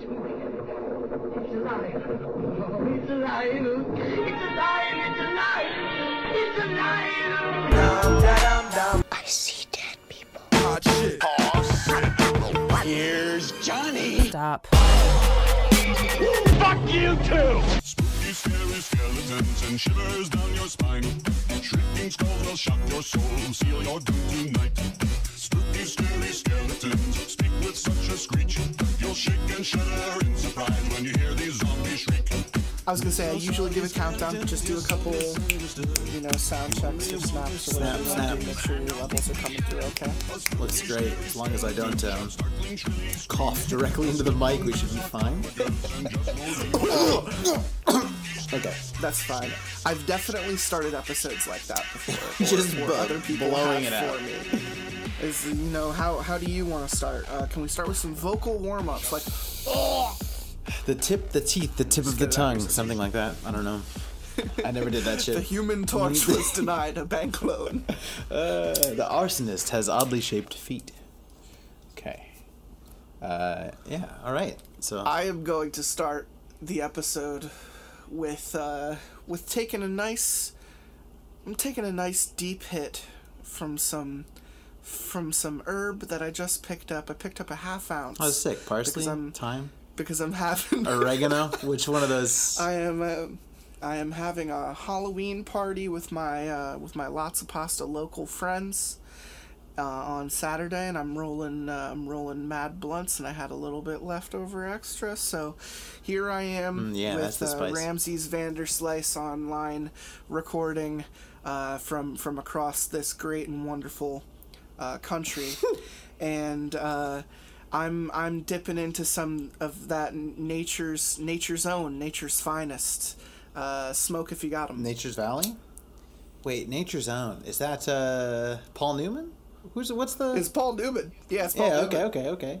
It's alive. It's alive. Oh, it's alive. It's alive. It's alive. It's alive. I see dead people. Hot shit. Here's Johnny. Stop. Fuck you too. Spooky, scary skeletons and shivers down your spine. Shrieking skulls will shock your soul, seal your doom tonight. Spooky, scary skeletons speak with such a screech. You'll shake and shudder in surprise when you hear these zombies shriek. I was gonna say I usually give a countdown, but just do a couple, you know, sound checks or snaps or whatever. Snap, you want to snap. Make sure your levels are coming through. Okay. Looks great. As long as I don't um, cough directly into the mic, we should be fine. okay. That's fine. I've definitely started episodes like that before. Just or other people blowing it out. for me. Is you know how how do you want to start? Uh, can we start with some vocal warm ups? Like, The tip, the teeth, the tip of the get it out tongue, something like that. I don't know. I never did that shit. the. Human Torch was denied a bank loan. Uh, the arsonist has oddly shaped feet. Okay. Uh, yeah. All right. So I am going to start the episode with uh, with taking a nice I'm taking a nice deep hit from some from some herb that I just picked up. I picked up a half ounce. I was sick. Parsley, because I'm thyme, because I'm having oregano. Which one of those? I am uh, I am having a Halloween party with my uh, with my lots of pasta local friends uh, on Saturday, and I'm rolling uh, I'm rolling mad blunts, and I had a little bit left over extra, so here I am Mm, yeah, with uh. Ramses Vanderslice online recording uh, from from across this great and wonderful uh, country, and. Uh, I'm I'm dipping into some of that nature's nature's own, nature's finest. Uh, smoke if you got 'em. Nature's Valley. Wait, Nature's Own. Is that uh, Paul Newman? Who's what's the? It's Paul Newman. Yeah, it's Paul yeah. Newman. Okay. Okay. Okay.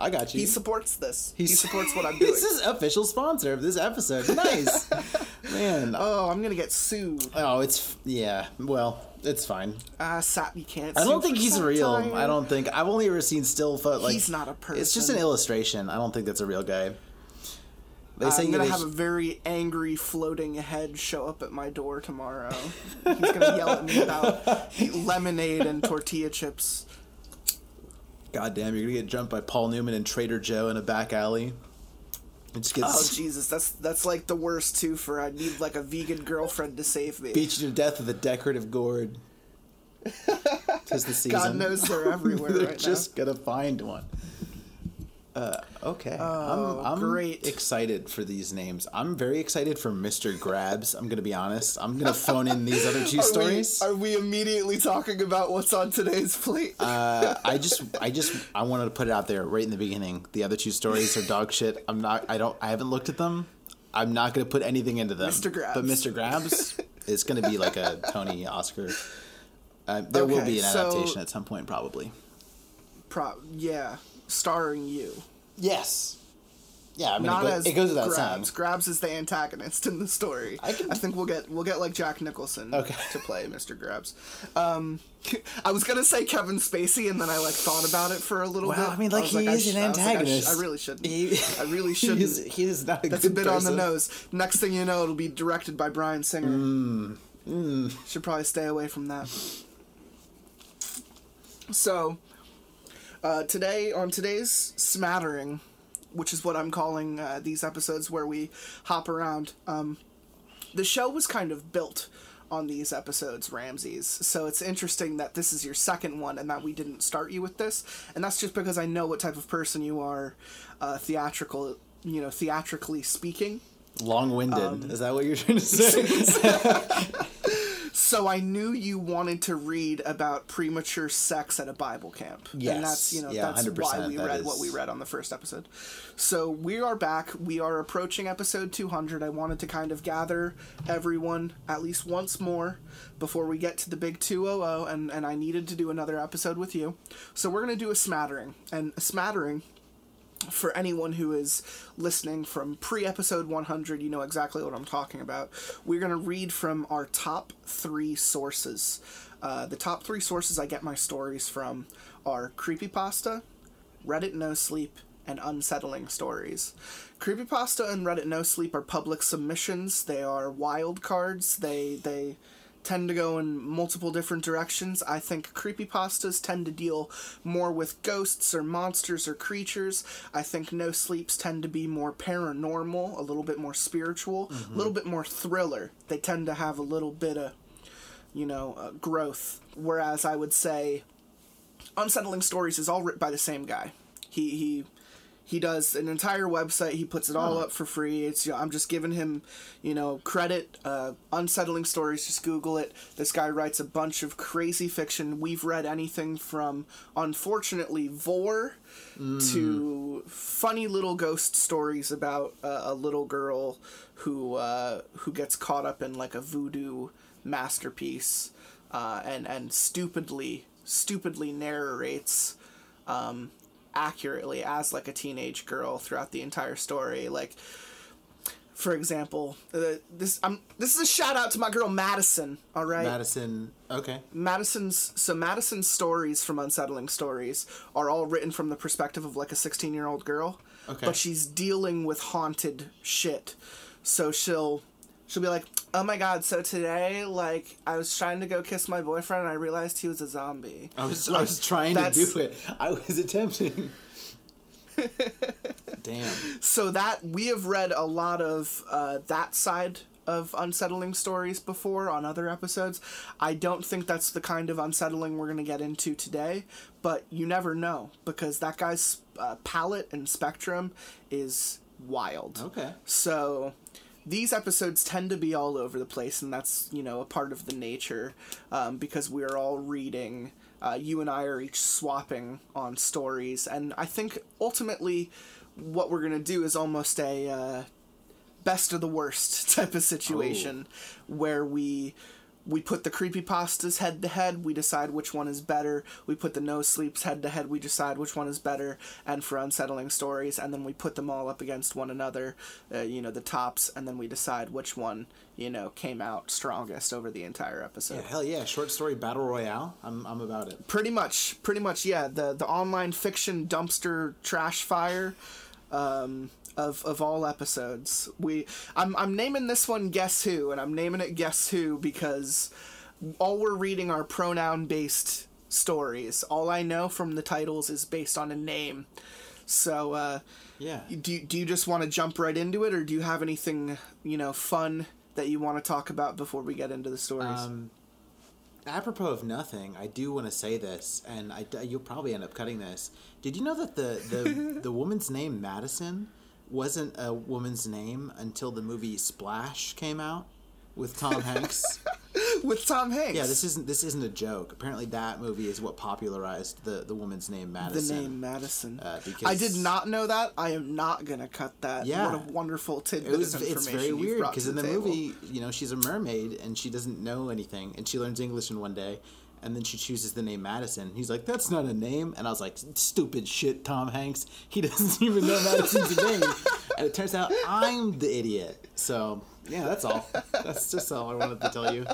I got you. He supports this. he supports what I'm doing. This is official sponsor of this episode. Nice, man. oh, I'm gonna get sued. Oh, it's yeah. Well, it's fine. Ah, Sat. You can't. I don't think he's real. I don't think I've only ever seen still photo. Like He's not a person. It's just an illustration. I don't think that's a real guy. They say I'm gonna have sh- a very angry floating head show up at my door tomorrow. He's gonna yell at me about lemonade and tortilla chips. God damn, you're gonna get jumped by Paul Newman and Trader Joe in a back alley. It just Oh Jesus, that's that's like the worst too. For I need like a vegan girlfriend to save me. beat you to death with a decorative gourd. Tis the season. God knows they're everywhere They're right just gonna find one. Uh, okay, Oh, I'm, I'm great. excited for these names. I'm very excited for Mr. Grabs. I'm gonna be honest. I'm gonna phone in these other two now. stories. Are we, are we immediately talking about what's on today's plate? Uh, I just, I just, I wanted to put it out there right in the beginning. The other two stories are dog shit. I'm not, I don't, I haven't looked at them. I'm not gonna put anything into them. Mr. Grabs. But Mr. Grabs is gonna be like a Tony Oscar. Uh, there will be an so- adaptation at some point, probably. Pro- yeah, starring you. Yes. Yeah, I mean, Not it, go- as it goes without Grabs. saying. Grabs is the antagonist in the story. I I, think we'll get we'll get like Jack Nicholson Okay. to play Mr. Grabs. Um, I was gonna say Kevin Spacey, and then I like thought about it for a little Well, bit. I mean, like was he I is sh- an I like, I sh- antagonist. I, really shouldn't. He- I really shouldn't. is, he is not a That's a bit on the nose. Next thing you know, it'll be directed by Bryan Singer. Mm, Should probably stay away from that. So, uh, today on today's smattering, which is what I'm calling uh, these episodes where we hop around, um, the show was kind of built on these episodes, Ramses. So it's interesting that this is your second one and that we didn't start you with this. And that's just because I know what type of person you are, uh, theatrical, you know, theatrically speaking. Long-winded. Um, is that what you're trying to say? So I knew you wanted to read about premature sex at a Bible camp. Yes. And that's, you know, Yeah, that's 100%, why we that read is- what we read on the first episode. So we are back. We are approaching episode 200. I wanted to kind of gather everyone at least once more before we get to the big 200 and and I needed to do another episode with you. So we're going to do a smattering. And a smattering for anyone who is listening from pre episode 100, you know exactly what I'm talking about. We're going to read from our top three sources. Uh, the top three sources I get my stories from are Creepypasta, Reddit No Sleep, and unsettling stories. Creepypasta and Reddit No Sleep are public submissions. They are wild cards. They they tend to go in multiple different directions. I think creepypastas tend to deal more with ghosts or monsters or creatures. I think No Sleeps tend to be more paranormal, a little bit more spiritual, a little bit more thriller. They tend to have a little bit of, you know, uh, growth. Whereas I would say Unsettling Stories is all written by the same guy. He he he does an entire website. He puts it all up for free. It's you know, I'm just giving him, you know, credit. Uh, Unsettling Stories. Just Google it. This guy writes a bunch of crazy fiction. We've read anything from, unfortunately, vore to funny little ghost stories about uh, a little girl who uh, who gets caught up in like a voodoo masterpiece, uh, and and stupidly stupidly narrates um, accurately as like a teenage girl throughout the entire story. Like, for example, uh, this I'm this is a shout out to my girl Madison. All right, Madison. Okay. Madison's so Madison's stories from Unsettling Stories are all written from the perspective of like a 16 year old girl. Okay. But she's dealing with haunted shit. So she'll she'll be like, "Oh my god, so today like I was trying to go kiss my boyfriend and I realized he was a zombie." I was I was trying to do it. I was attempting. Damn. so that we have read a lot of uh, that side of unsettling stories before on other episodes. I don't think that's the kind of unsettling we're going to get into today, but you never know because that guy's uh, palette and spectrum is wild. Okay. So these episodes tend to be all over the place, and that's you know a part of the nature um, because we're all reading. Uh, you and I are each swapping on stories, and I think ultimately what we're gonna do is almost a uh, best of the worst type of situation where we we put the creepypastas head to head we decide which one is better we put the no sleeps head to head we decide which one is better and for unsettling stories and then we put them all up against one another uh, you know the tops and then we decide which one you know came out strongest over the entire episode Yeah, hell yeah! Short story battle royale. I'm I'm about it. pretty much pretty much yeah the the online fiction dumpster trash fire um of of all episodes. We i'm i'm naming this one guess who and i'm naming it guess who because all we're reading are pronoun based stories. All i know from the titles is based on a name. So uh Yeah. do you, do you just want to jump right into it or do you have anything you know fun that you want to talk about before we get into the stories? Um, apropos of nothing, I do want to say this, and I, you'll probably end up cutting this. Did you know that the the, the woman's name Madison wasn't a woman's name until the movie Splash came out with Tom Hanks? with tom hanks yeah, this isn't this isn't a joke. Apparently, that movie is what popularized the the woman's name Madison. the name Madison. Uh, because- I did not know that. I am not gonna cut that. Yeah. what a wonderful tidbit It was. of It's information very you've weird because in the table. movie, you know, she's a mermaid and she doesn't know anything, and she learns English in one day, and then she chooses the name Madison. He's like, "That's not a name," and I was like, "Stupid shit, Tom Hanks. He doesn't even know Madison's a name." And it turns out I'm the idiot. So yeah, that's all. That's just all I wanted to tell you.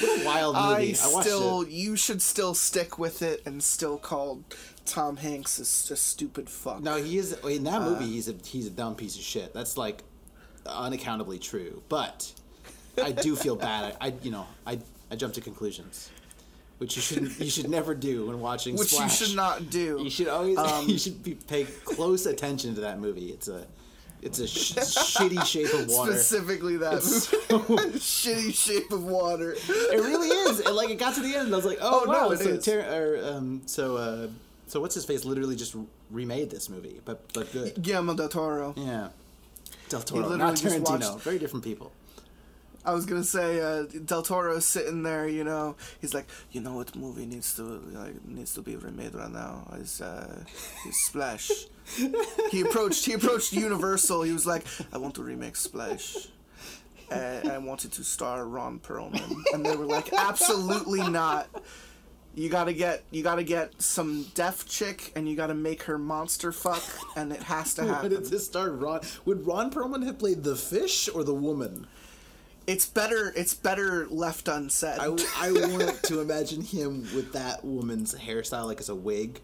What a wild movie! I I, watched still, it. you should still stick with it and still call Tom Hanks is a stupid fuck. No, he is in that Uh, movie. He's a he's a dumb piece of shit. That's like unaccountably true. But I do feel bad. I, I you know I I jump to conclusions, which you shouldn't. You should never do when watching. which Splash. you should not do. You should always. Um, you should be, pay close attention to that movie. It's a it's a sh- shitty shape of water. Specifically that movie. shitty shape of water. It really is. And like it got to the end, and I was like, oh, Oh, no, wow. it so is. Tar- or, um, so uh, so what's his face? Literally just remade this movie, but but good. Guillermo del Toro. Yeah. Del Toro, not Tarantino. watched- Very different people. I was gonna say uh, Del Toro's sitting there, you know. He's like, you know what movie needs to like needs to be remade right now is uh, is Splash. he approached he approached Universal. He was like, I want to remake Splash. And I wanted to star Ron Perlman, and they were like, absolutely not. You gotta get you gotta get some deaf chick, and you gotta make her monster fuck, and it has to happen. did this start? Ron would Ron Perlman have played the fish or the woman? It's better. It's better left unsaid. I, I want to imagine him with that woman's hairstyle, like as a wig.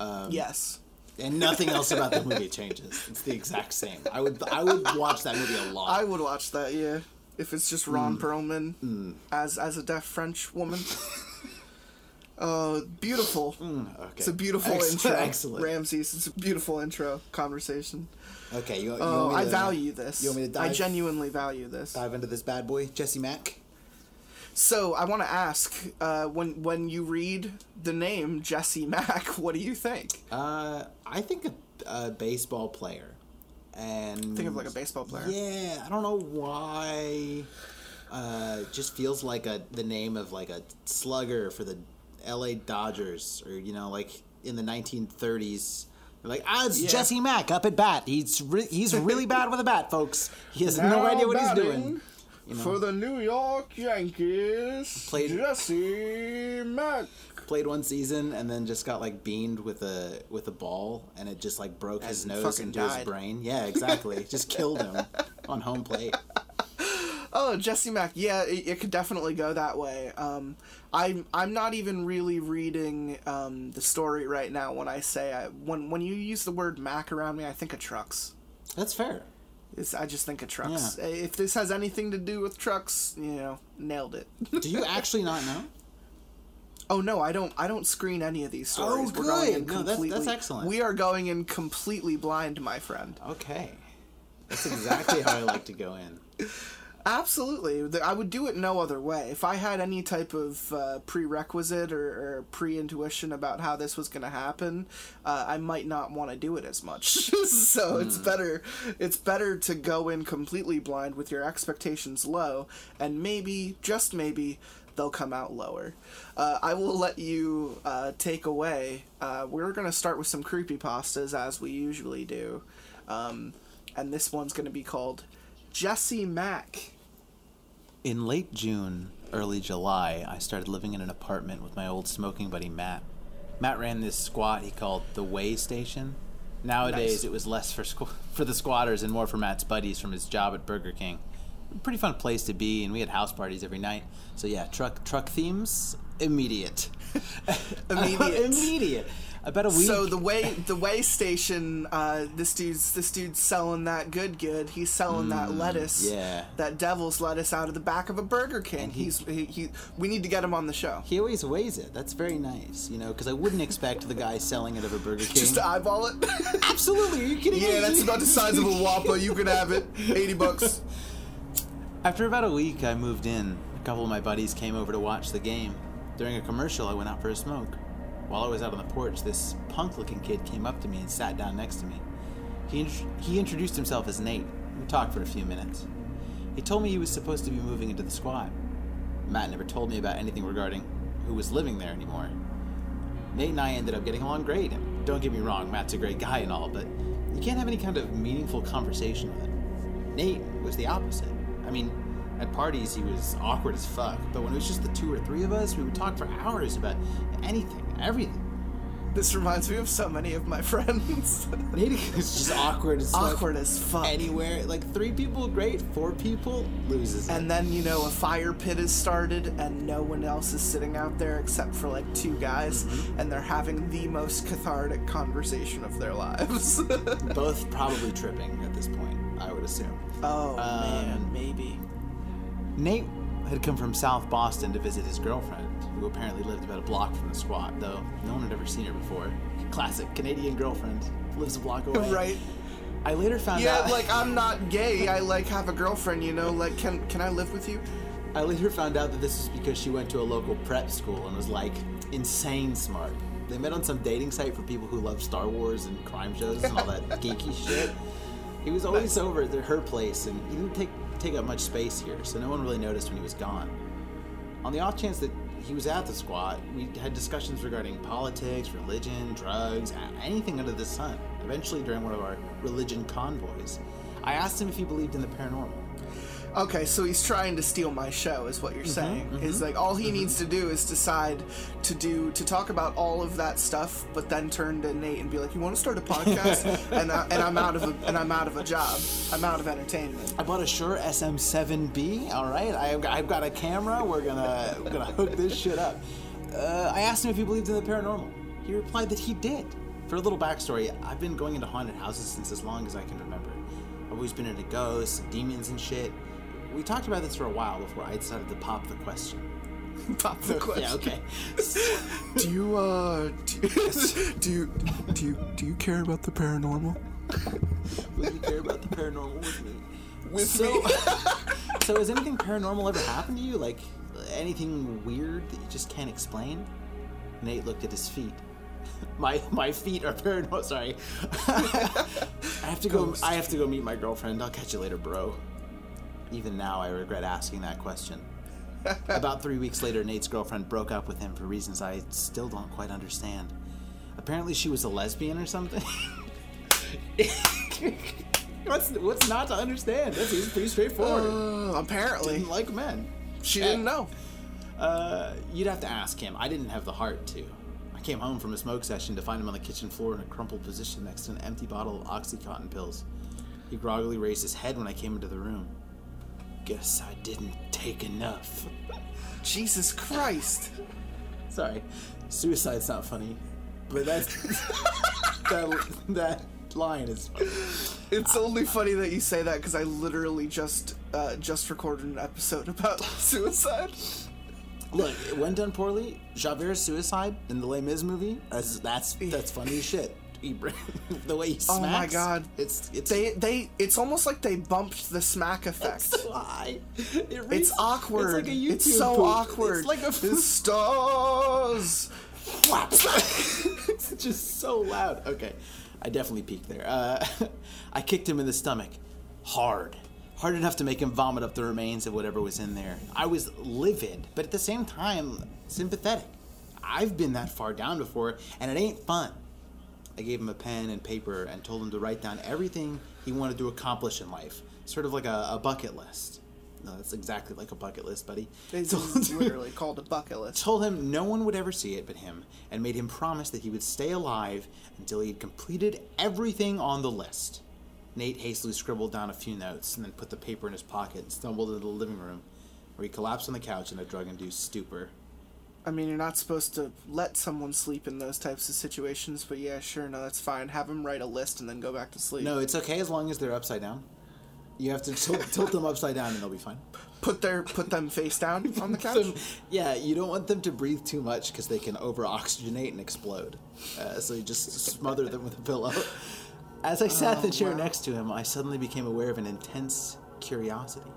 Um, yes. and nothing else about the movie changes. It's the exact same. I would I would watch that movie a lot. I would watch that, yeah. If it's just. Ron mm. Perlman mm. as as a deaf French woman. Oh, beautiful. Mm, okay. It's a beautiful Excellent, intro. Excellent. Ramses, it's a beautiful intro conversation. Okay, you, you Oh, I to value this. you want me to I genuinely value this. dive into this bad boy, Jesse Mack. So I want to ask, uh, when when you read the name Jesse Mack, what do you think? Uh, I think a, a baseball player, and Think of like a baseball player. Yeah, I don't know why. Uh, just feels like a the name of like a slugger for the L.A. Dodgers, or you know, like in the 1930s. Like, ah, it's Yeah. Jesse Mack up at bat. He's re- he's really bad with a bat, folks. He has no idea what he's doing. You know, For the New York Yankees, Played- Jesse Mack. played one season and then just got like beamed with a with a ball, and it just like broke his nose into his died. brain. Yeah, exactly. Just killed him on home plate. Oh, Jesse Mack. Yeah, it, it could definitely go that way. Um, I'm I'm not even really reading um, the story right now when I say I, when when you use the word Mack around me, I think of trucks. That's fair. It's, I just think of trucks. Yeah. If this has anything to do with trucks, you know, nailed it. Do you actually not know? oh no, I don't. I don't screen any of these stories. Oh, We're going in good. No, that's- that's excellent. We are going in completely blind, my friend. Okay. That's exactly how I like to go in. Absolutely. I would do it no other way. If I had any type of uh, prerequisite or, or pre intuition about how this was going to happen, uh, I might not want to do it as much. so it's better it's better to go in completely blind with your expectations low, and maybe, just maybe, they'll come out lower. Uh, I will let you uh, take away. Uh, we're going to start with some creepy pastas as we usually do. Um, and this one's going to be called Jesse Mack. In late June, early July, I started living in an apartment with my old smoking buddy Matt. Matt ran this squat he called the Way Station. Nowadays, Nice. it was less for squ- for the squatters and more for Matt's buddies from his job at Burger King. Pretty fun place to be, and we had house parties every night. So yeah, truck truck themes immediate, Immediate. immediate. About a week. So the way the way station, uh, this dude's this dude's selling that good good. He's selling that lettuce, Mm, yeah. that devil's lettuce out of the back of a Burger King. he- He's he, he. We need to get him on the show. he always weighs it. That's very nice, you know, because I wouldn't expect the guy selling it of a Burger King. Just to eyeball it. Absolutely, are you kidding me? yeah, that's about the size of a Whopper. You can have it. Eighty bucks. After about a week, I moved in. A couple of my buddies came over to watch the game. During a commercial, I went out for a smoke. While I was out on the porch, this punk looking kid came up to me and sat down next to me. He, int- he introduced himself as Nate. We talked for a few minutes. He told me he was supposed to be moving into the squad. Matt never told me about anything regarding who was living there anymore. Nate and I ended up getting along great, and don't get me wrong, Matt's a great guy and all, but you can't have any kind of meaningful conversation with him. Nate was the opposite. I mean, at parties he was awkward as fuck, but when it was just the two or three of us, we would talk for hours about anything, everything. This reminds me of so many of my friends. Is just awkward as fuck. Awkward as fuck. Anywhere, like three people, great. Four people, loses. it. And then, you know, a fire pit is started and no one else is sitting out there except for like two guys, Mm-hmm. and they're having the most cathartic conversation of their lives. both probably tripping at this point, I would assume. oh, Um, man, maybe. Nate had come from South Boston to visit his girlfriend, who apparently lived about a block from the squat, though no one had ever seen her before. Classic Canadian girlfriend lives a block away. Right. I later found Yeah, out. like I'm not gay. I like have a girlfriend, you know. Like, can can I live with you? I later found out that this was because she went to a local prep school and was like insane smart. They met on some dating site for people who love Star Wars and crime shows and all that geeky shit. He was always over at her place and he didn't take take up much space here, so no one really noticed when he was gone. On the off chance that he was at the squat, we had discussions regarding politics, religion, drugs, anything under the sun. Eventually, during one of our religion convoys, I asked him if he believed in the paranormal. Okay, so he's trying to steal my show, is what you're mm-hmm, saying. Mm-hmm. Is like all he mm-hmm. needs to do is decide to do to talk about all of that stuff, but then turn to Nate and be like, "You want to start a podcast?" and I, and I'm out of a and I'm out of a job. I'm out of entertainment. I bought a Shure SM7B. All right, I've got, I've got a camera. We're gonna we're gonna hook this shit up. Uh, I asked him if he believed in the paranormal. He replied that he did. For a little backstory, I've been going into haunted houses since as long as I can remember. I've always been into ghosts, demons, and shit. We talked about this for a while before I decided to pop the question. Pop the question. Yeah, okay. Do you uh do you, do you do you do you care about the paranormal? Would you care about the paranormal with me? With so, me? so has anything paranormal ever happened to you? Like anything weird that you just can't explain? Nate looked at his feet. My my feet are paranormal. Sorry. I have to go. Ghost. I have to go meet my girlfriend. I'll catch you later, bro. Even now, I regret asking that question. About three weeks later, Nate's girlfriend broke up with him for reasons I still don't quite understand. Apparently, she was a lesbian or something. what's what's not to understand? That seems pretty straightforward. Uh, apparently, Didn't like men. she didn't know. Uh, you'd have to ask him. I didn't have the heart to. I came home from a smoke session to find him on the kitchen floor in a crumpled position next to an empty bottle of Oxycontin pills. He groggily raised his head when I came into the room. Guess I didn't take enough. Jesus Christ. Sorry, suicide's not funny, but that's that that line is funny. It's only funny that you say that because I literally just uh, just recorded an episode about suicide. Look, when done poorly, Javert's suicide in the Les Mis movie, that's that's, that's funny shit. He, the way he smacks. Oh my God. It's it's They they it's almost like they bumped the smack effect. so high. It It's awkward. It's like a YouTube It's so poop. awkward. It's like a the stars. it's just so loud. Okay, I definitely peaked there. Uh, I kicked him in the stomach, hard, hard enough to make him vomit up the remains of whatever was in there. I was livid, but at the same time sympathetic. I've been that far down before, and it ain't fun. I gave him a pen and paper and told him to write down everything he wanted to accomplish in life, sort of like a, a bucket list. No, that's exactly like a bucket list, buddy. It's literally called a bucket list. told him no one would ever see it but him, and made him promise that he would stay alive until he had completed everything on the list. Nate hastily scribbled down a few notes and then put the paper in his pocket and stumbled into the living room, where he collapsed on the couch in a drug induced stupor. I mean, you're not supposed to let someone sleep in those types of situations, but yeah, sure, no, that's fine. Have them write a list and then go back to sleep. No, it's okay as long as they're upside down. You have to tilt, tilt them upside down and they'll be fine. Put their put them face down on the couch. Them- yeah, you don't want them to breathe too much because they can over oxygenate and explode. Uh, so you just smother them with a pillow. As I sat in the chair next to him, I suddenly became aware of an intense curiosity.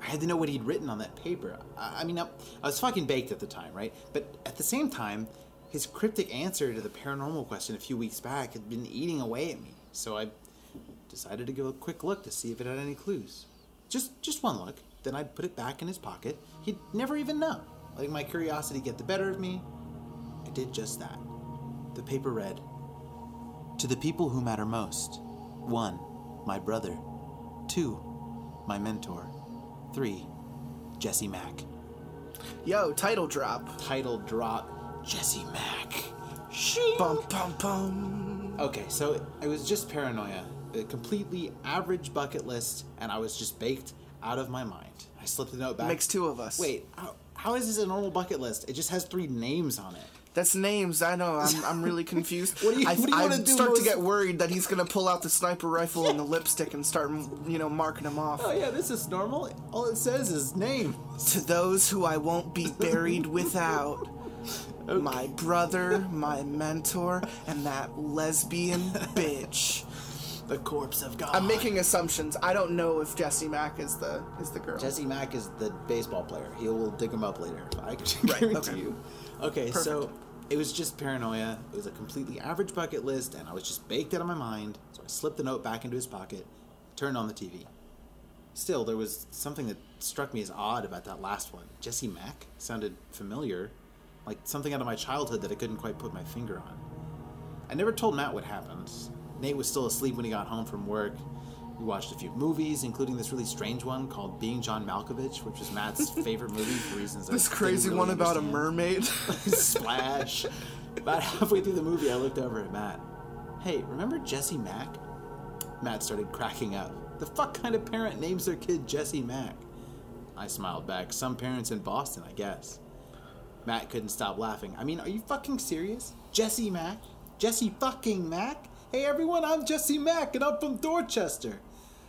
I had to know what he'd written on that paper. I, I mean, I, I was fucking baked at the time, right? But at the same time, his cryptic answer to the paranormal question a few weeks back had been eating away at me. So I decided to give a quick look to see if it had any clues. Just just one look. Then I'd put it back in his pocket. He'd never even know. Letting my curiosity get the better of me, I did just that. The paper read To the people who matter most 1. My brother. 2. My mentor. 3. Jesse Mack. Yo, title drop. Title drop Jesse Mack. She. Bum bum bum. Okay, so it was just paranoia. A completely average bucket list, and I was just baked out of my mind. I slipped the note back. Makes two of us. Wait, how, how is this a normal bucket list? It just has three names on it. That's names. I know. I'm, I'm really confused. What do you- I, what do you I do start most- to get worried that he's gonna pull out the sniper rifle and the lipstick and start, you know, marking them off. Oh yeah, this is normal. All it says is name. To those who I won't be buried without. My brother, my mentor, and that lesbian bitch. The corpse of God. I'm making assumptions. I don't know if Jesse Mack is the is the girl. Jesse Mack is the baseball player. He will dig him up later. I can Right, guarantee okay. you. Okay, so it was just paranoia. It was a completely average bucket list, and I was just baked out of my mind. So I slipped the note back into his pocket, turned on the TV. Still, there was something that struck me as odd about that last one. Jesse Mack sounded familiar, like something out of my childhood that I couldn't quite put my finger on. I never told Matt what happened. Nate was still asleep when he got home from work. We watched a few movies, including this really strange one called Being John Malkovich, which was Matt's favorite movie for reasons this didn't crazy really one about a mermaid. Splash. About halfway through the movie, I looked over at Matt. Hey, remember Jesse Mack? Matt started cracking up. The fuck kind of parent names their kid Jesse Mack? I smiled back. Some parents in Boston, I guess. Matt couldn't stop laughing. I mean, are you fucking serious? Jesse Mack? Jesse fucking Mack? Hey everyone, I'm Jesse Mack and I'm from Dorchester.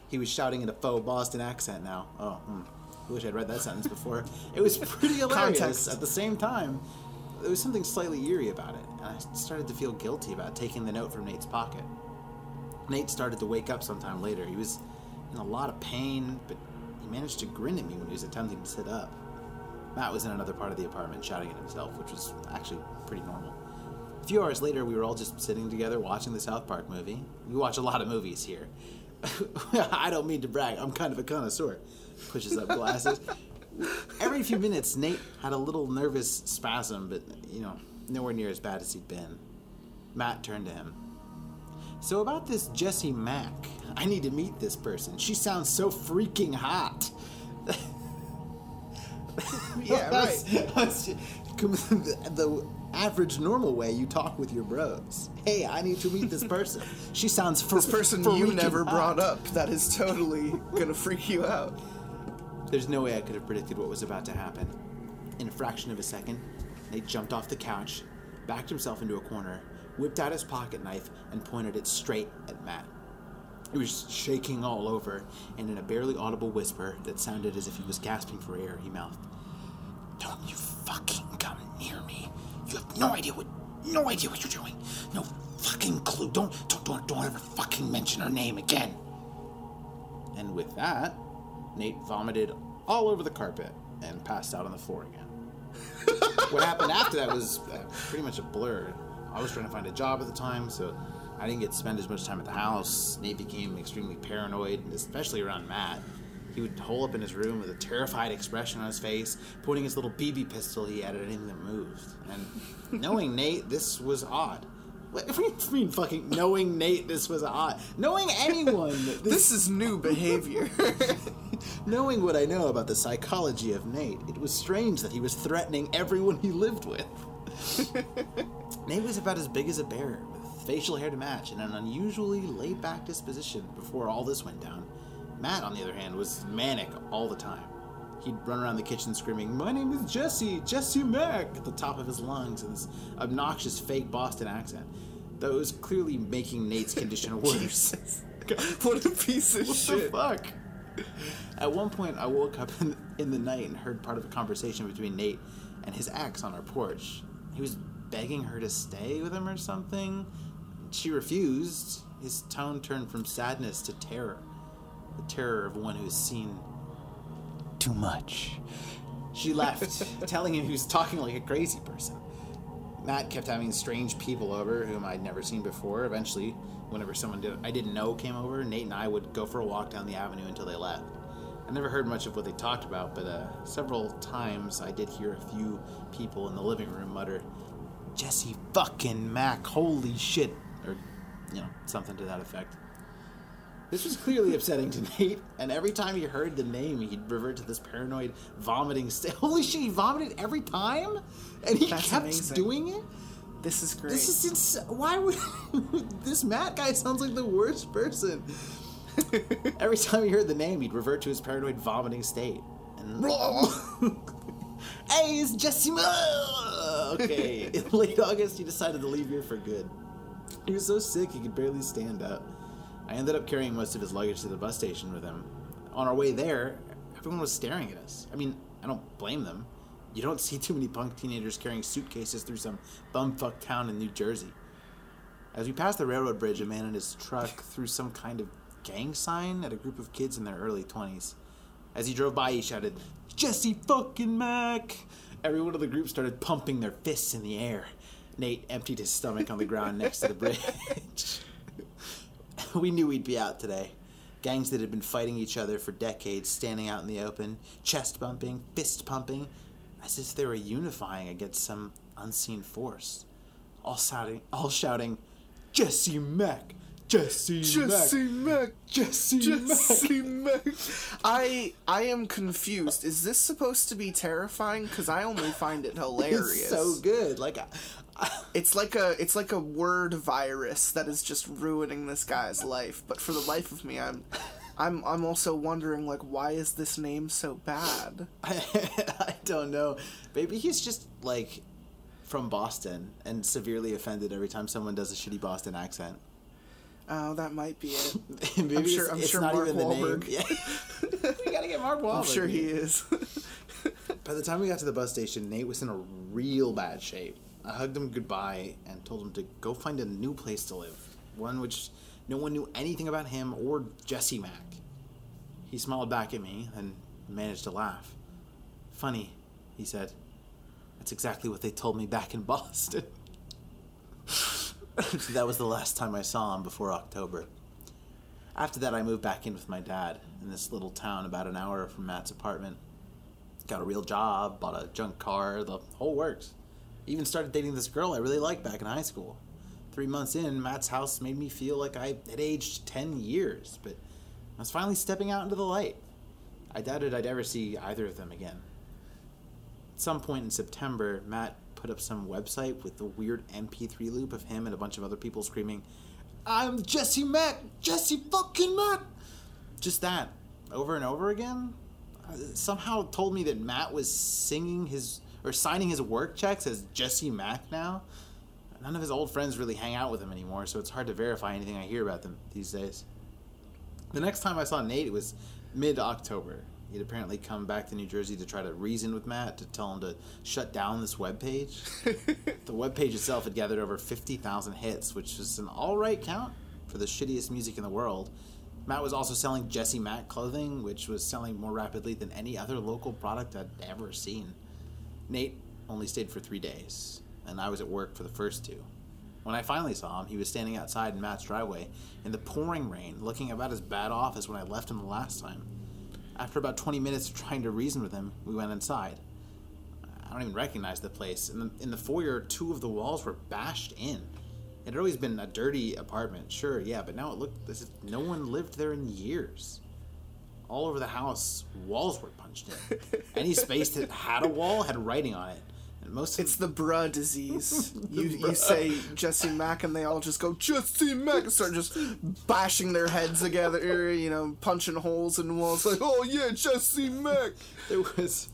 He was shouting in a faux Boston accent now. Oh, hmm. I wish I'd read that sentence before. It was pretty hilarious. Context. At the same time, there was something slightly eerie about it, and I started to feel guilty about taking the note from Nate's pocket. Nate started to wake up sometime later. He was in a lot of pain, but he managed to grin at me when he was attempting to sit up. Matt was in another part of the apartment shouting at himself, which was actually pretty normal. A few hours later, we were all just sitting together watching the South Park movie. We watch a lot of movies here. I don't mean to brag, I'm kind of a connoisseur. Pushes up glasses. Every few minutes, Nate had a little nervous spasm, but, you know, nowhere near as bad as he'd been. Matt turned to him. So, about this Jessie Mack, I need to meet this person. She sounds so freaking hot. Yeah, right. The average normal way you talk with your bros. Hey, I need to meet this person. She sounds fr- This person you never hot. brought up that is totally gonna freak you out. There's no way I could have predicted what was about to happen. In a fraction of a second, Nate jumped off the couch, backed himself into a corner, whipped out his pocket knife, and pointed it straight at Matt. He was shaking all over, and in a barely audible whisper that sounded as if he was gasping for air, he mouthed, Don't you fucking come near me. You have no idea what no idea what you're doing. No fucking clue. Don't don't don't, don't ever fucking mention her name again. And with that, Nate vomited all over the carpet and passed out on the floor again. what happened after that was uh, pretty much a blur. I was trying to find a job at the time, so I didn't get to spend as much time at the house. Nate became extremely paranoid, especially around Matt. He would hole up in his room with a terrified expression on his face, pointing his little BB pistol he had at anything that moved. And knowing Nate, this was odd. What do you mean fucking knowing Nate this was odd? Knowing anyone this This is new behavior. Knowing what I know about the psychology of Nate, it was strange that he was threatening everyone he lived with. Nate was about as big as a bear, with facial hair to match and an unusually laid back disposition before all this went down. Matt, on the other hand, was manic all the time. He'd run around the kitchen screaming, My name is Jesse, Jesse Mack, at the top of his lungs in this obnoxious fake Boston accent. that was clearly making Nate's condition worse. What a piece of What shit. the fuck? At one point, I woke up in, in the night and heard part of a conversation between Nate and his ex on our porch. He was begging her to stay with him or something. She refused. His tone turned from sadness to terror. The terror of one who has seen too much. She left, telling him he was talking like a crazy person. Matt kept having strange people over whom I'd never seen before. Eventually, whenever someone did, I didn't know came over, Nate and I would go for a walk down the avenue until they left. I never heard much of what they talked about, but uh, several times I did hear a few people in the living room mutter, Jesse fucking Mack, holy shit, or, you know, something to that effect. This was clearly upsetting to Nate, and every time he heard the name, he'd revert to this paranoid vomiting state. Holy shit, he vomited every time? And he That's kept amazing. doing it? This is great. This is ins- why would this Matt guy sounds like the worst person. Every time he heard the name, he'd revert to his paranoid vomiting state. And hey, it's Jesse. Mo- Okay, in late August, he decided to leave here for good. He was so sick he could barely stand up. I ended up carrying most of his luggage to the bus station with him. On our way there, everyone was staring at us. I mean, I don't blame them. You don't see too many punk teenagers carrying suitcases through some bumfuck town in New Jersey. As we passed the railroad bridge, a man in his truck threw some kind of gang sign at a group of kids in their early 20s. As he drove by, he shouted, Jesse fucking Mack! Everyone in the group started pumping their fists in the air. Nate emptied his stomach on the ground next to the bridge. we knew we'd be out today. Gangs that had been fighting each other for decades, standing out in the open, chest bumping, fist pumping, as if they were unifying against some unseen force. All shouting, all shouting, Jesse Mack, Jesse, Jesse Mack, Mack. Jesse, Jesse Mack. Mack. I I am confused. Is this supposed to be terrifying? Because I only find it hilarious. It's so good. Like, I, I, It's like a it's like a word virus that is just ruining this guy's life. But for the life of me, I'm I'm I'm also wondering like why is this name so bad? I, I don't know. Maybe he's just like from Boston and severely offended every time someone does a shitty Boston accent. Oh, that might be it. Maybe I'm sure- I'm it's sure not Mark even the Wahlberg. name. Yeah. we gotta get Mark Wahlberg. I'm sure he is. By the time we got to the bus station, Nate was in a real bad shape. I hugged him goodbye and told him to go find a new place to live, one which no one knew anything about him or Jesse Mack. He smiled back at me and managed to laugh. Funny, he said. That's exactly what they told me back in Boston. that was the last time I saw him before October. After that, I moved back in with my dad in this little town about an hour from Matt's apartment. Got a real job, bought a junk car, the whole works. Even started dating this girl I really liked back in high school. Three months in, Matt's house made me feel like I had aged 10 years, but I was finally stepping out into the light. I doubted I'd ever see either of them again. At some point in September, Matt put up some website with the weird MP3 loop of him and a bunch of other people screaming, I'm Jesse Mack! Jesse fucking Mack! Just that, over and over again. Uh, Somehow told me that Matt was singing his or signing his work checks as Jesse Mack now. None of his old friends really hang out with him anymore, so it's hard to verify anything I hear about them these days. The next time I saw Nate, it was mid October. He'd apparently come back to New Jersey to try to reason with Matt to tell him to shut down this webpage. the webpage itself had gathered over 50,000 hits, which is an alright count for the shittiest music in the world. Matt was also selling Jesse Mack clothing, which was selling more rapidly than any other local product I'd ever seen. Nate only stayed for three days, and I was at work for the first two. When I finally saw him, he was standing outside in Matt's driveway in the pouring rain, looking about as bad off as when I left him the last time. After about 20 minutes of trying to reason with him, we went inside. I don't even recognize the place. In the, in the foyer, two of the walls were bashed in. It had always been a dirty apartment, sure, yeah, but now it looked as if no one lived there in years. All over the house, walls were punched in. Any space that had a wall had writing on it. Most of It's the bruh disease. You you say Jesse Mack and they all just go Jesse Mack and start just bashing their heads together, you know, punching holes in walls like, oh yeah, Jesse Mack. there was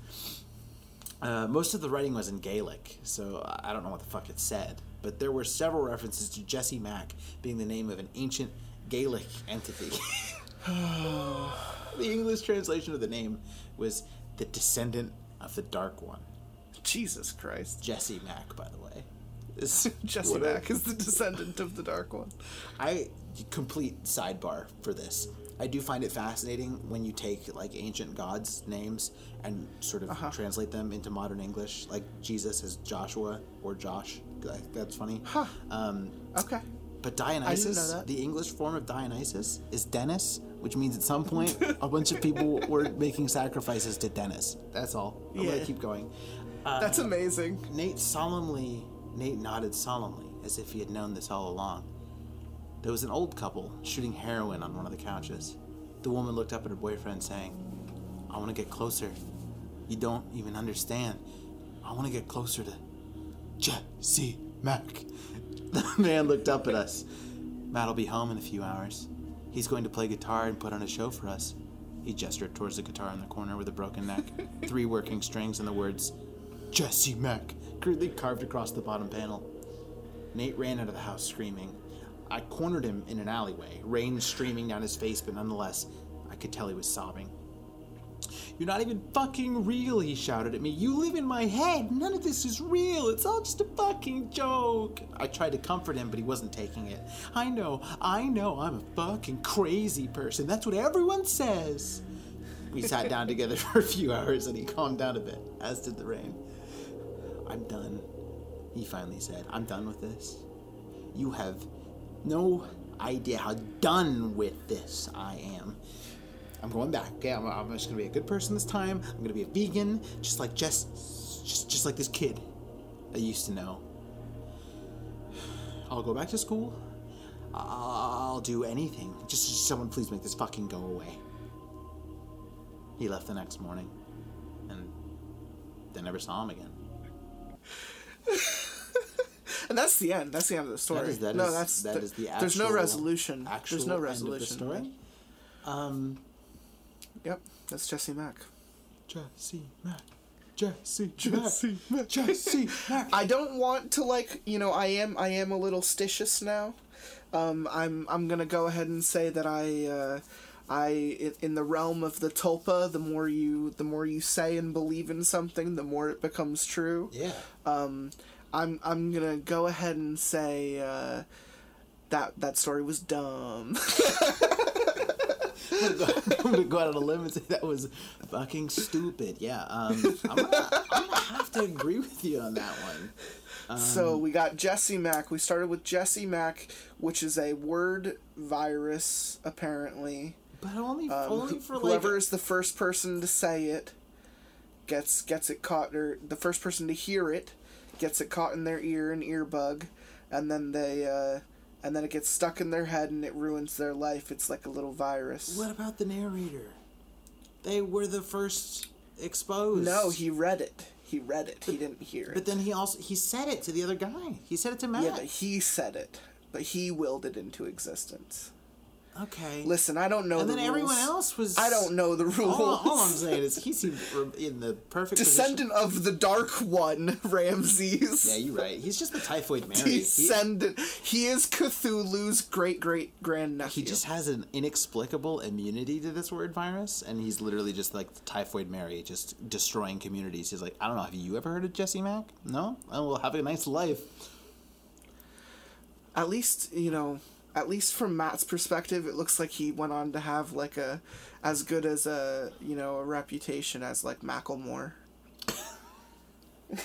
uh, most of the writing was in Gaelic, so I don't know what the fuck it said. But there were several references to Jesse Mack being the name of an ancient Gaelic entity. the English translation of the name was the descendant of the Dark One. Jesus Christ. Jesse Mack, by the way. This- Jesse what a- Mack is the descendant of the Dark One. I complete sidebar for this. I do find it fascinating when you take like ancient gods' names and sort of Uh-huh. translate them into modern English, like Jesus is Joshua or Josh. That's funny. Huh. Um, Okay. but Dionysus, the English form of Dionysus, is Dennis, which means at some point a bunch of people were making sacrifices to Dennis. That's all. I'm Yeah. gonna keep going. Um, That's amazing. Nate solemnly, Nate nodded solemnly, as if he had known this all along. There was an old couple shooting heroin on one of the couches. The woman looked up at her boyfriend, saying, I want to get closer. You don't even understand. I want to get closer to Jesse Mack. The man looked up at us. Matt'll be home in a few hours. He's going to play guitar and put on a show for us. He gestured towards the guitar in the corner with a broken neck, three working strings, and the words, Jesse Mack, crudely carved across the bottom panel. Nate ran out of the house screaming. I cornered him in an alleyway, rain streaming down his face, but nonetheless, I could tell he was sobbing. You're not even fucking real, he shouted at me. You live in my head. None of this is real. It's all just a fucking joke. I tried to comfort him, but he wasn't taking it. I know, I know I'm a fucking crazy person. That's what everyone says. We sat down together for a few hours and he calmed down a bit, as did the rain. I'm done, he finally said. I'm done with this. You have no idea how done with this I am. I'm going back. Okay, I'm, I'm just gonna be a good person this time. I'm gonna be a vegan, just like just, just, just like this kid I used to know. I'll go back to school. I'll do anything. Just, just someone please make this fucking go away. He left the next morning, and they never saw him again. And that's the end. That's the end of the story. is- that no, is- that's that is the There's no resolution. Actual There's no end of the resolution. story. Um, Yep, that's Jesse Mack. Jesse Mack. Jesse, Jesse Mack. Jesse Mack. I don't want to like you know I am I am a little stitious now. Um, I'm I'm gonna go ahead and say that I uh, I in, the realm of the tulpa, the more you the more you say and believe in something, the more it becomes true. yeah. I'm I'm gonna go ahead and say uh, that that story was dumb. I'm gonna go out on a limb and say that was fucking stupid. Yeah, um, I'm, gonna, I'm gonna have to agree with you on that one. so we got Jesse Mack. We started with Jesse Mack, which is a word virus apparently. But only, Um, only for whoever like is the first person to say it gets gets it caught or the first person to hear it gets it caught in their ear an earbug and then they uh and then it gets stuck in their head and it ruins their life it's like a little virus What about the narrator? They were the first exposed. no he read it he read it he didn't hear it. But then he also he said it to the other guy. He said it to Matt. yeah but he said it but he willed it into existence okay. listen i don't know and the then everyone else was. i don't know the rules All, all I'm saying is he seemed in the perfect position. descendant of the dark one ramses Yeah, you're right. He's just the typhoid Mary. He, descendant. He is Cthulhu's great great grand nephew. he just has an inexplicable immunity to this word virus, and he's literally just like the typhoid Mary, just destroying communities. He's like, I don't know. Have you ever heard of Jesse Mack? No. Oh, well, have a nice life. at least you know, at least from Matt's perspective, it looks like he went on to have like a as good as a you know a reputation as like Macklemore.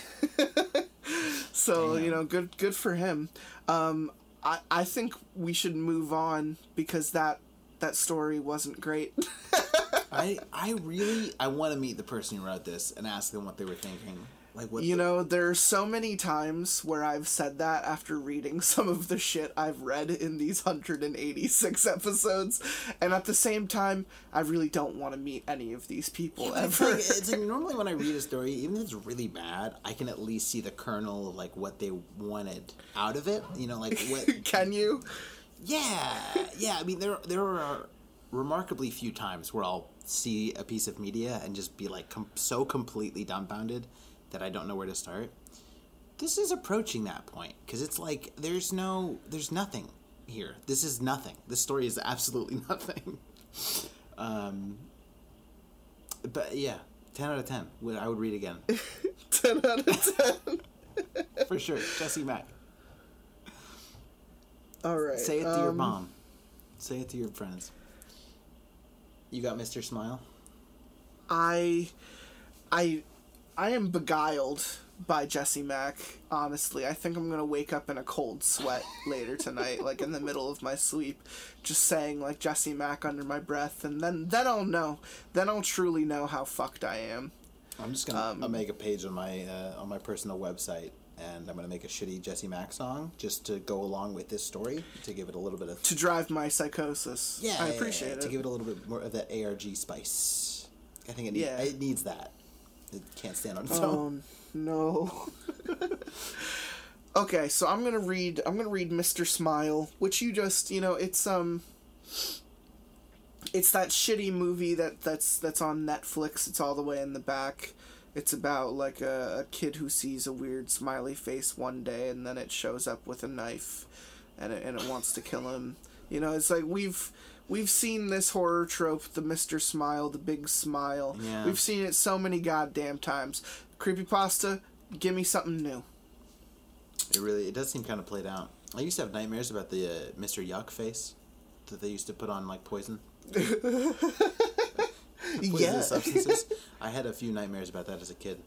so you know, good good for him. Um, I I think we should move on because that that story wasn't great. I I really I want to meet the person who wrote this and ask them what they were thinking. Like what You the- know, there are so many times where I've said that after reading some of the shit I've read in these 186 episodes, and at the same time, I really don't want to meet any of these people Yeah, but it's ever. like, it's like normally when I read a story, even if it's really bad, I can at least see the kernel of like what they wanted out of it. You know, like what Can you? Yeah, yeah. I mean, there there are remarkably few times where I'll see a piece of media and just be like com- so completely dumbfounded that I don't know where to start. This is approaching that point because it's like there's no, there's nothing here. This is nothing. This story is absolutely nothing. um, but yeah, ten out of ten. Would- I would read again 10 out of 10. for sure. Jesse Mack. All right. Say it to your um, mom. Say it to your friends. You got Mr. Smile? I, I, I am beguiled by Jesse Mack. Honestly, I think I'm gonna wake up in a cold sweat later tonight, like in the middle of my sleep, just saying like Jesse Mack under my breath, and then then I'll know. Then I'll truly know how fucked I am. I'm just gonna Um, I'll make a page on my uh, on my personal website, and I'm gonna make a shitty Jesse Mack song just to go along with this story to give it a little bit of To drive my psychosis. yeah. I appreciate yeah, it. to give it a little bit more of that ARG spice. I think it needs Yeah. it needs that. It can't stand on its own. Oh no. okay, so I'm gonna read. I'm gonna read Mr. Smile, which you just, you know, it's um, it's that shitty movie that that's that's on Netflix. It's all the way in the back. It's about like a, a kid who sees a weird smiley face one day, and then it shows up with a knife, and it, and it wants to kill him. You know, it's like we've we've seen this horror trope, the Mr. Smile, the big smile. Yeah. We've seen it so many goddamn times. Creepypasta, give me something new. It really it does seem kind of played out. I used to have nightmares about the uh, Mr. Yuck face that they used to put on like poison. poisonous yeah. substances. I had a few nightmares about that as a kid.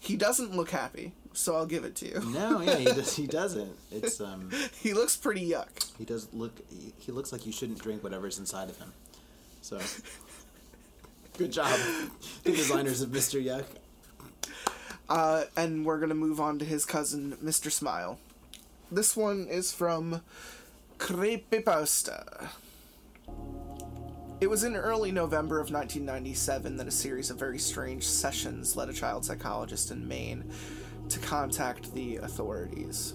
he doesn't look happy, so I'll give it to you. No, yeah, he does. He doesn't. It's um, He looks pretty yuck. he does look. He, he looks like you shouldn't drink whatever's inside of him. So, good job, the designers of Mr. Yuck. Uh, and we're gonna move on to his cousin, Mr. Smile. This one is from Creepypasta. It was in early November of 1997 that a series of very strange sessions led a child psychologist in Maine to contact the authorities.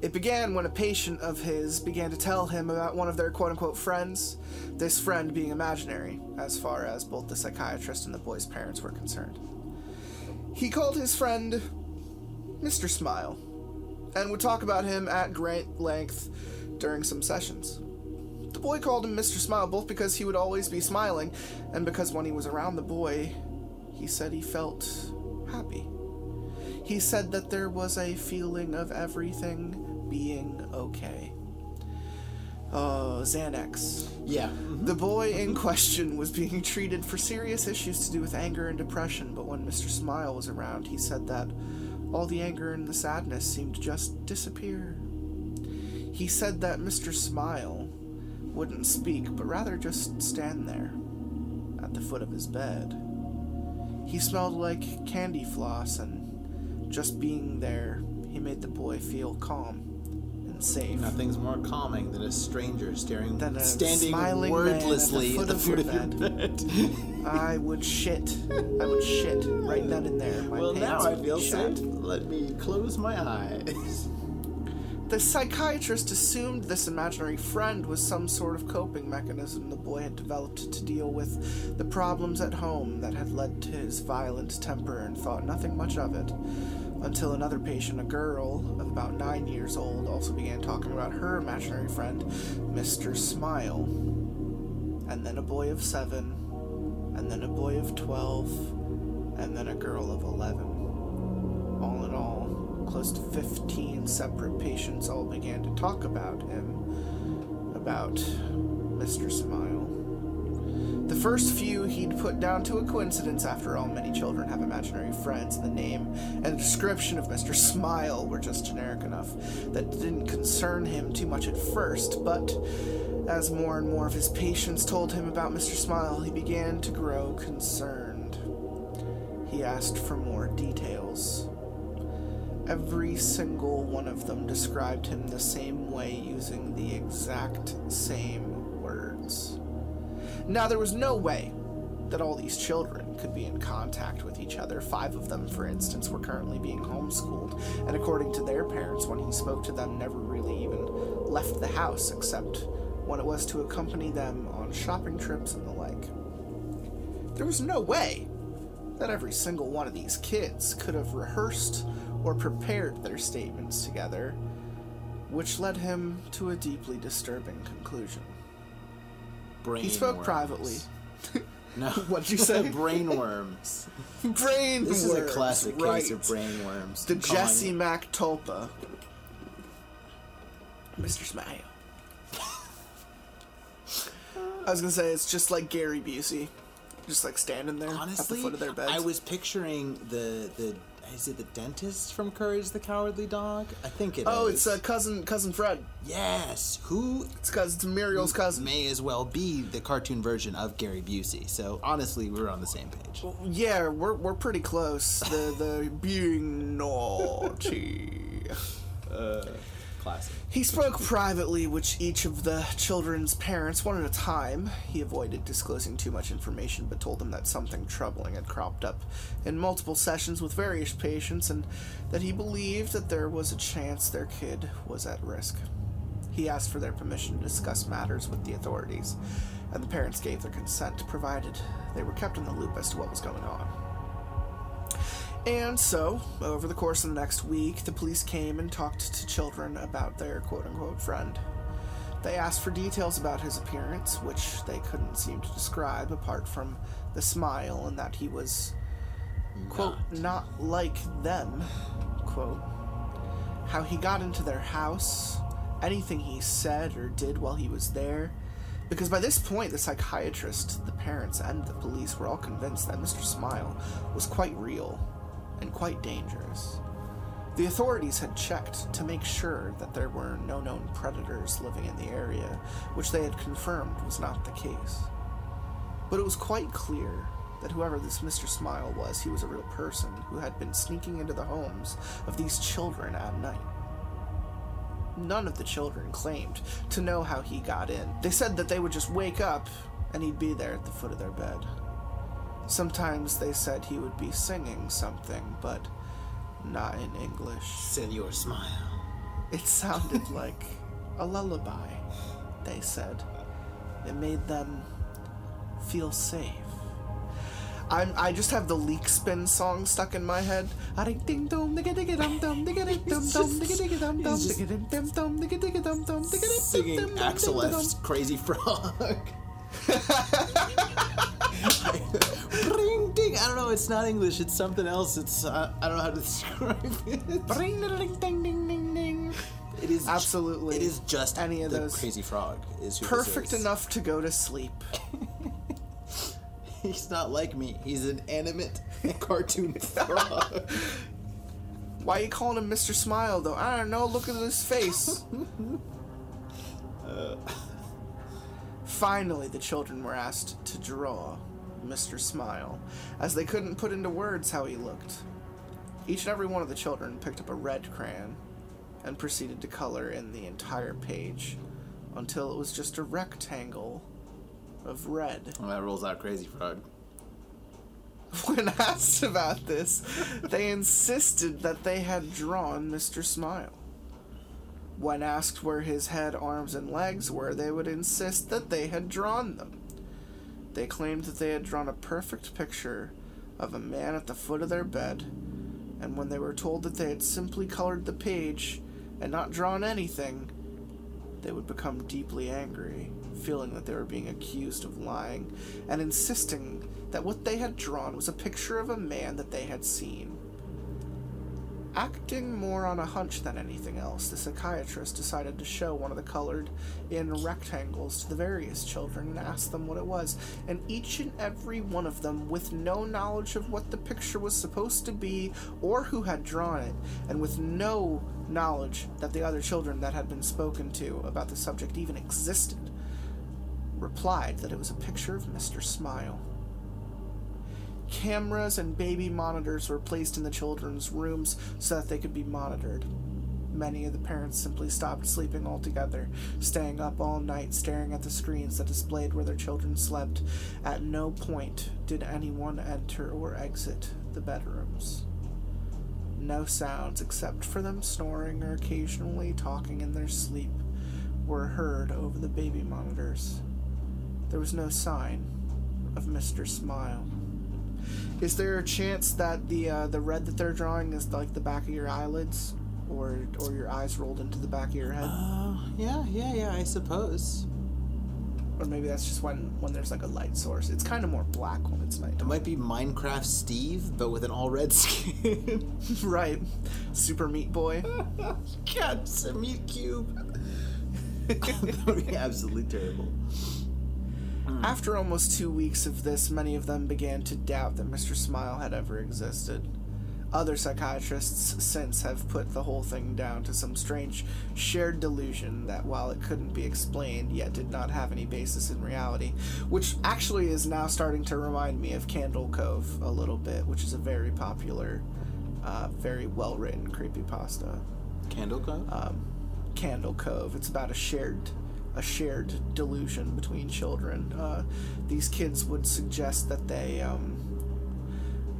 It began when a patient of his began to tell him about one of their quote unquote friends, this friend being imaginary, as far as both the psychiatrist and the boy's parents were concerned. He called his friend Mr. Smile and would talk about him at great length during some sessions. The boy called him Mr. Smile both because he would always be smiling and because when he was around the boy, he said he felt happy. He said that there was a feeling of everything being okay. Oh, Xanax. Yeah. Mm-hmm. The boy in question was being treated for serious issues to do with anger and depression, but when Mr. Smile was around, he said that all the anger and the sadness seemed to just disappear. He said that Mr. Smile wouldn't speak, but rather just stand there at the foot of his bed. He smelled like candy floss, and just being there, he made the boy feel calm and safe. Nothing's more calming than a stranger staring, Than a standing smiling man at the wordlessly foot at the foot of your bed. I would shit. I would shit right then and there. My well, now I feel safe. Let me close my eyes. The psychiatrist assumed this imaginary friend was some sort of coping mechanism the boy had developed to deal with the problems at home that had led to his violent temper and thought nothing much of it. Until another patient, a girl of about nine years old, also began talking about her imaginary friend, Mr. Smile. And then a boy of seven, and then a boy of twelve, and then a girl of eleven. All in all, close to 15 separate patients all began to talk about him, about Mr. Smile. The first few he'd put down to a coincidence, after all, many children have imaginary friends, and the name and description of Mr. Smile were just generic enough that didn't concern him too much at first, but as more and more of his patients told him about Mr. Smile, he began to grow concerned. He asked for more details. Every single one of them described him the same way using the exact same words. Now, there was no way that all these children could be in contact with each other. Five of them, for instance, were currently being homeschooled, and according to their parents, when he spoke to them, never really even left the house except when it was to accompany them on shopping trips and the like. There was no way that every single one of these kids could have rehearsed or prepared their statements together, which led him to a deeply disturbing conclusion. Brain He spoke worms. privately. No. What'd you say? brain worms. Brain This is a classic right. case of brainworms. The Jesse Mack Tulpa. Mr. Smile. I was gonna say it's just like Gary Busey, just like standing there Honestly, at the foot of their beds. I was picturing the the is it the dentist from Courage the Cowardly Dog? I think it is. Oh, it's uh, cousin cousin Fred. yes. Who It's cousin it's Muriel's cousin. may as well be the cartoon version of Gary Busey. So honestly, we're on the same page. Yeah, we're we're pretty close. The the being naughty. Classic. He spoke privately with each of the children's parents one at a time. He avoided disclosing too much information, but told them that something troubling had cropped up in multiple sessions with various patients and that he believed that there was a chance their kid was at risk. He asked for their permission to discuss matters with the authorities, and the parents gave their consent, provided they were kept in the loop as to what was going on. And so, over the course of the next week, the police came and talked to children about their quote unquote friend. They asked for details about his appearance, which they couldn't seem to describe apart from the smile and that he was, quote, not like them, quote. How he got into their house, anything he said or did while he was there. Because by this point, the psychiatrist, the parents, and the police were all convinced that Mr. Smile was quite real and quite dangerous. The authorities had checked to make sure that there were no known predators living in the area, which they had confirmed was not the case. But it was quite clear that whoever this Mr. Smile was, he was a real person who had been sneaking into the homes of these children at night. None of the children claimed to know how he got in. They said that they would just wake up and he'd be there at the foot of their bed. Sometimes they said he would be singing something, but not in English. Senor Smile. It sounded like a lullaby, they said. It made them feel safe. I'm, I just have the Leekspin song stuck in my head. Ding dum digga digga dum dum digga ding dum dum digga digga dum dum He's just digga ding dum dum digga digga dum dum digga ding Singing Axel F's. Crazy Frog. I don't know. It's not English. It's something else. It's uh, I don't know how to describe it. Ding ding ding ding ding. It is Absolutely. It is just Any of those. Crazy Frog. Is Perfect is. enough to go to sleep. He's not like me. He's an animate cartoon frog. Why are you calling him Mr. Smile though? I don't know. Look at his face. Finally, the children were asked to draw Mr. Smile, as they couldn't put into words how he looked. Each and every one of the children picked up a red crayon and proceeded to color in the entire page until it was just a rectangle of red. Well, that rolls out Crazy Frog. When asked about this, they insisted that they had drawn Mr. Smile. When asked where his head, arms, and legs were, they would insist that they had drawn them. They claimed that they had drawn a perfect picture of a man at the foot of their bed, and when they were told that they had simply colored the page and not drawn anything, they would become deeply angry, feeling that they were being accused of lying, and insisting that what they had drawn was a picture of a man that they had seen. Acting more on a hunch than anything else, the psychiatrist decided to show one of the colored in rectangles to the various children and ask them what it was, and each and every one of them, with no knowledge of what the picture was supposed to be or who had drawn it, and with no knowledge that the other children that had been spoken to about the subject even existed, replied that it was a picture of Mr. Smile. Cameras and baby monitors were placed in the children's rooms so that they could be monitored. Many of the parents simply stopped sleeping altogether, staying up all night staring at the screens that displayed where their children slept. At no point did anyone enter or exit the bedrooms. No sounds except for them snoring or occasionally talking in their sleep were heard over the baby monitors. There was no sign of Mr. Smile. Is there a chance that the uh, the red that they're drawing is like the back of your eyelids, or or your eyes rolled into the back of your head, Oh, yeah, yeah, yeah, I suppose. or maybe that's just when when there's like a light source. It's kind of more black when it's night. It might be Minecraft Steve, but with an all red skin. right, Super Meat Boy. God, it's a meat cube. that would be absolutely terrible. After almost two weeks of this, many of them began to doubt that Mr. Smile had ever existed. Other psychiatrists since have put the whole thing down to some strange shared delusion that while it couldn't be explained, yet did not have any basis in reality, which actually is now starting to remind me of Candle Cove a little bit, which is a very popular, uh, very well written creepypasta. Candle Cove? Um, Candle Cove. It's about a shared a shared delusion between children. Uh, these kids would suggest that they um,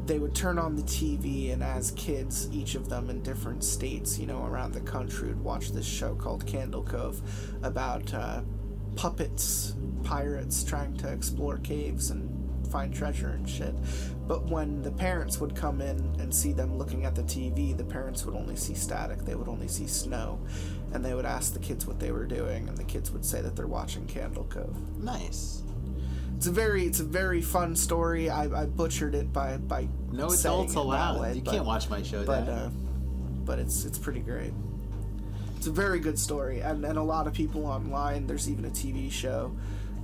they would turn on the TV, and as kids, each of them in different states, you know, around the country, would watch this show called Candle Cove about uh, puppets, pirates trying to explore caves and find treasure and shit. But when the parents would come in and see them looking at the TV, the parents would only see static. They would only see snow. And they would ask the kids what they were doing, and the kids would say that they're watching Candle Cove. nice. It's a very, it's a very fun story. I, I butchered it by by No adults allowed. way, you but- can't watch my show but uh, but it's it's pretty great. It's a very good story, and and a lot of people online. There's even a TV show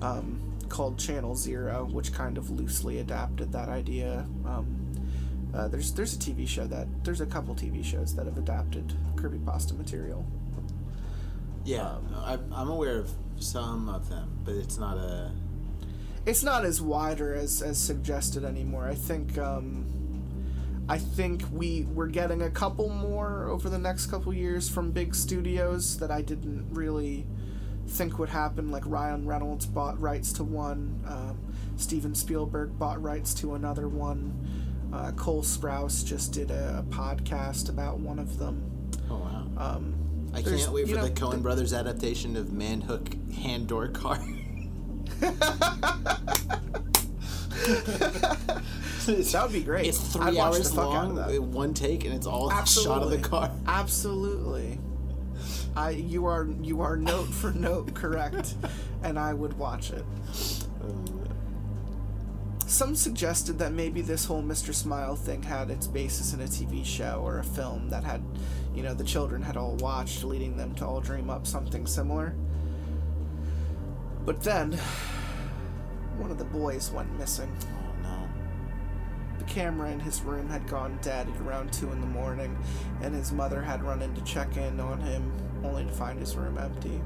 um, called Channel Zero, which kind of loosely adapted that idea. Um, uh, there's there's a TV show that there's a couple TV shows that have adapted creepypasta material. Yeah, um, I, I'm aware of some of them, but it's not a. it's not as wider as as suggested anymore. I think um, I think we we're getting a couple more over the next couple years from big studios that I didn't really think would happen. Like Ryan Reynolds bought rights to one, um, Steven Spielberg bought rights to another one. Uh, Cole Sprouse just did a, a podcast about one of them. Oh wow. Um, I there's- can't wait for know, the Cohen th- Brothers adaptation of Manhook hand door car. That would be great. It's I'd three watch the hours fuck out of long, one take, and it's all a shot of the car. Absolutely. I you are you are note for note correct, and I would watch it. Some suggested that maybe this whole Mr. Smile thing had its basis in a TV show or a film that had, you know, the children had all watched, leading them to all dream up something similar. But then, one of the boys went missing. Oh no. The camera in his room had gone dead at around 2 in the morning, and his mother had run in to check in on him, only to find his room empty.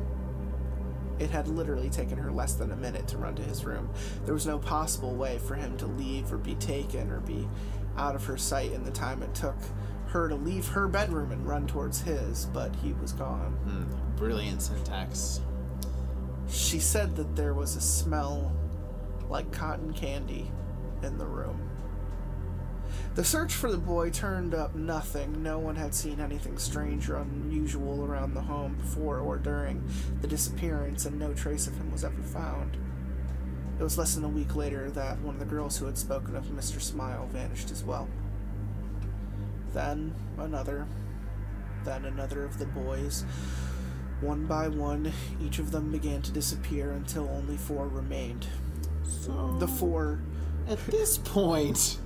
It had literally taken her less than a minute to run to his room. There was no possible way for him to leave or be taken or be out of her sight in the time it took her to leave her bedroom and run towards his, but he was gone. Hmm, brilliant syntax. She said that there was a smell like cotton candy in the room. The search for the boy turned up nothing. No one had seen anything strange or unusual around the home before or during the disappearance, and no trace of him was ever found. It was less than a week later that one of the girls who had spoken of Mr. Smile vanished as well. Then another, then another of the boys. One by one, each of them began to disappear until only four remained. So The four At this point,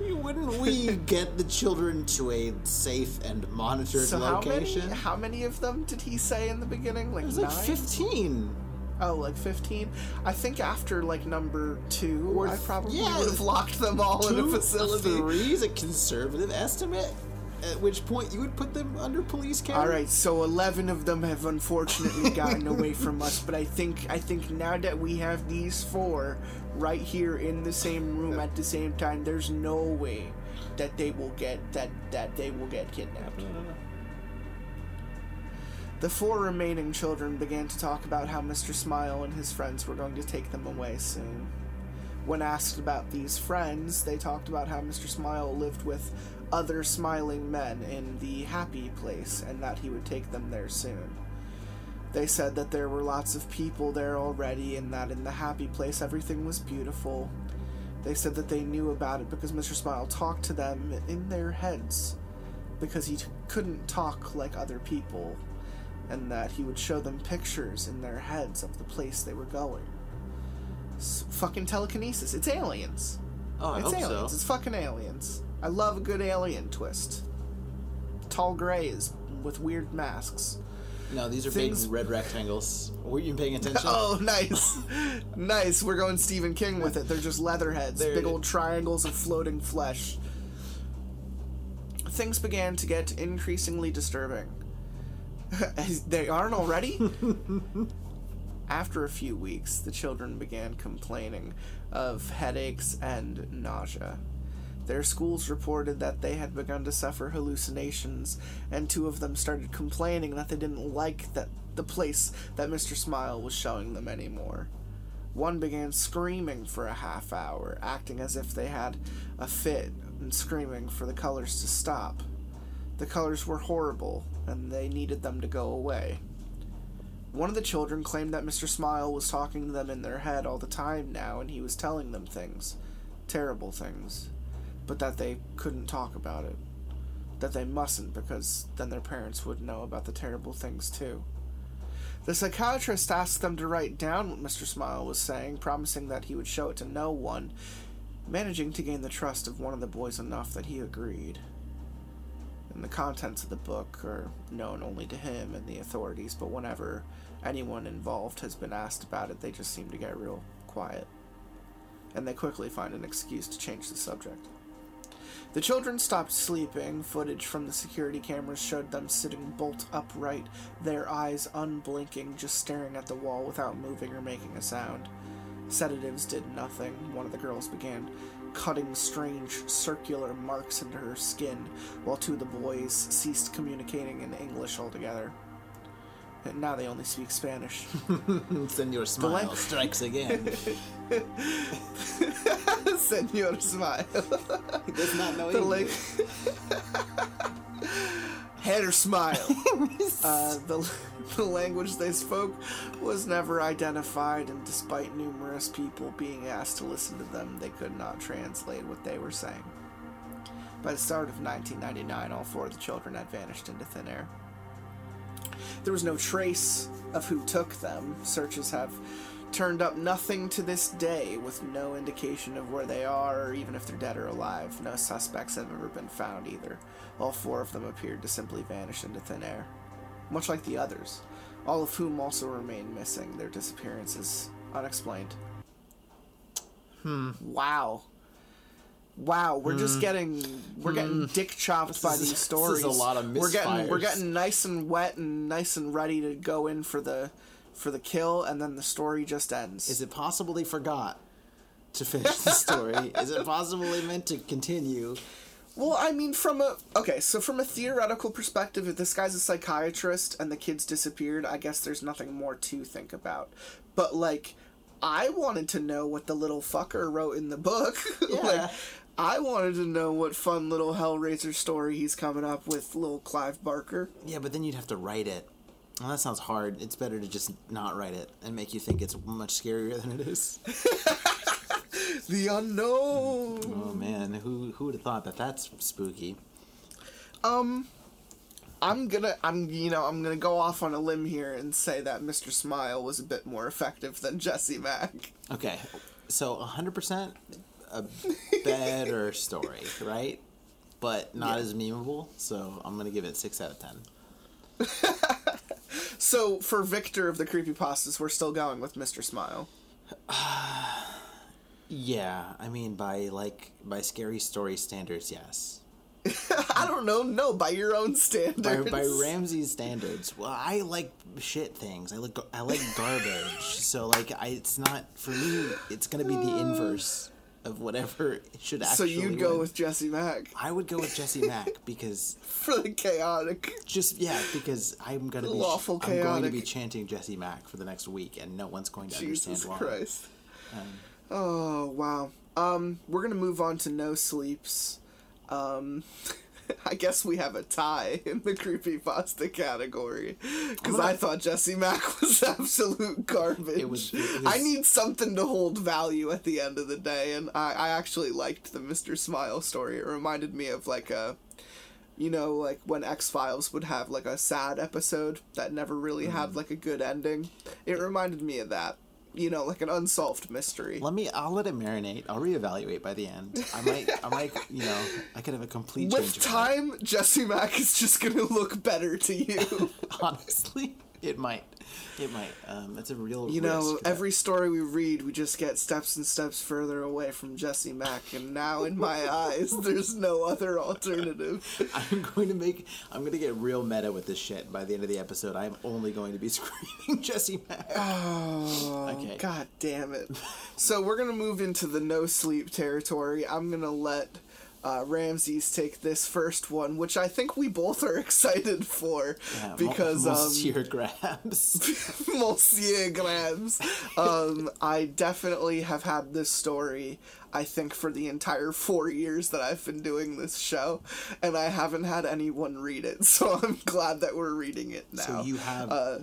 wouldn't we get the children to a safe and monitored So how many? How many of them did he say in the beginning? Like It was nine? like fifteen. Oh, like fifteen. I think after like number two, Or I th- probably yeah, would have locked them all in a Two, facility. Three is a conservative estimate. At which point you would put them under police care. All right, so eleven of them have unfortunately gotten away from us, but I think I think now that we have these four right here in the same room at the same time, there's no way that they will get that that they will get kidnapped. The four remaining children began to talk about how Mr. Smile and his friends were going to take them away soon. When asked about these friends, they talked about how Mr. Smile lived with other smiling men in the happy place and that he would take them there soon. They said that there were lots of people there already and that in the happy place everything was beautiful. They said that they knew about it because Mr. Smile talked to them in their heads because he t- couldn't talk like other people and that he would show them pictures in their heads of the place they were going. It's fucking telekinesis. It's aliens. Oh, I it's hope aliens. so. It's fucking aliens. I love a good alien twist. Tall grays with weird masks. No, these are Things- big red rectangles. Were you paying attention? Oh, nice. nice. We're going Stephen King with it. They're just leather heads, There big old is. triangles of floating flesh. Things began to get increasingly disturbing. they aren't already? After a few weeks, the children began complaining of headaches and nausea. Their schools reported that they had begun to suffer hallucinations, and two of them started complaining that they didn't like that the place that Mr. Smile was showing them anymore. One began screaming for a half hour, acting as if they had a fit and screaming for the colors to stop. The colors were horrible, and they needed them to go away. One of the children claimed that Mr. Smile was talking to them in their head all the time now, and he was telling them things, terrible things, but that they couldn't talk about it. That they mustn't, because then their parents would know about the terrible things too. The psychiatrist asked them to write down what Mr. Smile was saying, promising that he would show it to no one, managing to gain the trust of one of the boys enough that he agreed. And the contents of the book are known only to him and the authorities, but whenever anyone involved has been asked about it, they just seem to get real quiet. And they quickly find an excuse to change the subject. The children stopped sleeping. Footage from the security cameras showed them sitting bolt upright, their eyes unblinking, just staring at the wall without moving or making a sound. Sedatives did nothing. One of the girls began cutting strange circular marks into her skin, while two of the boys ceased communicating in English altogether. And now they only speak Spanish. Senor Smile lang- strikes again. Senor Smile. he does not know the English. like head or smile. uh, the The language they spoke was never identified, and despite numerous people being asked to listen to them, they could not translate what they were saying. By the start of 1999, all four of the children had vanished into thin air. There was no trace of who took them. Searches have turned up nothing to this day, with no indication of where they are or even if they're dead or alive. No suspects have ever been found either. All four of them appeared to simply vanish into thin air, much like the others, all of whom also remain missing. Their disappearance is unexplained. Hmm. Wow. Wow, we're just getting we're getting dick chopped by Hmm. is- these this stories. a lot of We're getting we're getting nice and wet and nice and ready to go in for the for the kill, and then the story just ends. Is it possible they forgot to finish the story? Is it possible they meant to continue? Well, I mean, from a okay, so from a theoretical perspective, if this guy's a psychiatrist and the kids disappeared, I guess there's nothing more to think about. But like, I wanted to know what the little fucker wrote in the book. Yeah. like, I wanted to know what fun little Hellraiser story he's coming up with, little Clive Barker. Yeah, but then you'd have to write it. Well, that sounds hard. It's better to just not write it and make you think it's much scarier than it is. The unknown. Oh man, who who would have thought that that's spooky? Um, I'm gonna, I'm, you know, I'm gonna go off on a limb here and say that Mr. Smile was a bit more effective than Jesse Mack. Okay, so 100% a better story, right? But not Yeah. as memeable, so I'm gonna give it 6 out of 10. So for Victor of the creepypastas, we're still going with Mr. Smile. Yeah, I mean, by like, by scary story standards, yes. I don't know, no, by your own standards. by Ramses' standards, well, I like shit things. I like I like garbage. so like, I it's not for me. It's gonna be the inverse of whatever should actually. so you'd go win. with Jesse Mack I would go with Jesse Mack because for the chaotic. just yeah because I'm gonna be Lawful I'm going to be chanting Jesse Mack for the next week and no one's going to Jesus understand why. Christ. Um, oh wow. Um, we're gonna move on to no sleeps. Um, I guess we have a tie in the creepypasta category because gonna- I thought Jesse Mack was absolute garbage. It was- it I need something to hold value at the end of the day, and I, I actually liked the Mr. Smile story. It reminded me of like a you know, like when X Files would have like a sad episode that never really Mm-hmm. had like a good ending. It reminded me of that. You know, like an unsolved mystery. Let me. I'll let it marinate. I'll reevaluate by the end. I might. I might. You know. I could have a complete change With time, Jesse Mack is just gonna look better to you. Honestly, it might. It might. Um, it's a real. you know, every story we read, we just get steps and steps further away from Jesse Mack, and now in my eyes, there's no other alternative. I'm going to make. I'm going to get real meta with this shit. By the end of the episode, I'm only going to be screaming Jesse Mack. Oh, Okay. God damn it. So we're going to move into the no sleep territory. I'm going to let uh, Ramses take this first one, which I think we both are excited for Yeah, because um, Monsieur grabs. Monsieur Grabs. Um, I definitely have had this story, I think, for the entire four years that I've been doing this show, and I haven't had anyone read it, so I'm glad that we're reading it now. so you have. Uh,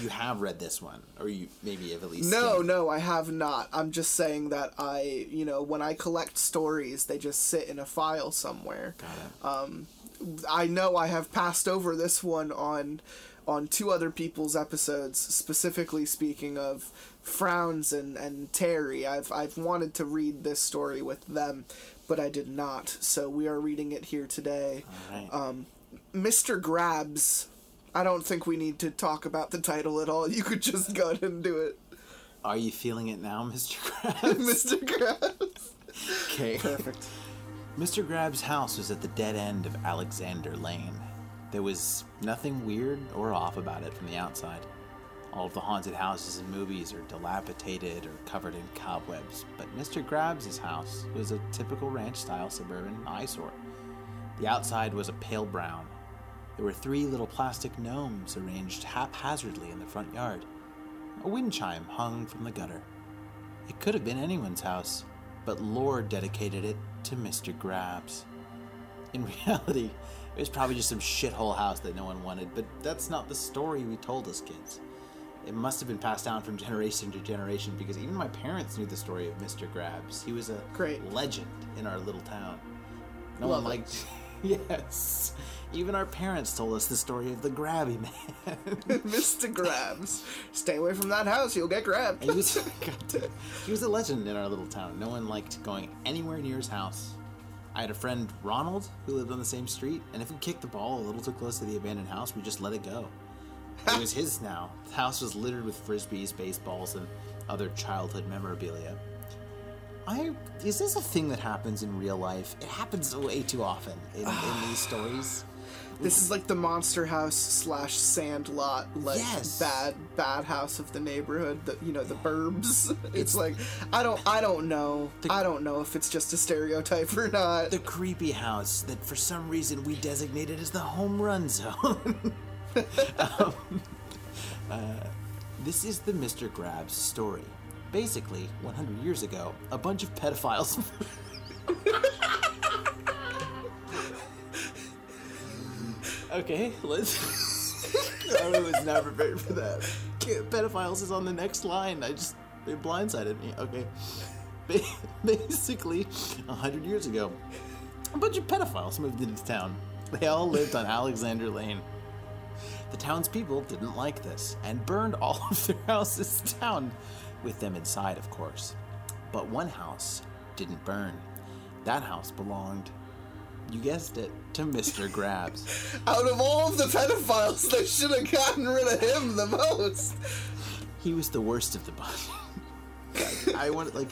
you have read this one, or you maybe have at least. no, no, I have not. I'm just saying that I, you know, when I collect stories, they just sit in a file somewhere. Got it. I know I have passed over this one on on two other people's episodes, specifically speaking of Frowns and, and Terry. I've I've wanted to read this story with them, but I did not. So we are reading it here today. All right. um, Mr. Grabs. I don't think we need to talk about the title at all. You could just go ahead and do it. Are you feeling it now, Mr. Grabs? Mr. Grabs. Okay. Perfect. Mr. Grab's house was at the dead end of Alexander Lane. There was nothing weird or off about it from the outside. All of the haunted houses in movies are dilapidated or covered in cobwebs, but Mr. Grab's house was a typical ranch style suburban eyesore. The outside was a pale brown. There were three little plastic gnomes arranged haphazardly in the front yard. A wind chime hung from the gutter. It could have been anyone's house, but Lord dedicated it to Mr. Grabs. In reality, It was probably just some shithole house that no one wanted, but that's not the story we told as kids. It must have been passed down from generation to generation because even my parents knew the story of Mr. Grabs. He was a Great. legend in our little town. No Love one liked. Yes. Even our parents told us the story of the Grabby Man. Mr. Grabs. Stay away from that house, you'll get grabbed. he was he was a legend in our little town. No one liked going anywhere near his house. I had a friend Ronald who lived on the same street, and if we kicked the ball a little too close to the abandoned house, we just let it go. It was his now. The house was littered with frisbees, baseballs, and other childhood memorabilia. I is this a thing that happens in real life? It happens way too often in, in these stories. This is like the monster house slash Sandlot, like Yes. bad bad house of the neighborhood. The you know the burbs. It's like I don't I don't know I don't know if it's just a stereotype or not. The creepy house that for some reason we designated as the home run zone. um, uh, this is the Mr. Grabs story. Basically, 100 years ago, a bunch of pedophiles. Okay, let's. I was not prepared for that. Pedophiles is on the next line. I just. They blindsided me. Okay. Ba- Basically, 100 years ago, a bunch of pedophiles moved into town. They all lived on Alexander Lane. The townspeople didn't like this and burned all of their houses down, with them inside, of course. But one house didn't burn. That house belonged, you guessed it, to Mr. Grabs. Out of all of the pedophiles, they should have gotten rid of him the most. He was the worst of the bunch. God, I want like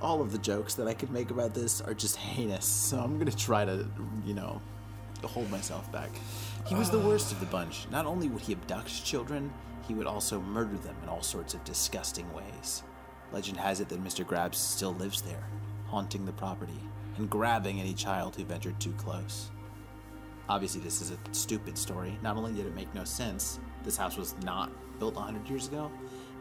all of the jokes that I could make about this are just heinous. So I'm gonna try to, you know, hold myself back. He was the worst of the bunch. Not only would he abduct children, he would also murder them in all sorts of disgusting ways. Legend has it that Mr. Grabs still lives there, haunting the property and grabbing any child who ventured too close. Obviously, this is a stupid story. Not only did it make no sense, this house was not built 100 years ago,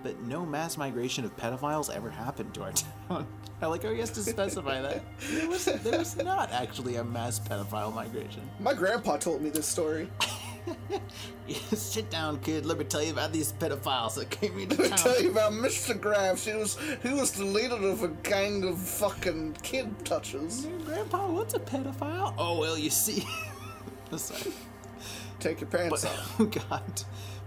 but no mass migration of pedophiles ever happened to our town. I like how he has to specify that. There was, there was not actually a mass pedophile migration. My grandpa told me this story. Sit down, kid. Let me tell you about these pedophiles that came into Let me tell you about Mr. Grabs. He was he was the leader of a gang of fucking kid touchers. Grandpa, what's a pedophile? Oh, well, you see. Sorry. Take your pants But, off. oh god.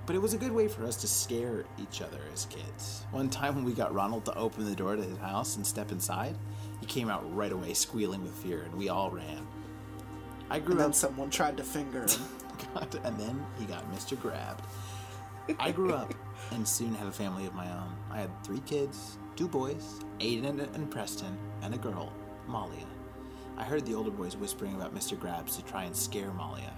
But it was a good way for us to scare each other as kids. One time when we got Ronald to open the door to his house and step inside, he came out right away squealing with fear, and we all ran. I grew And then up, someone tried to finger him. God, and then he got Mr. Grabbed. I grew up and soon had a family of my own. I had three kids, two boys, Aiden and Preston, and a girl, Malia. I heard the older boys whispering about Mr. Grabs to try and scare Malia.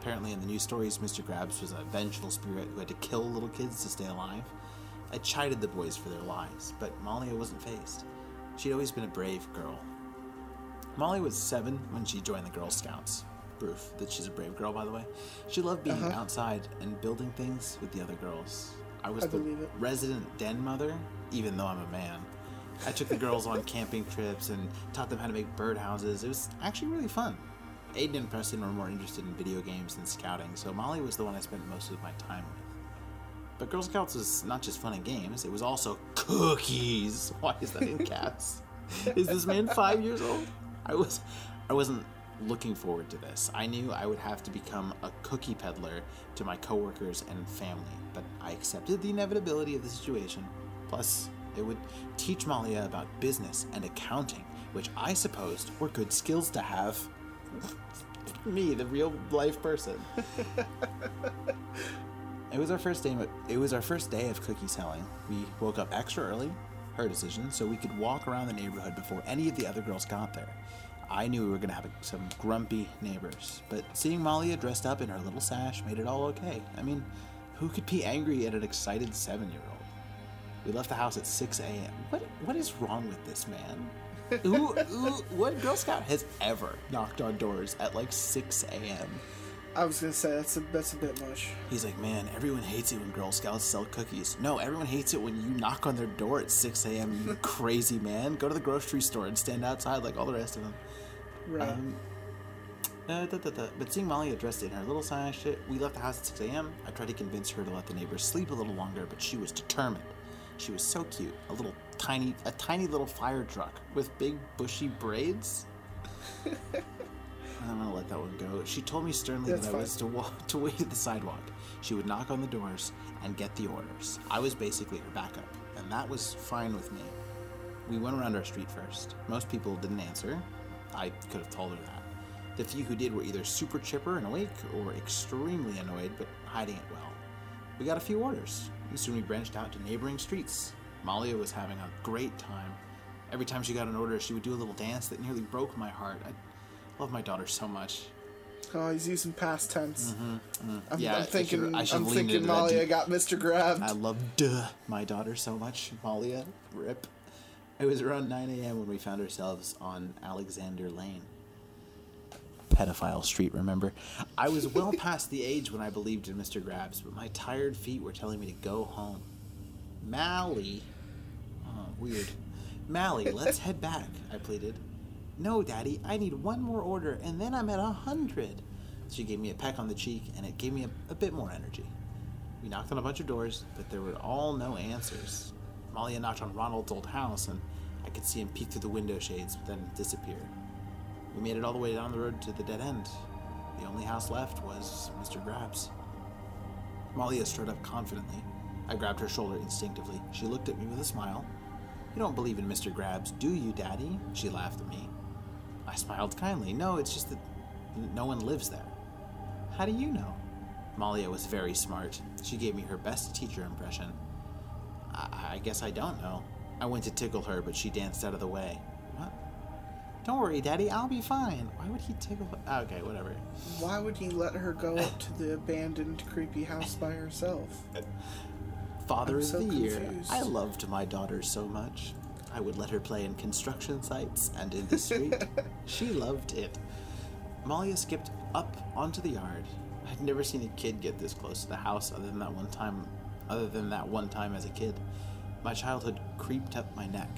Apparently, in the news stories, Mr. Grabs was a vengeful spirit who had to kill little kids to stay alive. I chided the boys for their lies, but Malia wasn't phased. She'd always been a brave girl. Molly was seven when she joined the Girl Scouts. Proof that she's a brave girl, by the way. She loved being uh-huh. outside and building things with the other girls. I was I the resident den mother, even though I'm a man. I took the girls on camping trips and taught them how to make birdhouses. It was actually really fun. Aiden and Preston were more interested in video games than scouting, so Molly was the one I spent most of my time with. But Girl Scouts was not just fun and games, it was also cookies. Why is that in caps? is this man five years old? I was I wasn't looking forward to this. I knew I would have to become a cookie peddler to my coworkers and family, but I accepted the inevitability of the situation. Plus, it would teach Malia about business and accounting, which I supposed were good skills to have. Me, the real life person. It was our first day. It was our first day of cookie selling. We woke up extra early, her decision, so we could walk around the neighborhood before any of the other girls got there. I knew we were gonna have some grumpy neighbors, but seeing Malia dressed up in her little sash made it all okay. I mean, who could be angry at an excited seven-year-old? We left the house at 6 a.m. What what is wrong with this man? who, who, what Girl Scout has ever knocked on doors at like 6 a.m.? I was gonna say that's a that's a bit much. He's like, man, everyone hates it when Girl Scouts sell cookies. No, everyone hates it when you knock on their door at 6 a.m., you crazy man. Go to the grocery store and stand outside like all the rest of them. Right. Um, Uh, da, da, da. But seeing Molly dressed in her little science shit, we left the house at 6 a.m. I tried to convince her to let the neighbors sleep a little longer, but she was determined. She was so cute. A little tiny, a tiny little fire truck with big bushy braids. I'm gonna let that one go. She told me sternly That's that I was to walk to wait at the sidewalk. She would knock on the doors and get the orders. I was basically her backup, and that was fine with me. We went around our street first. Most people didn't answer. I could have told her that. The few who did were either super chipper and awake or extremely annoyed but hiding it well. We got a few orders, and soon we branched out to neighboring streets. Malia was having a great time. Every time she got an order, she would do a little dance that nearly broke my heart. I love my daughter so much. Oh, he's using past tense. I'm, Mm-hmm. Yeah, I I'm thinking. I I'm thinking Malia got Mr. Grab. I love uh, my daughter so much, Malia. Rip. It was around 9 a.m. when we found ourselves on Alexander Lane. Pedophile Street, remember? I was well past the age when I believed in Mr. Grabs, but my tired feet were telling me to go home. Mally. Oh, weird. Mally, let's head back, I pleaded. No, Daddy, I need one more order, and then I'm at a hundred. She gave me a peck on the cheek, and it gave me a, a bit more energy. We knocked on a bunch of doors, but there were all no answers. Malia knocked on Ronald's old house, and I could see him peek through the window shades, but then disappear. We made it all the way down the road to the dead end. The only house left was Mr. Grabs. Malia strode up confidently. I grabbed her shoulder instinctively. She looked at me with a smile. You don't believe in Mr. Grabs, do you, Daddy? She laughed at me. I smiled kindly. No, it's just that no one lives there. How do you know? Malia was very smart. She gave me her best teacher impression. I, I guess I don't know. I went to tickle her, but she danced out of the way. What? Don't worry, Daddy, I'll be fine. Why would he tickle her? Okay, whatever. Why would he let her go up to the abandoned, creepy house by herself? Father I'm of so the year. confused. I loved my daughter so much. I would let her play in construction sites and in the street. she loved it. Malia skipped up onto the yard. I'd never seen a kid get this close to the house other than that one time other than that one time as a kid. My childhood creeped up my neck.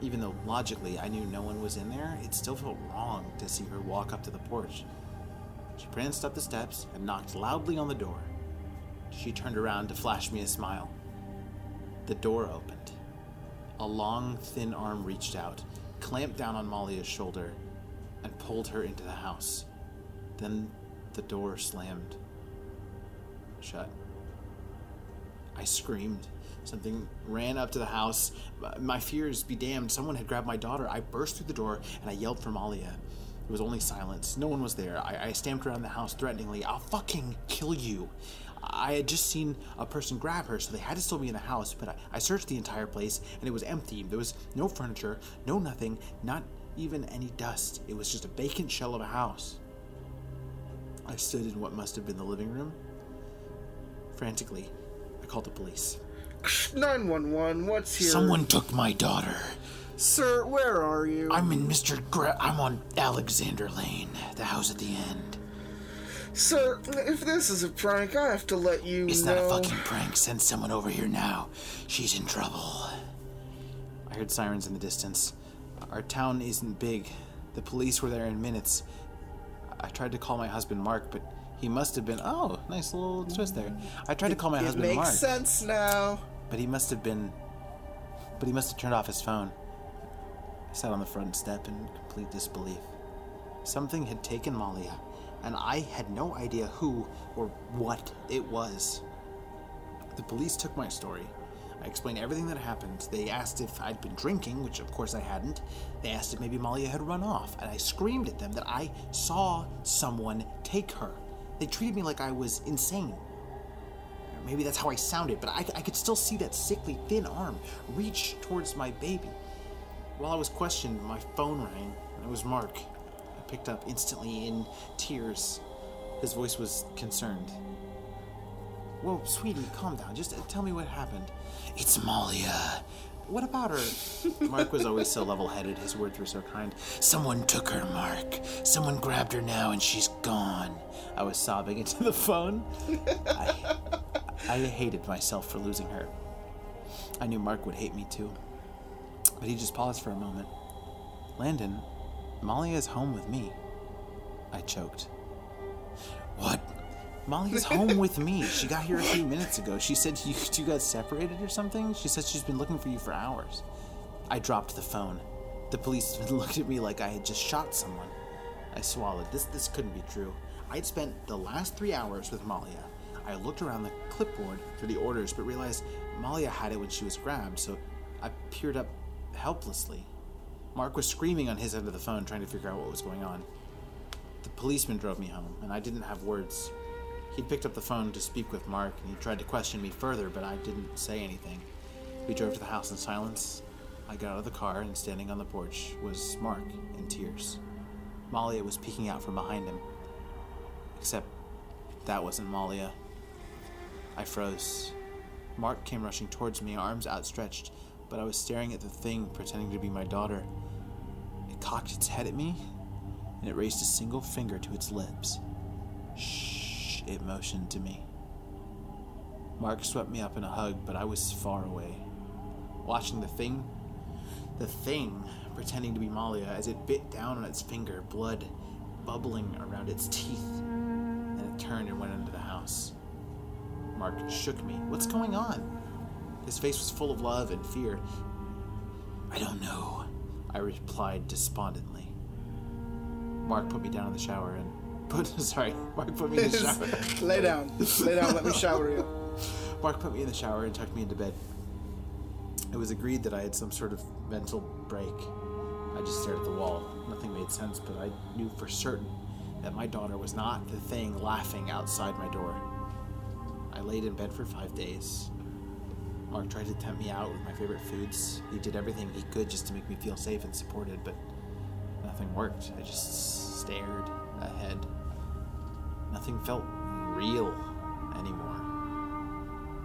Even though logically I knew no one was in there, it still felt wrong to see her walk up to the porch. She pranced up the steps and knocked loudly on the door. She turned around to flash me a smile. The door opened. A long, thin arm reached out, clamped down on Malia's shoulder, and pulled her into the house. Then the door slammed shut. I screamed. Something ran up to the house. My fears be damned. Someone had grabbed my daughter. I burst through the door and I yelled for Malia. It was only silence. No one was there. I, I stamped around the house threateningly. I'll fucking kill you. I had just seen a person grab her, so they had to still be in the house, but I, I searched the entire place and it was empty. There was no furniture, no nothing, not even any dust. It was just a vacant shell of a house. I stood in what must have been the living room. Frantically, called the police. 911, what's here? Someone took my daughter. Sir, where are you? I'm in Mr. Gra- I'm on Alexander Lane, the house at the end. Sir, if this is a prank, I have to let you It's know. not a fucking prank. Send someone over here now. She's in trouble. I heard sirens in the distance. Our town isn't big. The police were there in minutes. I tried to call my husband Mark, but he must have been. Oh, nice little twist there. I tried to call my husband. it makes Mark, sense now. but he must have been. But he must have turned off his phone. I sat on the front step in complete disbelief. Something had taken Malia, and I had no idea who or what it was. The police took my story. I explained everything that happened. They asked if I'd been drinking, which of course I hadn't. They asked if maybe Malia had run off, and I screamed at them that I saw someone take her. They treated me like I was insane. Maybe that's how I sounded, but I, I could still see that sickly, thin arm reach towards my baby. While I was questioned, my phone rang, it was Mark. I picked up instantly in tears. His voice was concerned. Whoa, sweetie, calm down. Just uh, tell me what happened. It's Malia. What about her? Mark was always so level headed, his words were so kind. Someone took her, Mark. Someone grabbed her now and she's gone. I was sobbing into the phone. I, I hated myself for losing her. I knew Mark would hate me too. But he just paused for a moment. Landon, Malia is home with me. I choked. What? Molly's home with me. She got here a few minutes ago. She said you two got separated or something. She said she's been looking for you for hours. I dropped the phone. The policeman looked at me like I had just shot someone. I swallowed. This this couldn't be true. I'd spent the last three hours with Malia. I looked around the clipboard for the orders, but realized Malia had it when she was grabbed, so I peered up helplessly. Mark was screaming on his end of the phone, trying to figure out what was going on. The policeman drove me home, and I didn't have words. He picked up the phone to speak with Mark, and he tried to question me further, but I didn't say anything. We drove to the house in silence. I got out of the car, and standing on the porch was Mark in tears. Malia was peeking out from behind him. Except that wasn't Malia. I froze. Mark came rushing towards me, arms outstretched, but I was staring at the thing pretending to be my daughter. It cocked its head at me, and it raised a single finger to its lips. Shh, it motioned to me. Mark swept me up in a hug, but I was far away. Watching the thing, the thing pretending to be Malia as it bit down on its finger, blood bubbling around its teeth. Then it turned and went into the house. Mark shook me. What's going on? His face was full of love and fear. I don't know, I replied despondently. Mark put me down in the shower and put sorry, Mark put me in the shower. Lay down. Lay down. Let me shower you. Mark put me in the shower and tucked me into bed. It was agreed that I had some sort of mental break. I just stared at the wall. Nothing made sense, but I knew for certain that my daughter was not the thing laughing outside my door. I laid in bed for five days. Mark tried to tempt me out with my favorite foods. He did everything he could just to make me feel safe and supported, but nothing worked. I just stared ahead. Nothing felt real anymore.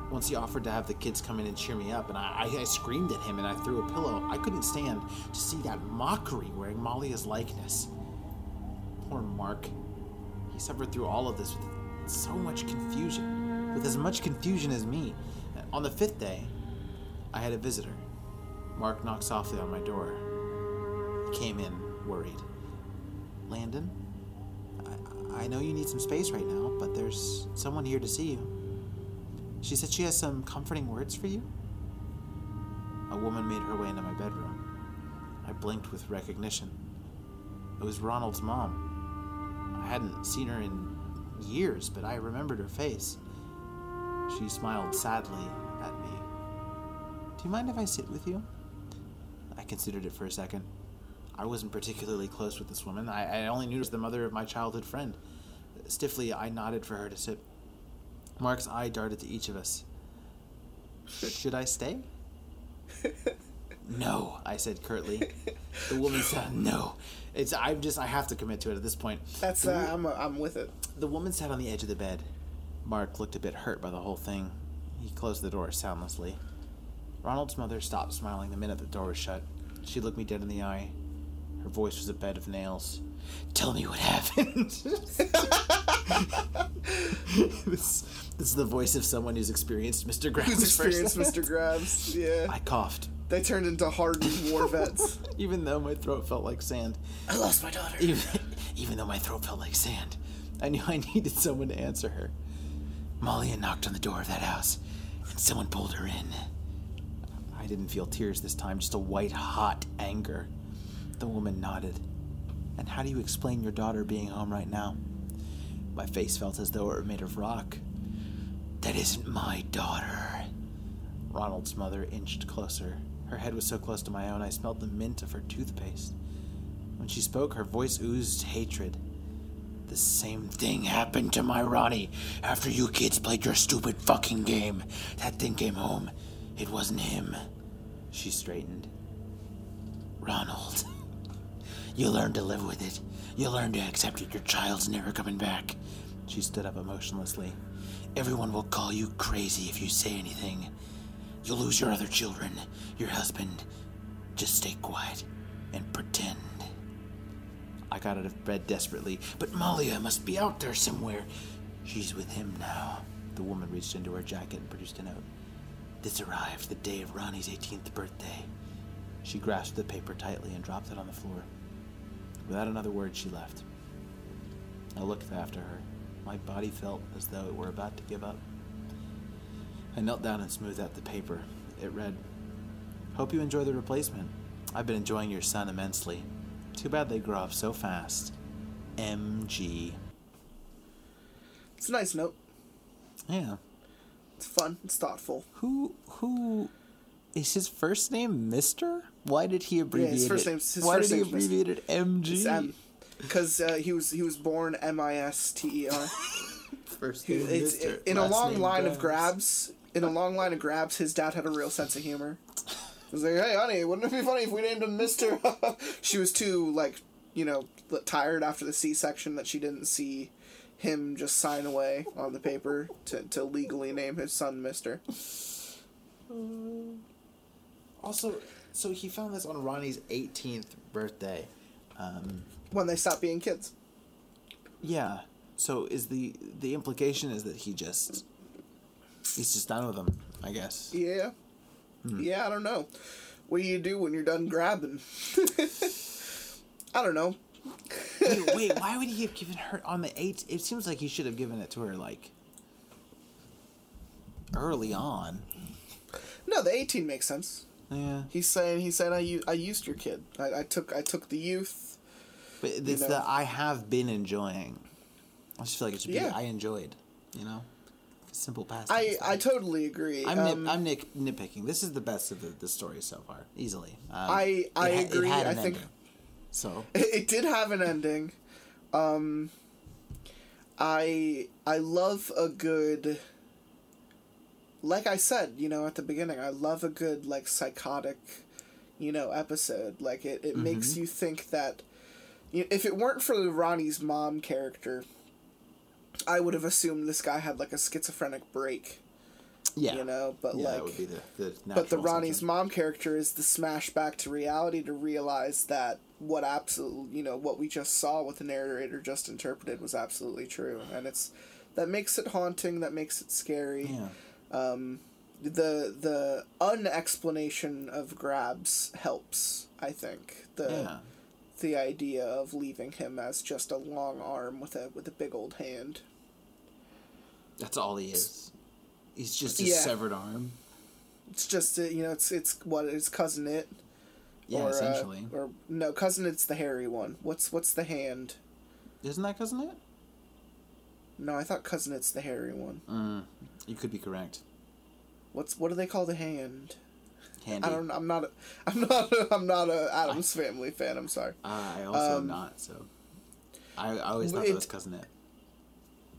Once he offered to have the kids come in and cheer me up, and I, I, screamed at him and I threw a pillow. I couldn't stand to see that mockery wearing Malia's likeness. Poor Mark. He suffered through all of this with so much confusion, with as much confusion as me. On the fifth day, I had a visitor. Mark knocked softly on my door. He came in, worried. Landon, I, know you need some space right now, but there's someone here to see you. She said she has some comforting words for you. A woman made her way into my bedroom. I blinked with recognition. It was Ronald's mom. I hadn't seen her in years, but I remembered her face. She smiled sadly at me. Do you mind if I sit with you? I considered it for a second. I wasn't particularly close with this woman. I, I only knew her as the mother of my childhood friend. Stiffly, I nodded for her to sit. Mark's eye darted to each of us. Should I stay? no, I said curtly. The woman said no. It's I'm just I have to commit to it at this point. That's uh, I'm I'm with it. The woman sat on the edge of the bed. Mark looked a bit hurt by the whole thing. He closed the door soundlessly. Ronald's mother stopped smiling the minute the door was shut. She looked me dead in the eye. Her voice was a bed of nails. Tell me what happened. this, this is the voice of someone who's experienced Mr. Grabs. Who's experienced Mr. Grabs? Yeah. I coughed, They turned into hardened war vets. even though my throat felt like sand. I lost my daughter. Even, even though my throat felt like sand, I knew I needed someone to answer her. Molly had knocked on the door of that house, and someone pulled her in. I didn't feel tears this time, just a white hot anger. The woman nodded. And how do you explain your daughter being home right now? My face felt as though it were made of rock. That isn't my daughter. Ronald's mother inched closer. Her head was so close to my own, I smelled the mint of her toothpaste. When she spoke, her voice oozed hatred. The same thing happened to my Ronnie after you kids played your stupid fucking game. That thing came home. It wasn't him. She straightened. Ronald. You learn to live with it. You learn to accept that your child's never coming back. She stood up emotionlessly. Everyone will call you crazy if you say anything. You'll lose your other children, your husband. Just stay quiet and pretend. I got out of bed desperately, but Malia must be out there somewhere. She's with him now. The woman reached into her jacket and produced a note. This arrived the day of Ronnie's 18th birthday. She grasped the paper tightly and dropped it on the floor. Without another word, she left. I looked after her. My body felt as though it were about to give up. I knelt down and smoothed out the paper. It read, Hope you enjoy the replacement. I've been enjoying your son immensely. Too bad they grow up so fast. MG. It's a nice note. Yeah. It's fun. It's thoughtful. Who who is his first name Mister? Why did he abbreviate first it? name's- his Why first did he abbreviate it MG? It's M, because uh, he was he was born M I S T E R. First He- name It's Mister, in a long name line of Grabs. grabs. In a long line of grabs, his dad had a real sense of humor. He was like, "Hey, honey, wouldn't it be funny if we named him Mister?" she was too like, you know, tired after the C-section that she didn't see him just sign away on the paper to, to legally name his son Mister. Also, so he found this on Ronnie's 18th birthday. Um, When they stopped being kids. yeah. So is the the implication is that he just he's just done with them, I guess. Yeah. Hmm. Yeah, I don't know. What do you do when you're done grabbing? I don't know. wait, wait, why would he have given her on the eight? It seems like he should have given it to her like early on. No, the 18 makes sense. Yeah, He's saying he's saying I, u- I used your kid. I, I took I took the youth. but it's know. the I have been enjoying. I just feel like it should be Yeah. I enjoyed. You know, simple past. I tense I totally agree. I'm Um, nip, I'm nick, nitpicking. This is the best of the, the story so far, easily. Um, I- I it agree. It I an think- ending. so. it did have an ending. Um, I I love a good. Like I said, you know, at the beginning, I love a good like psychotic, you know, episode. Like it, it makes mm-hmm. you think that, you know, if it weren't for the Ronnie's mom character, I would have assumed this guy had like a schizophrenic break. Yeah, You know, but yeah, like, that would be the, the but the Ronnie's mom character is the smash back to reality to realize that what absolute you know what we just saw what the narrator just interpreted was absolutely true and it's that makes it haunting that makes it scary Yeah. The the unexplanation of grabs helps i think the Yeah. the idea of leaving him as just a long arm with a with a big old hand That's all he is. He's just a Yeah. severed arm. it's just uh, you know it's it's what it's cousin it Yeah, or, uh, essentially. or no cousin it's the hairy one what's what's the hand Isn't that cousin it? No, I thought cousin it's the hairy one. Mm, you could be correct. What's what do they call the hand? Handy. I don't. I'm not. A, I'm not. A, I'm not a Addams Family fan. I'm sorry. Uh, I also am Um, not. So. I, I always thought it- that was cousin it.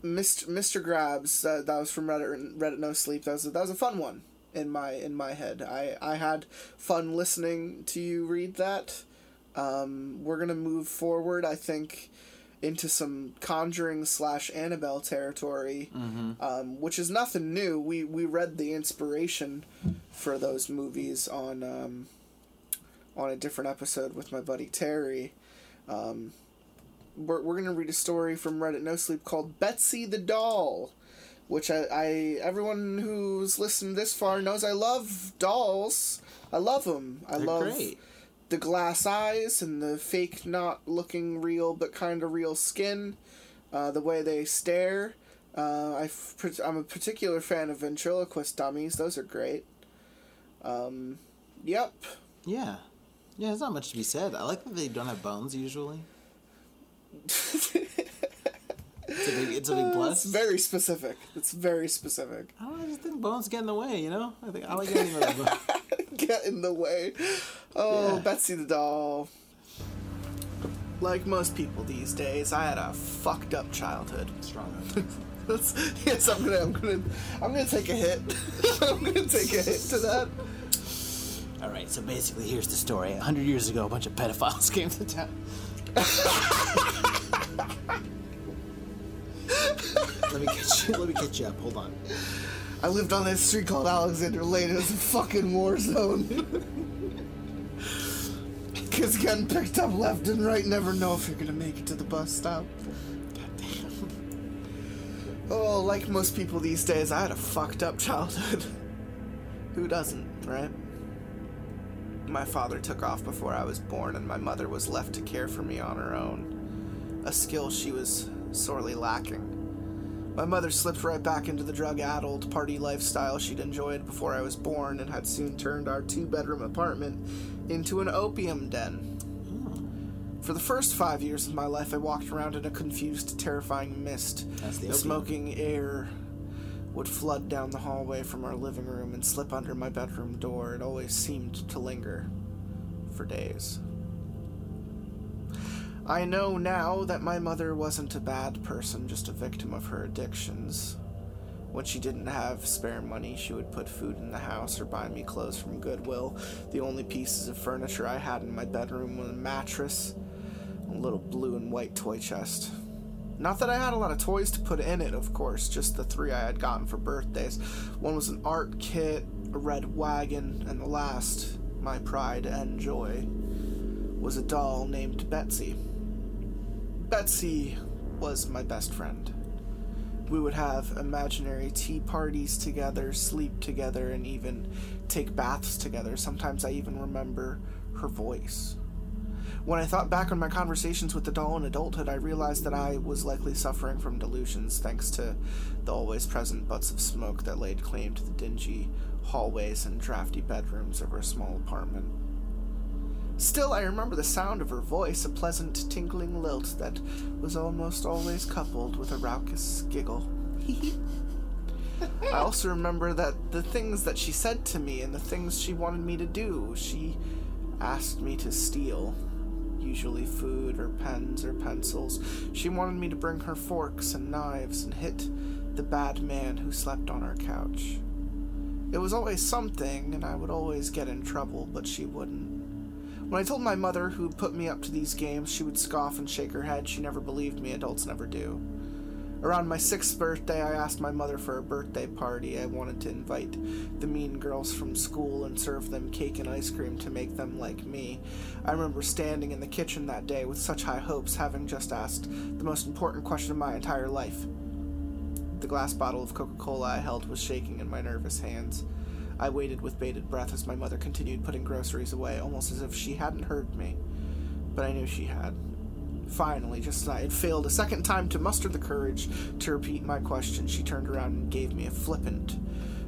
Mr. Mr. Grabs. Uh, that was from Reddit. Reddit No Sleep. That was a, that was a fun one in my in my head. I I had fun listening to you read that. Um, we're gonna move forward. I think into some Conjuring slash Annabelle territory, um, which is nothing new. We we read the inspiration for those movies on um, on a different episode with my buddy Terry. Um, we're, we're gonna read a story from Reddit No Sleep called Betsy the Doll, which I, I everyone who's listened this far knows I love dolls. I love them. I They're love great. The glass eyes and the fake, not looking real but kind of real skin. Uh, the way they stare. Uh, I am a particular fan of ventriloquist dummies. Those are great. Um, yep. Yeah. Yeah, there's not much to be said. I like that they don't have bones usually. It's a big, it's a big uh, plus. It's very specific. It's very specific. I don't know, I just think bones get in the way, you know? I think I like getting rid of them. Get in the way. Oh, Yeah. Betsy the doll. Like most people these days, I had a fucked up childhood. Strong. Yes, I'm gonna, I'm gonna, I'm gonna take a hit. I'm gonna take a hit to that. All right, so basically, here's the story. A hundred years ago, a bunch of pedophiles came to town. Let me catch you. Let me catch you up. Hold on. I lived on this street called Alexander Lane. It was a fucking war zone. Kids getting picked up left and right. Never know if you're gonna make it to the bus stop. Oh, like most people these days, I had a fucked up childhood. Who doesn't, right? My father took off before I was born, and my mother was left to care for me on her own. A skill she was sorely lacking. My mother slipped right back into the drug addled party lifestyle she'd enjoyed before I was born and had soon turned our two bedroom apartment into an opium den. For the first five years of my life, I walked around in a confused, terrifying mist. The the smoking air would flood down the hallway from our living room and slip under my bedroom door. It always seemed to linger for days. I know now that my mother wasn't a bad person, just a victim of her addictions. When she didn't have spare money, she would put food in the house or buy me clothes from Goodwill. The only pieces of furniture I had in my bedroom were a mattress, a little blue and white toy chest. Not that I had a lot of toys to put in it, of course, just the three I had gotten for birthdays. One was an art kit, a red wagon, and the last, my pride and joy, was a doll named Betsy. Betsy was my best friend. We would have imaginary tea parties together, sleep together, and even take baths together. Sometimes I even remember her voice. When I thought back on my conversations with the doll in adulthood, I realized that I was likely suffering from delusions thanks to the always present butts of smoke that laid claim to the dingy hallways and drafty bedrooms of our small apartment. Still, I remember the sound of her voice, a pleasant, tinkling lilt that was almost always coupled with a raucous giggle. I also remember that the things that she said to me and the things she wanted me to do, she asked me to steal. Usually food or pens or pencils. She wanted me to bring her forks and knives and hit the bad man who slept on our couch. It was always something, and I would always get in trouble, but she wouldn't. When I told my mother who put me up to these games, she would scoff and shake her head. She never believed me, adults never do. Around my sixth birthday, I asked my mother for a birthday party. I wanted to invite the mean girls from school and serve them cake and ice cream to make them like me. I remember standing in the kitchen that day with such high hopes, having just asked the most important question of my entire life. The glass bottle of Coca Cola I held was shaking in my nervous hands. I waited with bated breath as my mother continued putting groceries away, almost as if she hadn't heard me. But I knew she had. Finally, just as I had failed a second time to muster the courage to repeat my question, she turned around and gave me a flippant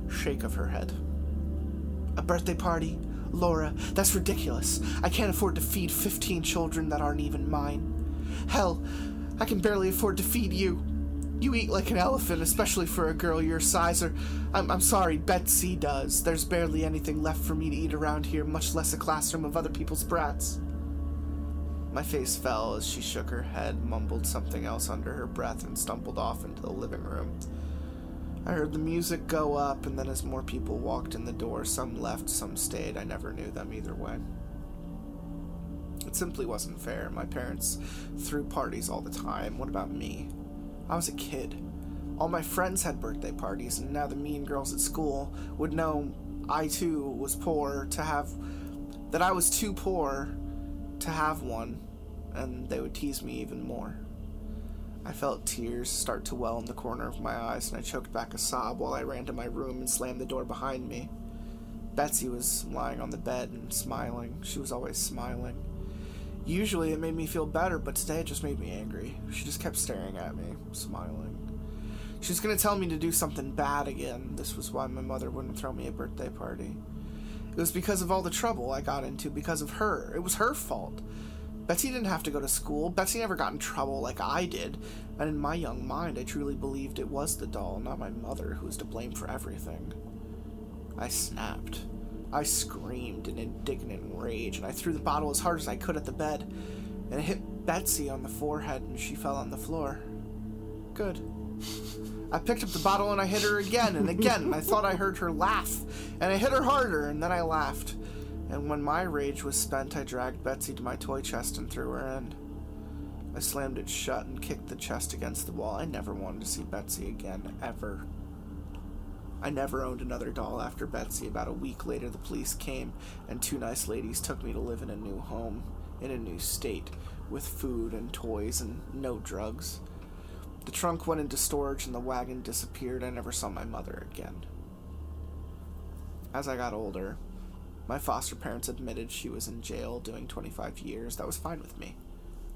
shake of her head. A birthday party? Laura, that's ridiculous. I can't afford to feed 15 children that aren't even mine. Hell, I can barely afford to feed you. You eat like an elephant, especially for a girl your size, or I'm, I'm sorry, Betsy does. There's barely anything left for me to eat around here, much less a classroom of other people's brats. My face fell as she shook her head, mumbled something else under her breath, and stumbled off into the living room. I heard the music go up, and then as more people walked in the door, some left, some stayed. I never knew them either way. It simply wasn't fair. My parents threw parties all the time. What about me? I was a kid. All my friends had birthday parties, and now the mean girls at school would know I too was poor to have. that I was too poor to have one, and they would tease me even more. I felt tears start to well in the corner of my eyes, and I choked back a sob while I ran to my room and slammed the door behind me. Betsy was lying on the bed and smiling. She was always smiling. Usually it made me feel better, but today it just made me angry. She just kept staring at me, smiling. She was gonna tell me to do something bad again. This was why my mother wouldn't throw me a birthday party. It was because of all the trouble I got into because of her. It was her fault. Betsy didn't have to go to school. Betsy never got in trouble like I did. And in my young mind, I truly believed it was the doll, not my mother, who was to blame for everything. I snapped. I screamed in indignant rage, and I threw the bottle as hard as I could at the bed. And it hit Betsy on the forehead, and she fell on the floor. Good. I picked up the bottle and I hit her again and again, and I thought I heard her laugh. And I hit her harder, and then I laughed. And when my rage was spent, I dragged Betsy to my toy chest and threw her in. I slammed it shut and kicked the chest against the wall. I never wanted to see Betsy again, ever. I never owned another doll after Betsy. About a week later, the police came, and two nice ladies took me to live in a new home, in a new state, with food and toys and no drugs. The trunk went into storage and the wagon disappeared. I never saw my mother again. As I got older, my foster parents admitted she was in jail doing 25 years. That was fine with me.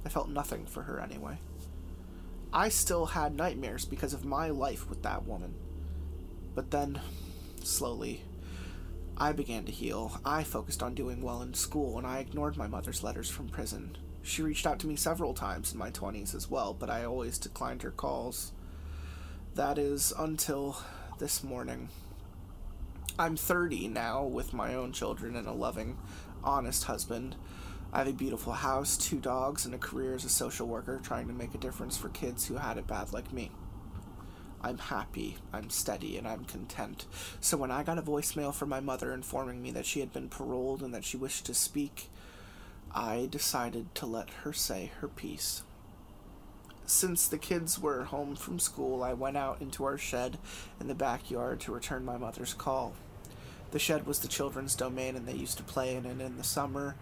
I felt nothing for her anyway. I still had nightmares because of my life with that woman. But then, slowly, I began to heal. I focused on doing well in school, and I ignored my mother's letters from prison. She reached out to me several times in my 20s as well, but I always declined her calls. That is until this morning. I'm 30 now with my own children and a loving, honest husband. I have a beautiful house, two dogs, and a career as a social worker trying to make a difference for kids who had it bad like me. I'm happy, I'm steady, and I'm content. So when I got a voicemail from my mother informing me that she had been paroled and that she wished to speak, I decided to let her say her piece. Since the kids were home from school, I went out into our shed in the backyard to return my mother's call. The shed was the children's domain and they used to play in it in the summer.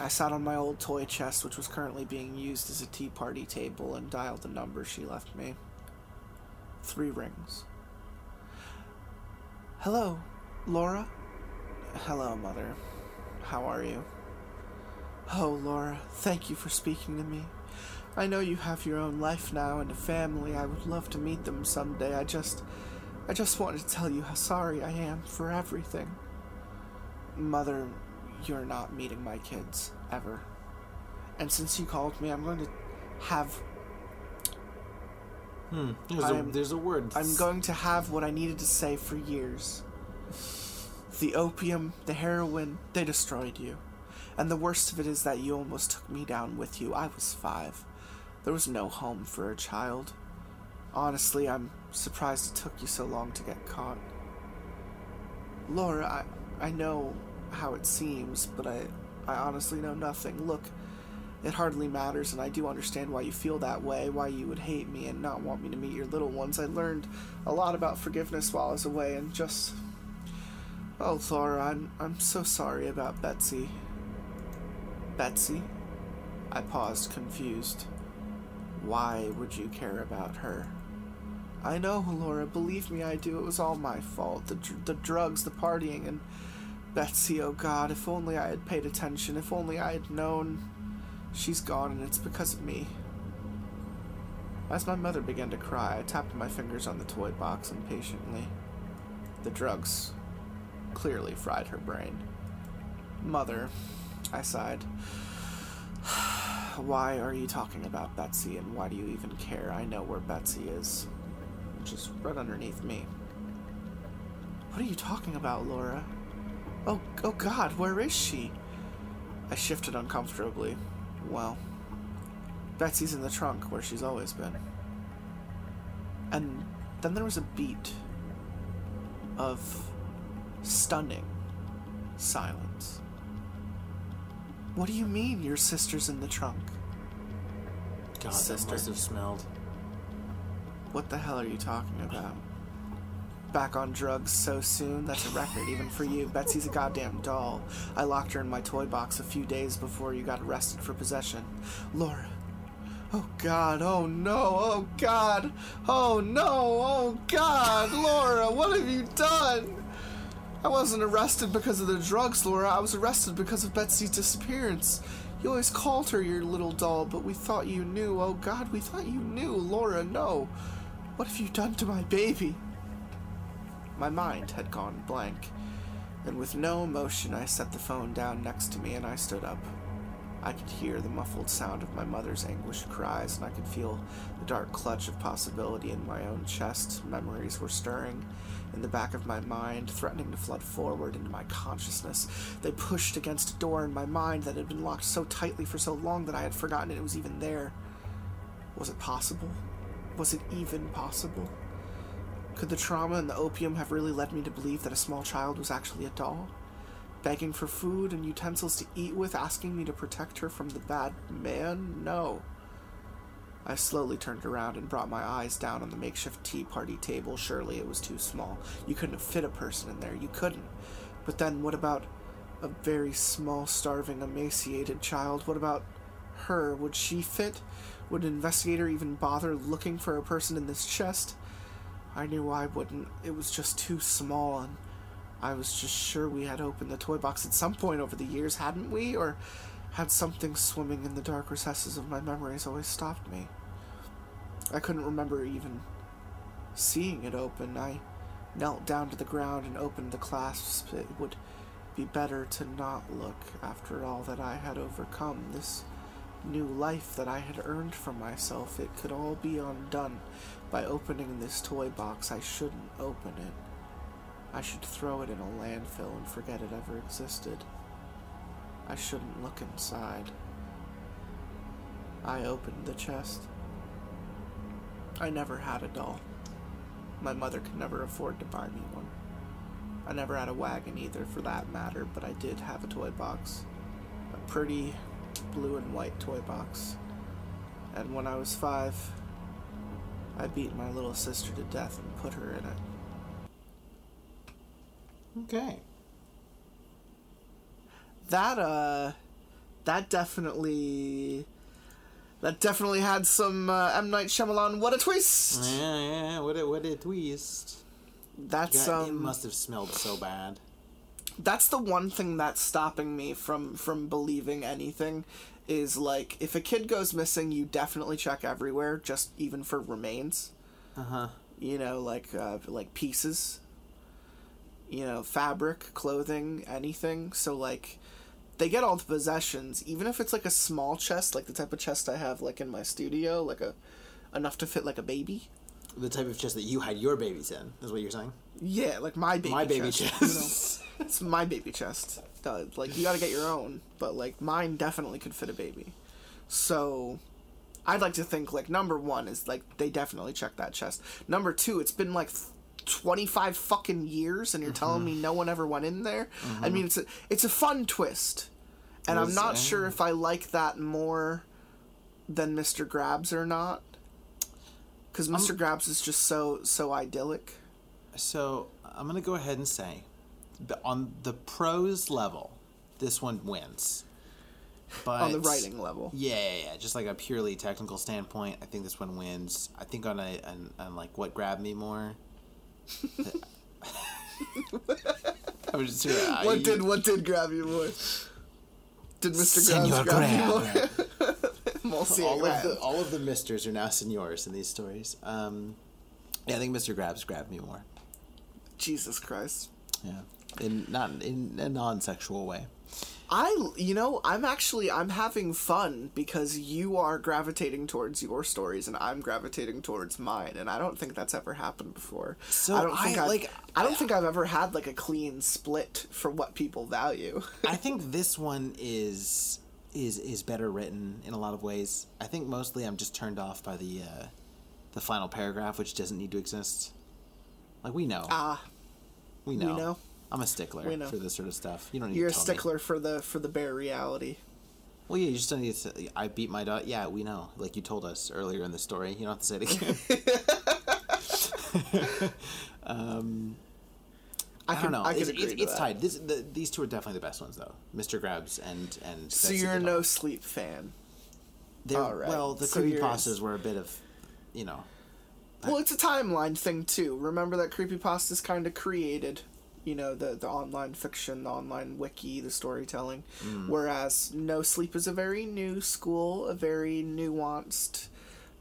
I sat on my old toy chest, which was currently being used as a tea party table, and dialed the number she left me. Three rings. Hello, Laura? Hello, Mother. How are you? Oh, Laura, thank you for speaking to me. I know you have your own life now and a family. I would love to meet them someday. I just. I just wanted to tell you how sorry I am for everything. Mother, you're not meeting my kids, ever. And since you called me, I'm going to have. Hmm. There's, a, I'm- there's a word. I'm going to have what I needed to say for years. The opium, the heroin, they destroyed you. And the worst of it is that you almost took me down with you. I was five. There was no home for a child. Honestly, I'm surprised it took you so long to get caught. Laura, I, I know how it seems, but I, I honestly know nothing. Look, it hardly matters, and I do understand why you feel that way, why you would hate me and not want me to meet your little ones. I learned a lot about forgiveness while I was away, and just. Oh, Laura, I'm, I'm so sorry about Betsy. Betsy? I paused, confused. Why would you care about her? I know, Laura, believe me, I do. It was all my fault. The, dr- the drugs, the partying, and Betsy, oh God, if only I had paid attention, if only I had known. She's gone, and it's because of me. As my mother began to cry, I tapped my fingers on the toy box impatiently. The drugs clearly fried her brain. Mother, I sighed. Why are you talking about Betsy, and why do you even care? I know where Betsy is. Just right underneath me. What are you talking about, Laura? Oh, oh God, where is she? I shifted uncomfortably. Well, Betsy's in the trunk where she's always been. And then there was a beat of stunning silence. What do you mean your sister's in the trunk? God, Sister. that must have smelled. What the hell are you talking about? Back on drugs so soon? That's a record, even for you. Betsy's a goddamn doll. I locked her in my toy box a few days before you got arrested for possession. Laura. Oh god, oh no, oh god, oh no, oh god, Laura, what have you done? I wasn't arrested because of the drugs, Laura. I was arrested because of Betsy's disappearance. You always called her your little doll, but we thought you knew. Oh God, we thought you knew. Laura, no. What have you done to my baby? My mind had gone blank, and with no emotion, I set the phone down next to me and I stood up. I could hear the muffled sound of my mother's anguished cries, and I could feel the dark clutch of possibility in my own chest. Memories were stirring in the back of my mind, threatening to flood forward into my consciousness. They pushed against a door in my mind that had been locked so tightly for so long that I had forgotten it was even there. Was it possible? Was it even possible? Could the trauma and the opium have really led me to believe that a small child was actually a doll? Begging for food and utensils to eat with, asking me to protect her from the bad man? No. I slowly turned around and brought my eyes down on the makeshift tea party table. Surely it was too small. You couldn't have fit a person in there. You couldn't. But then what about a very small, starving, emaciated child? What about her? Would she fit? Would an investigator even bother looking for a person in this chest? I knew I wouldn't. It was just too small, and I was just sure we had opened the toy box at some point over the years, hadn't we? Or had something swimming in the dark recesses of my memories always stopped me? I couldn't remember even seeing it open. I knelt down to the ground and opened the clasps. It would be better to not look after all that I had overcome. This new life that I had earned for myself, it could all be undone by opening this toy box. I shouldn't open it. I should throw it in a landfill and forget it ever existed. I shouldn't look inside. I opened the chest. I never had a doll. My mother could never afford to buy me one. I never had a wagon either, for that matter, but I did have a toy box. A pretty blue and white toy box. And when I was five, I beat my little sister to death and put her in it. Okay. That, uh, that definitely, that definitely had some uh, M. Night Shyamalan, what a twist! Yeah, yeah. What a what a twist. That's, God, it um, must have smelled so bad. that's the one thing that's stopping me from from believing anything is like if a kid goes missing you definitely check everywhere just even for remains Uh huh. you know like uh, like pieces you know fabric clothing anything so like they get all the possessions even if it's like a small chest like the type of chest i have like in my studio like a enough to fit like a baby The type of chest that you had your babies in is what you're saying. yeah like my baby My baby chest, chest. you know? it's my baby chest Uh, like you got to get your own but like mine definitely could fit a baby. So i'd like to think like number one is like they definitely checked that chest. Number two it's been like 25 fucking years and you're telling me no one ever went in there? I mean it's a it's a fun twist. And i'm not uh, sure if i like that more than mr grabs or not because mr grabs is just so so idyllic. So I'm gonna go ahead and say, on the pros level, this one wins. But on the writing level Yeah, yeah, yeah. Just like a purely technical standpoint, I think this one wins. I think on a on, on like what grabbed me more. I was just I- What did what did grab you more? Did Mr. Senor Grabs grab you more? All of the all of the misters are now senors in these stories. Um, yeah, I think Mr. Grabs grabbed me more. Jesus Christ. Yeah, in not in a non-sexual way. I you know, I'm actually I'm having fun because you are gravitating towards your stories and I'm gravitating towards mine and I don't think that's ever happened before. So I don't think I, I've, like- I don't think I've ever had like a clean split for what people value. I think this one is is is better written in a lot of ways. I think mostly I'm just turned off by the uh, the final paragraph, which doesn't need to exist. Like we know, Ah, we know. know. I'm a stickler for this sort of stuff. You don't need you're a tell me. stickler for the for the bare reality. Well, yeah, you just don't need to. Say, I beat my dog. Yeah, we know. Like you told us earlier in the story. You don't have to say it again. um, I, can- don't know. I it's agree it's, it's tied. This, the, these two are definitely the best ones, though. Mr. Grabs and and. So you're a no sleep fan. They're, Alright, Well, the so you're- creepypastas were a bit of, you know. Well, it's a timeline thing too. Remember that creepypastas kind of created, you know, the the online fiction, the online wiki, the storytelling. Whereas No Sleep is a very new school, a very nuanced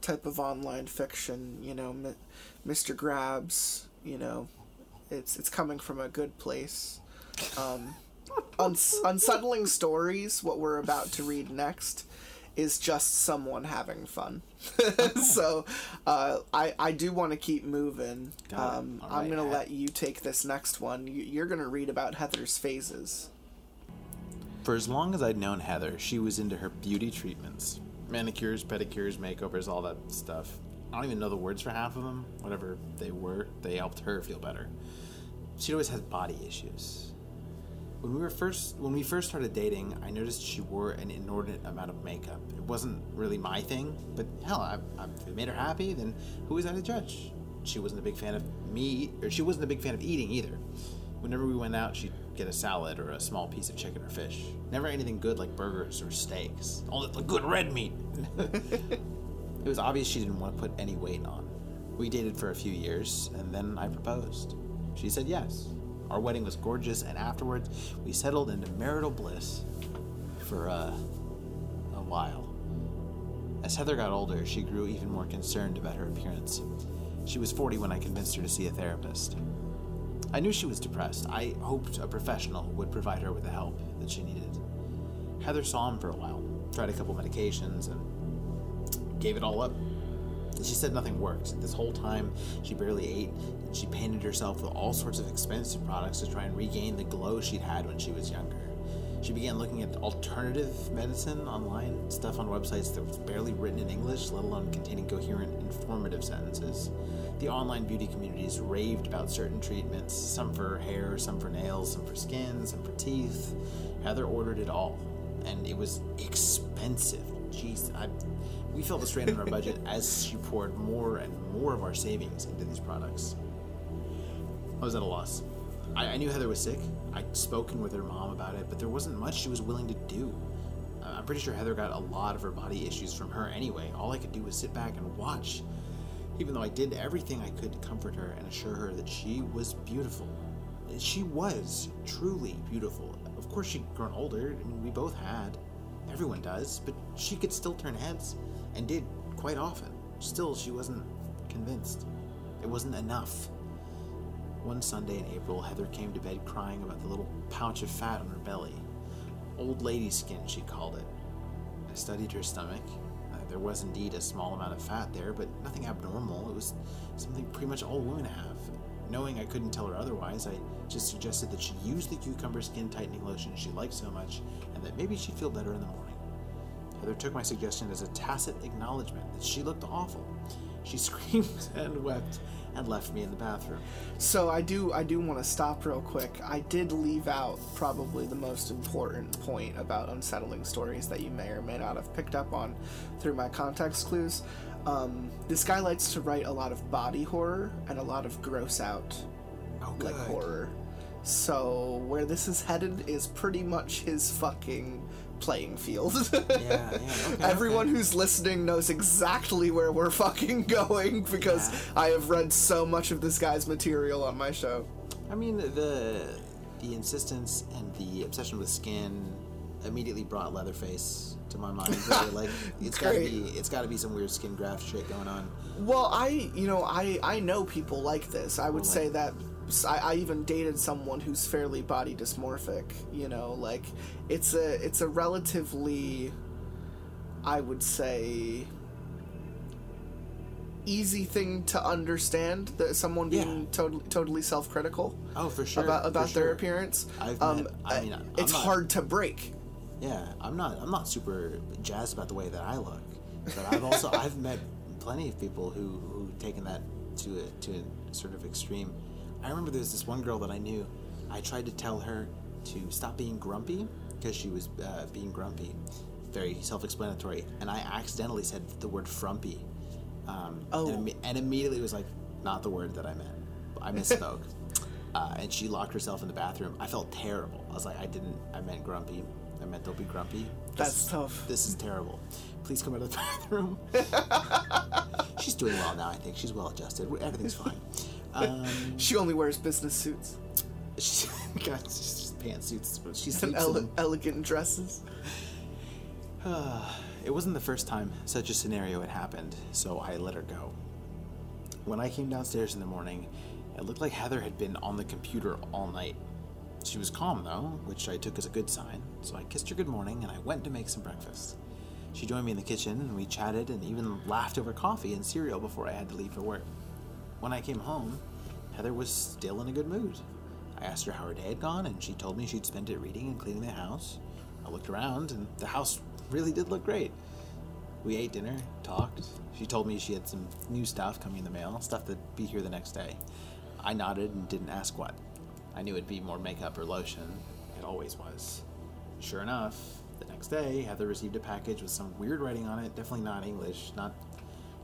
type of online fiction. You know, M- Mr. Grabs. You know, it's it's coming from a good place. Um, uns- unsettling stories. What we're about to read next is just someone having fun. so uh, I I do want to keep moving. Um, All I'm gonna let you take this next one. You, you're gonna read about Heather's phases. For as long as I'd known Heather, she was into her beauty treatments manicures, pedicures, makeovers, all that stuff. I don't even know the words for half of them. Whatever they were, they helped her feel better. She always had body issues. When we were first when we first started dating, I noticed she wore an inordinate amount of makeup. It wasn't really my thing, but hell, I, I, if it made her happy, then who was I to judge? She wasn't a big fan of me, or she wasn't a big fan of eating either. Whenever we went out, she'd get a salad or a small piece of chicken or fish. Never anything good like burgers or steaks. Only the good red meat. it was obvious she didn't want to put any weight on. We dated for a few years, and then I proposed. She said yes. Our wedding was gorgeous, and afterwards, we settled into marital bliss for uh, a while. As Heather got older, she grew even more concerned about her appearance. She was 40 when I convinced her to see a therapist. I knew she was depressed. I hoped a professional would provide her with the help that she needed. Heather saw him for a while, tried a couple medications, and gave it all up. She said nothing worked. This whole time, she barely ate, she painted herself with all sorts of expensive products to try and regain the glow she'd had when she was younger. She began looking at alternative medicine online, stuff on websites that was barely written in English, let alone containing coherent, informative sentences. The online beauty communities raved about certain treatments, some for hair, some for nails, some for skin, some for teeth. Heather ordered it all, and it was expensive. Jeez, I, we felt the strain on our budget as she poured more and more of our savings into these products. I was at a loss. I, I knew Heather was sick. I'd spoken with her mom about it, but there wasn't much she was willing to do. Uh, I'm pretty sure Heather got a lot of her body issues from her anyway. All I could do was sit back and watch, even though I did everything I could to comfort her and assure her that she was beautiful. She was truly beautiful. Of course, she'd grown older. I mean, we both had. Everyone does, but she could still turn heads, and did quite often. Still, she wasn't convinced. It wasn't enough. One Sunday in April, Heather came to bed crying about the little pouch of fat on her belly. Old lady skin, she called it. I studied her stomach. Uh, there was indeed a small amount of fat there, but nothing abnormal. It was something pretty much all women have. Knowing I couldn't tell her otherwise, I just suggested that she use the cucumber skin tightening lotion she liked so much, and that maybe she'd feel better in the morning. Heather took my suggestion as a tacit acknowledgement that she looked awful. She screamed and wept and left me in the bathroom. So I do I do want to stop real quick. I did leave out probably the most important point about unsettling stories that you may or may not have picked up on through my context clues. Um, this guy likes to write a lot of body horror and a lot of gross out Oh, like horror. So where this is headed is pretty much his fucking playing field. Yeah, yeah, okay, Everyone okay. who's listening knows exactly where we're fucking going because Yeah. I have read so much of this guy's material on my show. I mean, the the insistence and the obsession with skin immediately brought Leatherface to my mind. Really, like it's got to be it's got to be some weird skin graft shit going on. Well, I, you know, I, I know people like this. I would Well, say that I, I even dated someone who's fairly body dysmorphic. You know, like it's a it's a relatively, I would say, easy thing to understand that someone being Yeah. totally totally self critical Oh, for sure. about about their appearance. I've um, met- I mean, I'm it's not- hard to break. Yeah, I'm not I'm not super jazzed about the way that I look, but I've also I've met plenty of people who who taken that to a to a sort of extreme. I remember there was this one girl that I knew. I tried to tell her to stop being grumpy because she was uh, being grumpy, very self-explanatory, and I accidentally said the word frumpy. Um, Oh. and, imme- and immediately was like, not the word that I meant. I misspoke. uh, and she locked herself in the bathroom. I felt terrible. I was like, I didn't. I meant grumpy. I meant don't be grumpy. This That's tough. This is terrible. Please come out of the bathroom. She's doing well now. I think she's well adjusted. Everything's fine. Um, She only wears business suits she, God, she's just pantsuits. but She and ele- in. elegant dresses. It wasn't the first time such a scenario had happened, so I let her go. When I came downstairs in the morning, it looked like Heather had been on the computer all night. She was calm, though, which I took as a good sign, so I kissed her good morning and I went to make some breakfast. She joined me in the kitchen and we chatted and even laughed over coffee and cereal before I had to leave for work. When I came home, Heather was still in a good mood. I asked her how her day had gone, and she told me she'd spent it reading and cleaning the house. I looked around, and the house really did look great. We ate dinner, talked. She told me she had some new stuff coming in the mail, stuff that'd be here the next day. I nodded and didn't ask what. I knew it'd be more makeup or lotion. It always was. Sure enough, the next day, Heather received a package with some weird writing on it. Definitely not English, not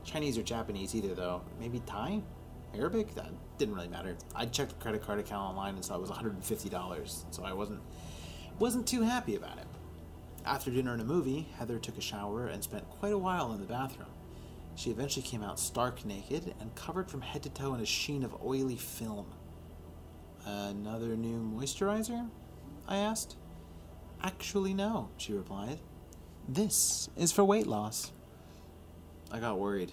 Chinese or Japanese either, though. Maybe Thai? Arabic? That didn't really matter. I checked the credit card account online and saw it was $150, so I wasn't wasn't too happy about it. After dinner and a movie, Heather took a shower and spent quite a while in the bathroom. She eventually came out stark naked and covered from head to toe in a sheen of oily film. Another new moisturizer? I asked. Actually, no, she replied. This is for weight loss. I got worried.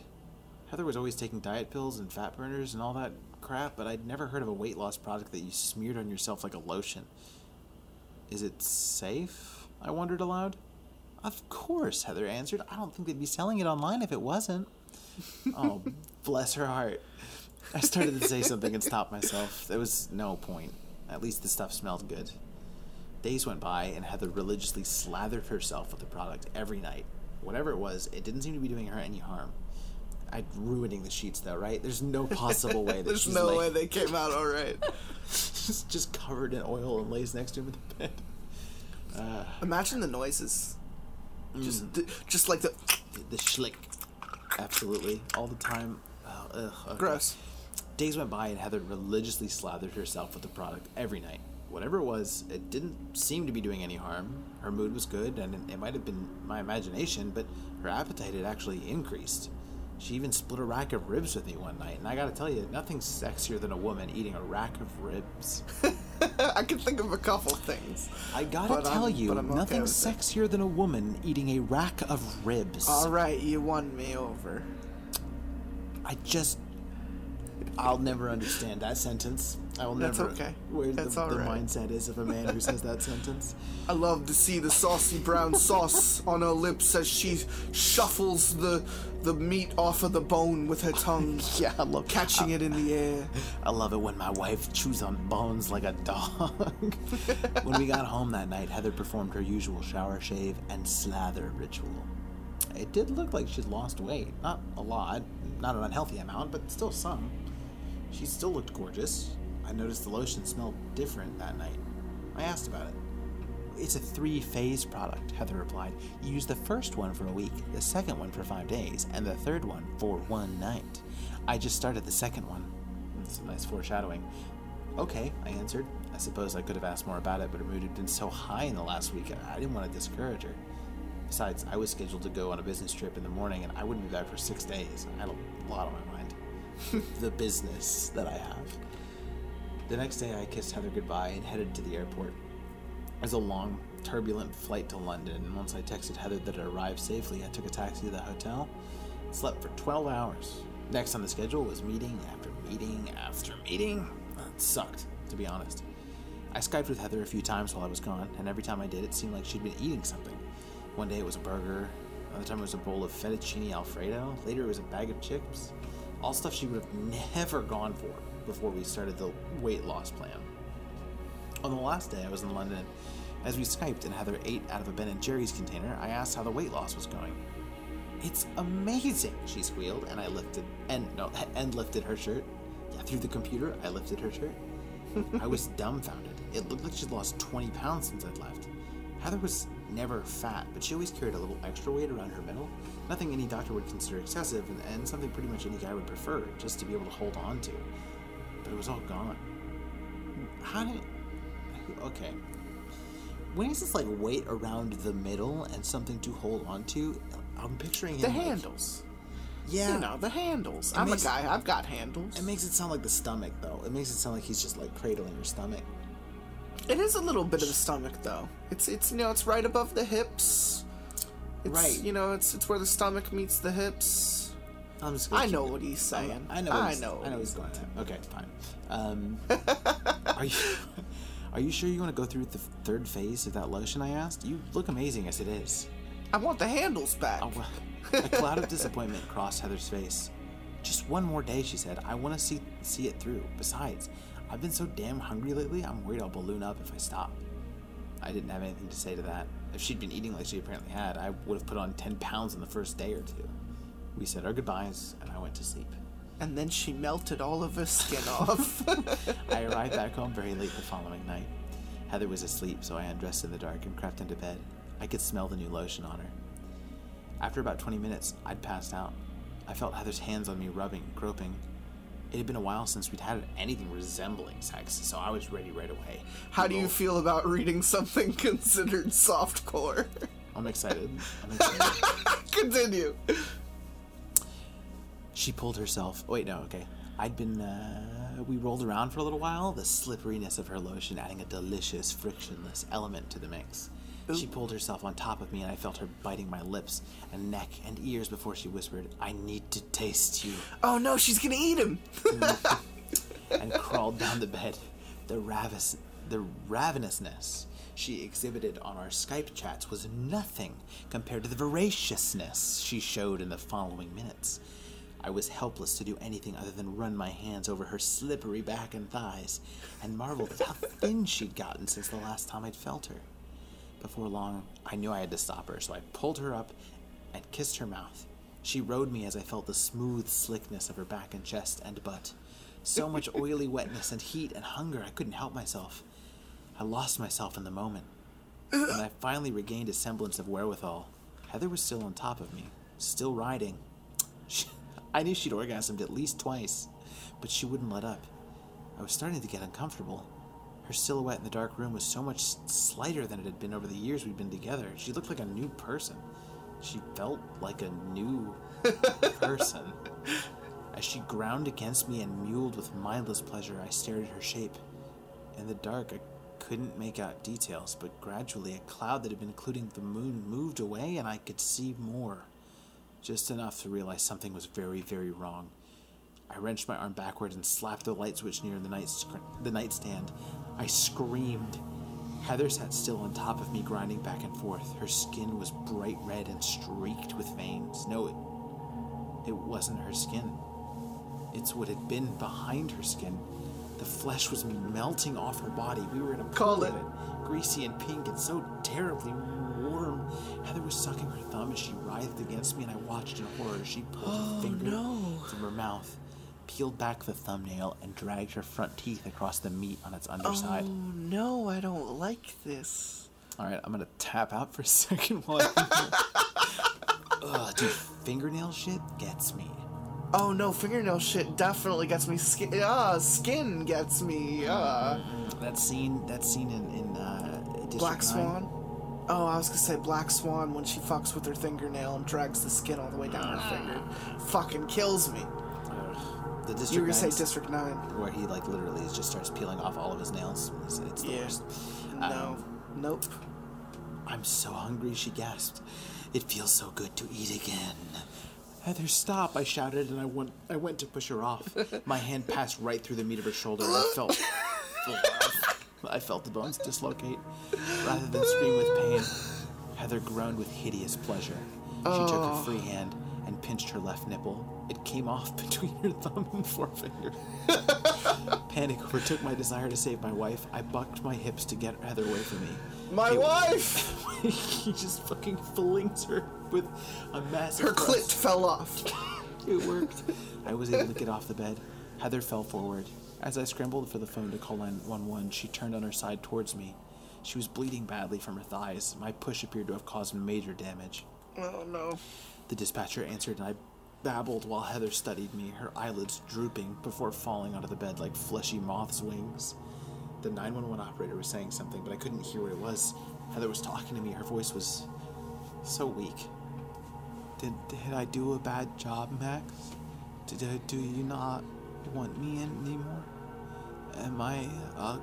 Heather was always taking diet pills and fat burners and all that crap, but I'd never heard of a weight loss product that you smeared on yourself like a lotion. Is it safe? I wondered aloud. Of course, Heather answered. I don't think they'd be selling it online if it wasn't. oh, bless her heart. I started to say something and stopped myself. There was no point. At least the stuff smelled good. Days went by, and Heather religiously slathered herself with the product every night. Whatever it was, it didn't seem to be doing her any harm. I'm ruining the sheets, though, right? There's no possible way that There's no lay- way they came out all right. just, just covered in oil and lays next to him in the bed. Uh, Imagine the noises. Just, mm. th- just like the The schlick. Absolutely. All the time. Oh, ugh, okay. gross. Days went by and Heather religiously slathered herself with the product every night. Whatever it was, it didn't seem to be doing any harm. Her mood was good, and it might have been my imagination, but her appetite had actually increased. She even split a rack of ribs with me one night, and I gotta tell you, nothing's sexier than a woman eating a rack of ribs. I can think of a couple things. I gotta tell I'm- you, I'm okay nothing's it. sexier than a woman eating a rack of ribs. All right, you won me over. I just. I'll never understand that sentence. I will That's never. okay. Where That's the, all the right. mindset is of a man who says that sentence. I love to see the saucy brown sauce on her lips as she shuffles the the meat off of the bone with her tongue, Yeah, I love catching it in the air. I love it when my wife chews on bones like a dog. when we got home that night, Heather performed her usual shower, shave, and slather ritual. It did look like she'd lost weight. Not a lot, not an unhealthy amount, but still some. She still looked gorgeous. I noticed the lotion smelled different that night. I asked about it. It's a three phase product, Heather replied. You use the first one for a week, the second one for five days, and the third one for one night. I just started the second one. It's a nice foreshadowing. Okay, I answered. I suppose I could have asked more about it, but her mood had been so high in the last week, I didn't want to discourage her. Besides, I was scheduled to go on a business trip in the morning, and I wouldn't be back for six days. I had a lot on my mind. the business that I have. The next day, I kissed Heather goodbye and headed to the airport. It was a long, turbulent flight to London, and once I texted Heather that I arrived safely, I took a taxi to the hotel, slept for 12 hours. Next on the schedule was meeting after meeting after meeting. That sucked, to be honest. I Skyped with Heather a few times while I was gone, and every time I did, it seemed like she'd been eating something. One day it was a burger, another time it was a bowl of fettuccine alfredo, later it was a bag of chips. All stuff she would have never gone for before we started the weight loss plan. On the last day I was in London, as we Skyped and Heather ate out of a Ben and Jerry's container, I asked how the weight loss was going. It's amazing, she squealed, and I lifted and no and lifted her shirt. Yeah, through the computer, I lifted her shirt. I was dumbfounded. It looked like she'd lost 20 pounds since I'd left. Heather was never fat, but she always carried a little extra weight around her middle. Nothing any doctor would consider excessive, and, and something pretty much any guy would prefer, just to be able to hold on to. But it was all gone. How did. Okay. When is this like weight around the middle and something to hold on to? I'm picturing. The like- handles. yeah. You know, the handles. I'm makes- a guy. I've got handles. It makes it sound like the stomach, though. It makes it sound like he's just like cradling your stomach. It is a little bit of the stomach, though. It's it's you know it's right above the hips. It's, Right. You know it's it's where the stomach meets the hips. I'm just. Gonna I know what he's saying. I know. What I he's, know. I know he's going to. Okay, fine. Um, are you? Are you sure you want to go through the third phase of that lotion? I asked. You look amazing as it is. I want the handles back. Oh, a cloud of disappointment crossed Heather's face. Just one more day, she said. I want to see see it through. Besides, I've been so damn hungry lately. I'm worried I'll balloon up if I stop. I didn't have anything to say to that. If she'd been eating like she apparently had, I would have put on ten pounds in the first day or two. We said our goodbyes, and I went to sleep. And then she melted all of her skin off. I arrived back home very late the following night. Heather was asleep, so I undressed in the dark and crept into bed. I could smell the new lotion on her. After about 20 minutes, I'd passed out. I felt Heather's hands on me rubbing, groping. It had been a while since we'd had anything resembling sex, so I was ready right away. How do you feel about reading something considered softcore? I'm excited. I'm excited. Continue. She pulled herself. Wait, no, okay. I'd been. Uh, we rolled around for a little while, the slipperiness of her lotion adding a delicious, frictionless element to the mix. She pulled herself on top of me, and I felt her biting my lips and neck and ears before she whispered, I need to taste you, Oh no, she's gonna eat him. and crawled down the bed. The, ravis- the ravenousness she exhibited on our Skype chats was nothing compared to the voraciousness she showed in the following minutes. I was helpless to do anything other than run my hands over her slippery back and thighs and marveled at how thin she'd gotten since the last time I'd felt her. Before long, I knew I had to stop her, so I pulled her up and kissed her mouth. She rode me as I felt the smooth slickness of her back and chest and butt. So much oily wetness and heat and hunger, I couldn't help myself. I lost myself in the moment. When I finally regained a semblance of wherewithal, Heather was still on top of me, still riding. She, I knew she'd orgasmed at least twice, but she wouldn't let up. I was starting to get uncomfortable. Her silhouette in the dark room was so much slighter than it had been over the years we'd been together. She looked like a new person. She felt like a new person. As she ground against me and mewled with mindless pleasure, I stared at her shape. In the dark, I couldn't make out details, but gradually a cloud that had been including the moon moved away and I could see more. Just enough to realize something was very, very wrong. I wrenched my arm backward and slapped the light switch near the, night the nightstand. I screamed. Heather sat still on top of me, grinding back and forth. Her skin was bright red and streaked with veins. No, it, it wasn't her skin. It's what had been behind her skin. The flesh was melting off her body. We were in a pool Called of it. greasy and pink and so terribly. Heather was sucking her thumb as she writhed against me, and I watched in horror. as She pulled her finger no. from her mouth, peeled back the thumbnail, and dragged her front teeth across the meat on its underside. Oh no, I don't like this. All right, I'm gonna tap out for a second while. Ugh, dude, fingernail shit gets me. Oh no, fingernail shit definitely gets me. Skin, ah, skin gets me. Ah, That scene, that scene in in uh, Black 9, Swan. Oh, I was gonna say Black Swan when she fucks with her fingernail and drags the skin all the way down her finger. Fucking kills me. The District You were gonna say 9's District Nine? where he like literally just starts peeling off all of his nails. It's, it's the Yeah. worst. No. Um, nope. I'm so hungry, she gasped. It feels so good to eat again. Heather, stop! I shouted, and I went. I went to push her off. My hand passed right through the meat of her shoulder, and I felt. I felt the bones dislocate. Rather than scream with pain, Heather groaned with hideous pleasure. She took her free oh. hand and pinched her left nipple. It came off between her thumb and forefinger. Panic overtook my desire to save my wife. I bucked my hips to get Heather away from me. My It- wife. he just fucking flings her with a massive Her clit fell off. It worked. I was able to get off the bed. Heather fell forward. As I scrambled for the phone to call 911, she turned on her side towards me. She was bleeding badly from her thighs. My push appeared to have caused major damage. Oh no. The dispatcher answered, and I babbled while Heather studied me, her eyelids drooping before falling onto the bed like fleshy moth's wings. The 911 operator was saying something, but I couldn't hear what it was. Heather was talking to me. Her voice was so weak. Did, did I do a bad job, Max? Did, I- do you not want me anymore? Am I, uh...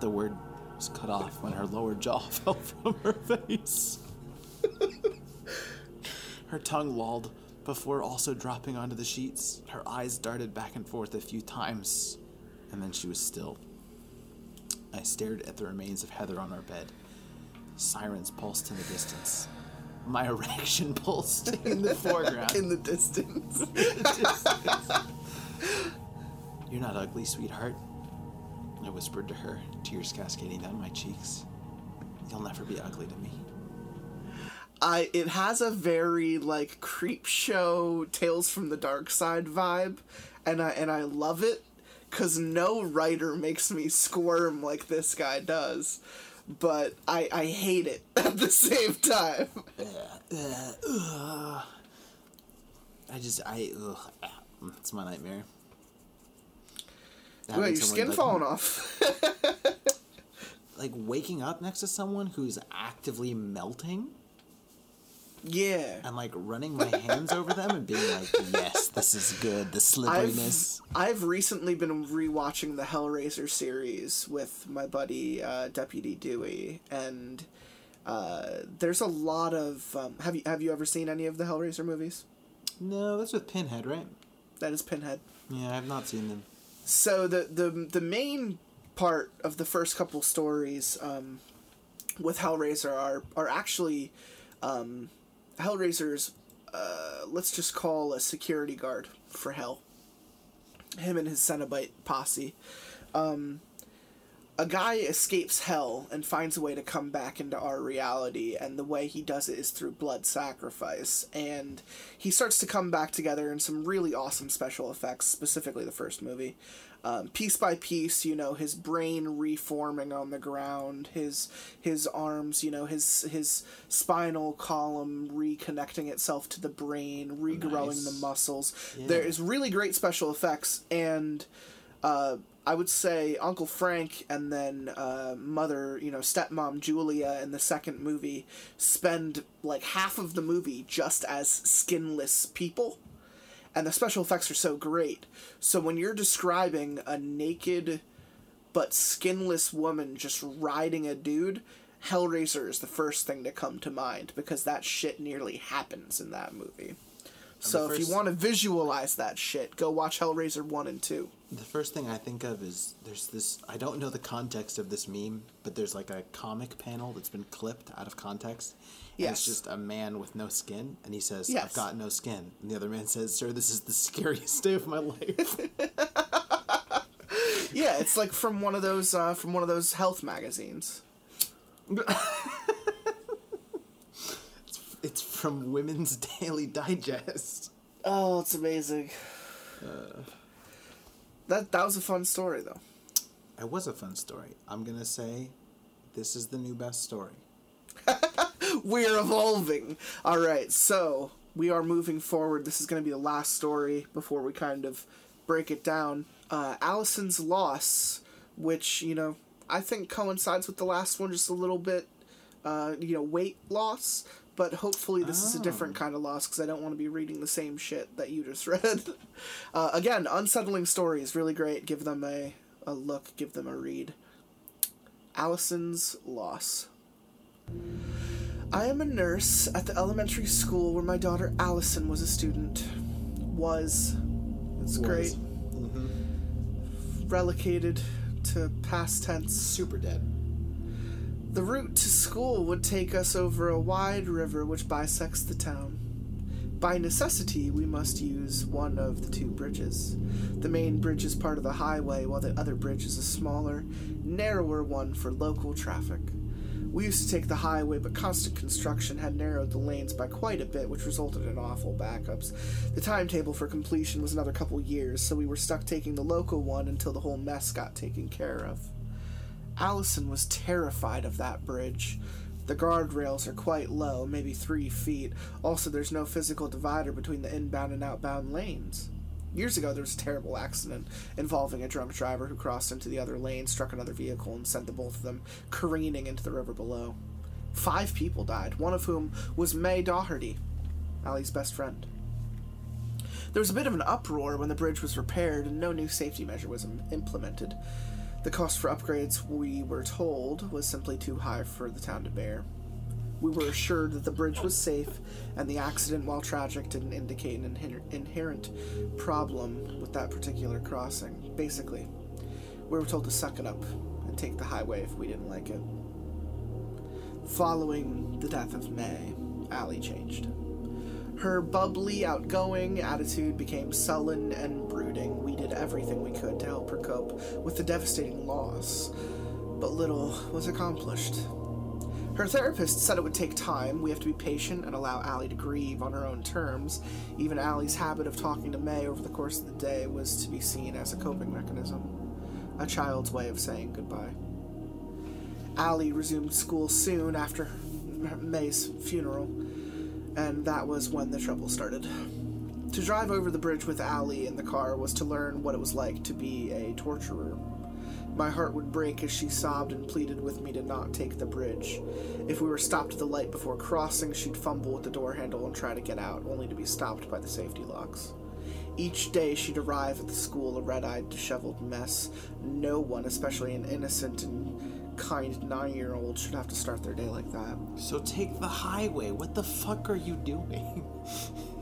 The word was cut off when her lower jaw fell from her face. Her tongue lolled before also dropping onto the sheets. Her eyes darted back and forth a few times, and then she was still. I stared at the remains of Heather on our bed. Sirens pulsed in the distance. My erection pulsed in the foreground. In the distance. You're not ugly, sweetheart. I whispered to her, tears cascading down my cheeks. You'll never be ugly to me. I it has a very like Creepshow Tales from the Dark Side vibe, and I and I love it because no writer makes me squirm like this guy does, but I I hate it at the same time. I just, I, ugh, ah, it's my nightmare. Wait, your skin like, falling off. Like waking up next to someone who's actively melting. Yeah. and like running my hands over them and being like, "Yes, this is good." The I've, slipperiness. I've recently been rewatching the Hellraiser series with my buddy uh, Deputy Dewey, and uh, there's a lot of. Um, have you have you ever seen any of the Hellraiser movies? No, that's with Pinhead, right? That is Pinhead. Yeah, I have not seen them. So the the the main part of the first couple stories um, with Hellraiser are are actually um, Hellraiser's. Uh, let's just call a security guard for Hell. Him and his Cenobite posse. Um, a guy escapes Hell and finds a way to come back into our reality, and the way he does it is through blood sacrifice. And he starts to come back together in some really awesome special effects, specifically the first movie. Um, piece by piece, you know, his brain reforming on the ground, his his arms, you know, his his spinal column reconnecting itself to the brain, regrowing Nice. the muscles. Yeah. There is really great special effects, and uh, I would say Uncle Frank and then uh, mother, you know, stepmom Julia in the second movie spend like half of the movie just as skinless people. And the special effects are so great. So when you're describing a naked but skinless woman just riding a dude, Hellraiser is the first thing to come to mind because that shit nearly happens in that movie. So if you want to visualize that shit, go watch Hellraiser 1 and 2. The first thing I think of is there's this. I don't know the context of this meme, but there's like a comic panel that's been clipped out of context. Yes. It's just a man with no skin, and he says, Yes. "I've got no skin," and the other man says, "Sir, this is the scariest day of my life." Yeah, it's like from one of those uh, from one of those health magazines. it's from Women's Daily Digest. Oh, it's amazing. that that was a fun story though. It was a fun story. I'm gonna say, this is the new best story. We're evolving. All right, so we are moving forward. This is going to be the last story before we kind of break it down. Uh, Allison's loss, which you know I think coincides with the last one just a little bit. Uh, you know, weight loss. But hopefully this is a different kind of loss because I don't want to be reading the same shit that you just read. uh, again, unsettling stories, really great. Give them a, a look, give them a read. Allison's loss. I am a nurse at the elementary school where my daughter Allison was a student. Was. It's great. Mm-hmm. Relegated to past tense. Super dead. The route to school would take us over a wide river which bisects the town. By necessity, we must use one of the two bridges. The main bridge is part of the highway, while the other bridge is a smaller, narrower one for local traffic. We used to take the highway, but constant construction had narrowed the lanes by quite a bit, which resulted in awful backups. The timetable for completion was another couple years, so we were stuck taking the local one until the whole mess got taken care of. Allison was terrified of that bridge. The guardrails are quite low, maybe three feet. Also, there's no physical divider between the inbound and outbound lanes. Years ago, there was a terrible accident involving a drunk driver who crossed into the other lane, struck another vehicle, and sent the both of them careening into the river below. Five people died, one of whom was May Doherty, Allie's best friend. There was a bit of an uproar when the bridge was repaired and no new safety measure was im- implemented. The cost for upgrades, we were told, was simply too high for the town to bear. We were assured that the bridge was safe, and the accident, while tragic, didn't indicate an inher- inherent problem with that particular crossing. Basically, we were told to suck it up and take the highway if we didn't like it. Following the death of May, Allie changed. Her bubbly, outgoing attitude became sullen and brooding. We did everything we could to help her cope with the devastating loss, but little was accomplished. Her therapist said it would take time. We have to be patient and allow Allie to grieve on her own terms. Even Allie's habit of talking to May over the course of the day was to be seen as a coping mechanism, a child's way of saying goodbye. Allie resumed school soon after May's funeral, and that was when the trouble started. To drive over the bridge with Allie in the car was to learn what it was like to be a torturer. My heart would break as she sobbed and pleaded with me to not take the bridge. If we were stopped at the light before crossing, she'd fumble with the door handle and try to get out, only to be stopped by the safety locks. Each day she'd arrive at the school a red eyed, disheveled mess. No one, especially an innocent and kind nine year old, should have to start their day like that. So take the highway. What the fuck are you doing?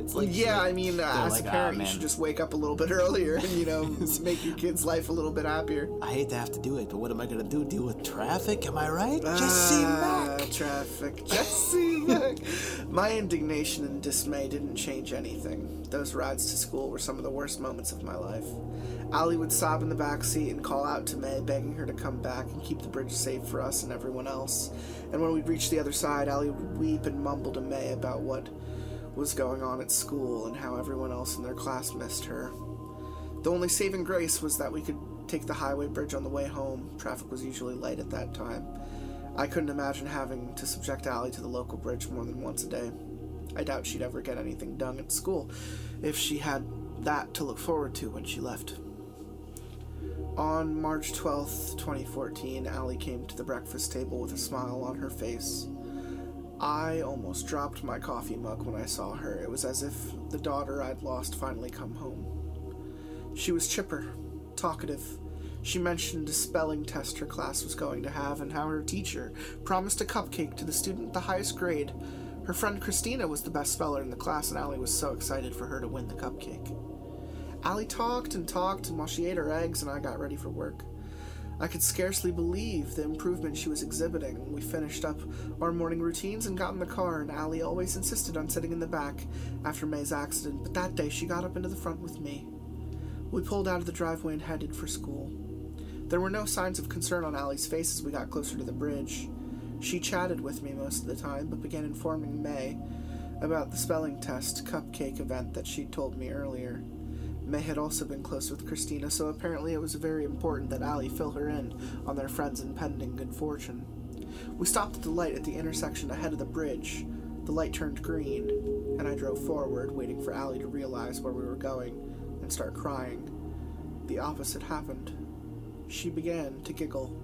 it's like yeah, I mean, uh, as like, a "Ah, parent, you should just wake up a little bit earlier and, you know, make your kid's life a little bit happier. I hate to have to do it, but what am I gonna do? Deal with traffic? Am I right? Jessie Ah, Mack. Traffic. Jessie Mack. My indignation and dismay didn't change anything. Those rides to school were some of the worst moments of my life. Allie would sob in the back seat and call out to May, begging her to come back and keep the bridge safe for us and everyone else. And when we'd reach the other side, Allie would weep and mumble to May about what was going on at school and how everyone else in their class missed her. The only saving grace was that we could take the highway bridge on the way home. Traffic was usually light at that time. I couldn't imagine having to subject Allie to the local bridge more than once a day. I doubt she'd ever get anything done at school if she had that to look forward to when she left. On March 12th, 2014, Allie came to the breakfast table with a smile on her face. I almost dropped my coffee mug when I saw her. It was as if the daughter I'd lost finally come home. She was chipper, talkative. She mentioned a spelling test her class was going to have and how her teacher promised a cupcake to the student with the highest grade. Her friend Christina was the best speller in the class, and Allie was so excited for her to win the cupcake. Allie talked and talked, and while she ate her eggs and I got ready for work. I could scarcely believe the improvement she was exhibiting. We finished up our morning routines and got in the car, and Allie always insisted on sitting in the back after May's accident, but that day she got up into the front with me. We pulled out of the driveway and headed for school. There were no signs of concern on Allie's face as we got closer to the bridge. She chatted with me most of the time, but began informing May about the spelling test cupcake event that she'd told me earlier. May had also been close with Christina, so apparently it was very important that Allie fill her in on their friend's impending good fortune. We stopped at the light at the intersection ahead of the bridge. The light turned green, and I drove forward, waiting for Allie to realize where we were going and start crying. The opposite happened. She began to giggle.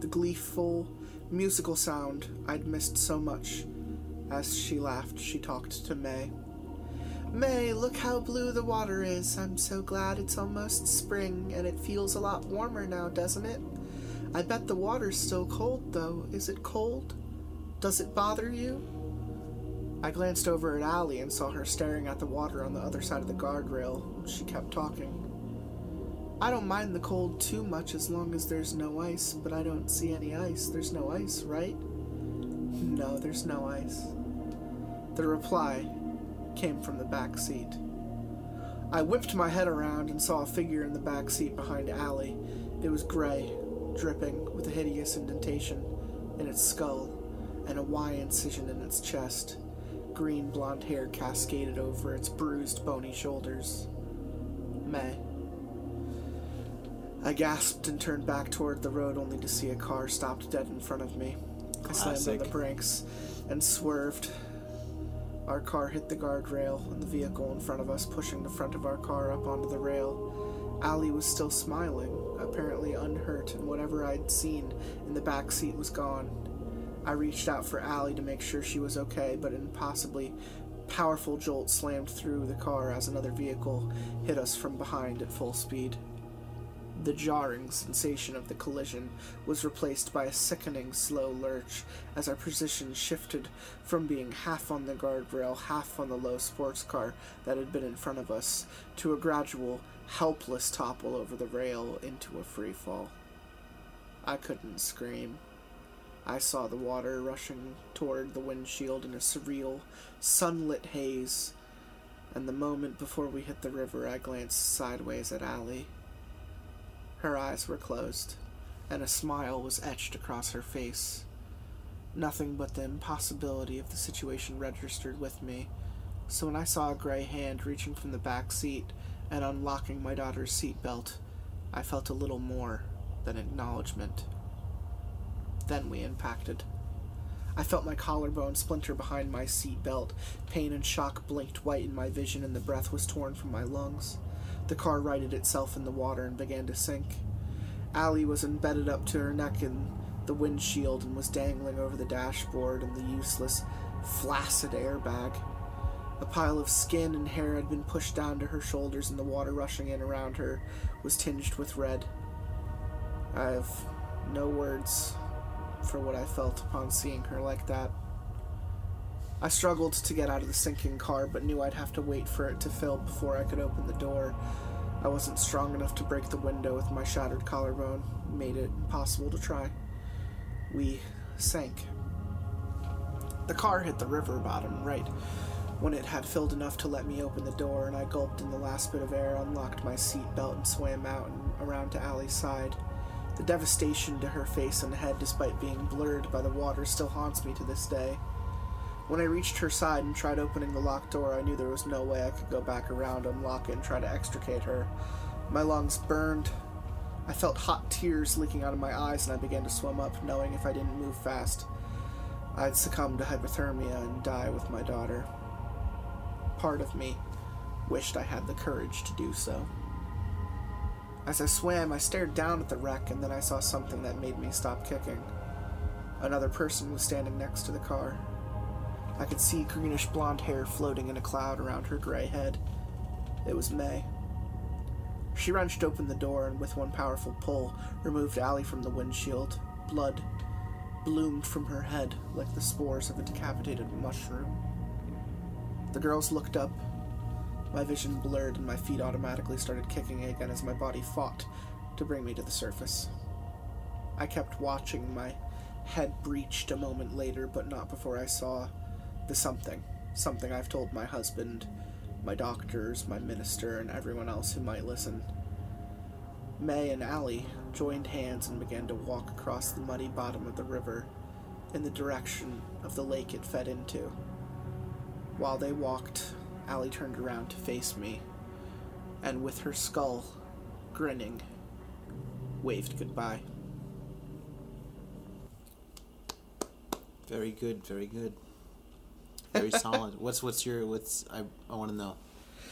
The gleeful, musical sound I'd missed so much. As she laughed, she talked to May. May, look how blue the water is. I'm so glad it's almost spring, and it feels a lot warmer now, doesn't it? I bet the water's still cold, though. Is it cold? Does it bother you? I glanced over at Allie and saw her staring at the water on the other side of the guardrail. She kept talking. I don't mind the cold too much as long as there's no ice, but I don't see any ice. There's no ice, right? No, there's no ice. The reply came from the back seat. I whipped my head around and saw a figure in the back seat behind Allie. It was gray, dripping, with a hideous indentation in its skull and a Y incision in its chest. Green blonde hair cascaded over its bruised, bony shoulders. May. I gasped and turned back toward the road only to see a car stopped dead in front of me. I slammed on the brakes and swerved. Our car hit the guardrail and the vehicle in front of us, pushing the front of our car up onto the rail. Allie was still smiling, apparently unhurt, and whatever I'd seen in the back seat was gone. I reached out for Allie to make sure she was okay, but an impossibly powerful jolt slammed through the car as another vehicle hit us from behind at full speed. The jarring sensation of the collision was replaced by a sickening slow lurch as our position shifted from being half on the guardrail, half on the low sports car that had been in front of us, to a gradual, helpless topple over the rail into a free fall. I couldn't scream. I saw the water rushing toward the windshield in a surreal, sunlit haze, and the moment before we hit the river, I glanced sideways at Allie. Her eyes were closed, and a smile was etched across her face. Nothing but the impossibility of the situation registered with me, so when I saw a gray hand reaching from the back seat and unlocking my daughter's seat belt, I felt a little more than acknowledgement. Then we impacted. I felt my collarbone splinter behind my seat belt. Pain and shock blinked white in my vision, and the breath was torn from my lungs. The car righted itself in the water and began to sink. Allie was embedded up to her neck in the windshield and was dangling over the dashboard in the useless, flaccid airbag. A pile of skin and hair had been pushed down to her shoulders, and the water rushing in around her was tinged with red. I have no words for what I felt upon seeing her like that. I struggled to get out of the sinking car, but knew I'd have to wait for it to fill before I could open the door. I wasn't strong enough to break the window with my shattered collarbone, made it impossible to try. We sank. The car hit the river bottom right when it had filled enough to let me open the door, and I gulped in the last bit of air, unlocked my seat belt, and swam out and around to Allie's side. The devastation to her face and head, despite being blurred by the water, still haunts me to this day. When I reached her side and tried opening the locked door, I knew there was no way I could go back around, unlock it, and try to extricate her. My lungs burned. I felt hot tears leaking out of my eyes, and I began to swim up, knowing if I didn't move fast, I'd succumb to hypothermia and die with my daughter. Part of me wished I had the courage to do so. As I swam, I stared down at the wreck, and then I saw something that made me stop kicking. Another person was standing next to the car. I could see greenish blonde hair floating in a cloud around her gray head. It was May. She wrenched open the door and, with one powerful pull, removed Allie from the windshield. Blood bloomed from her head like the spores of a decapitated mushroom. The girls looked up. My vision blurred and my feet automatically started kicking again as my body fought to bring me to the surface. I kept watching, my head breached a moment later, but not before I saw the something. Something I've told my husband, my doctors, my minister, and everyone else who might listen. May and Allie joined hands and began to walk across the muddy bottom of the river in the direction of the lake it fed into. While they walked, Allie turned around to face me, and with her skull grinning, waved goodbye. Very good, very good. Very solid. What's what's your what's I I want to know.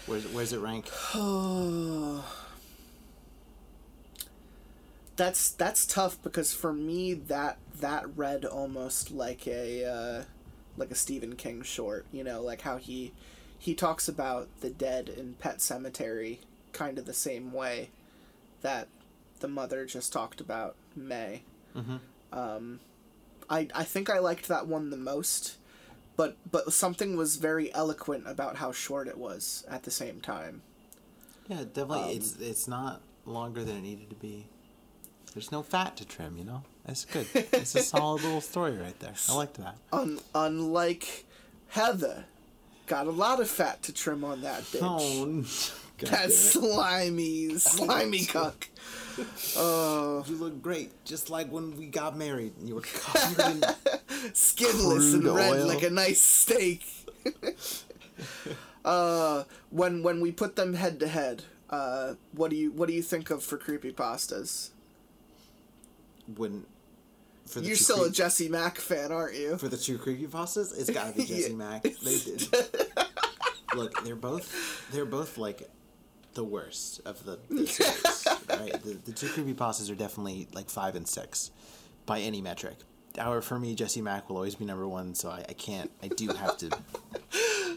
Where's where's it rank? that's that's tough because for me that that read almost like a uh, like a Stephen King short. You know, like how he he talks about the dead in Pet Sematary kind of the same way that the mother just talked about May. Um, I I think I liked that one the most, but but something was very eloquent about how short it was at the same time. Yeah, definitely. Um, it's it's not longer than it needed to be. There's no fat to trim, you know. That's good. It's a solid little story right there. I liked that. Un- unlike Heather, got a lot of fat to trim on that oh, bitch. Oh, God that slimy, slimy cuck. Oh, You look great, just like when we got married. and You were covered in skinless and red oil. like a nice steak. uh, when when we put them head to head, uh, what do you what do you think of for creepy pastas? when. For the You're still a Jessie Mack fan, aren't you? for the two creepy pastas, it's gotta be Jessie Yeah. Mack. They did. Look, they're both they're both like the worst of the, the series, right? The, the two creepypastas are definitely like five and six by any metric. However, for me, Jessie Mack will always be number one, so I, I can't. I do have to.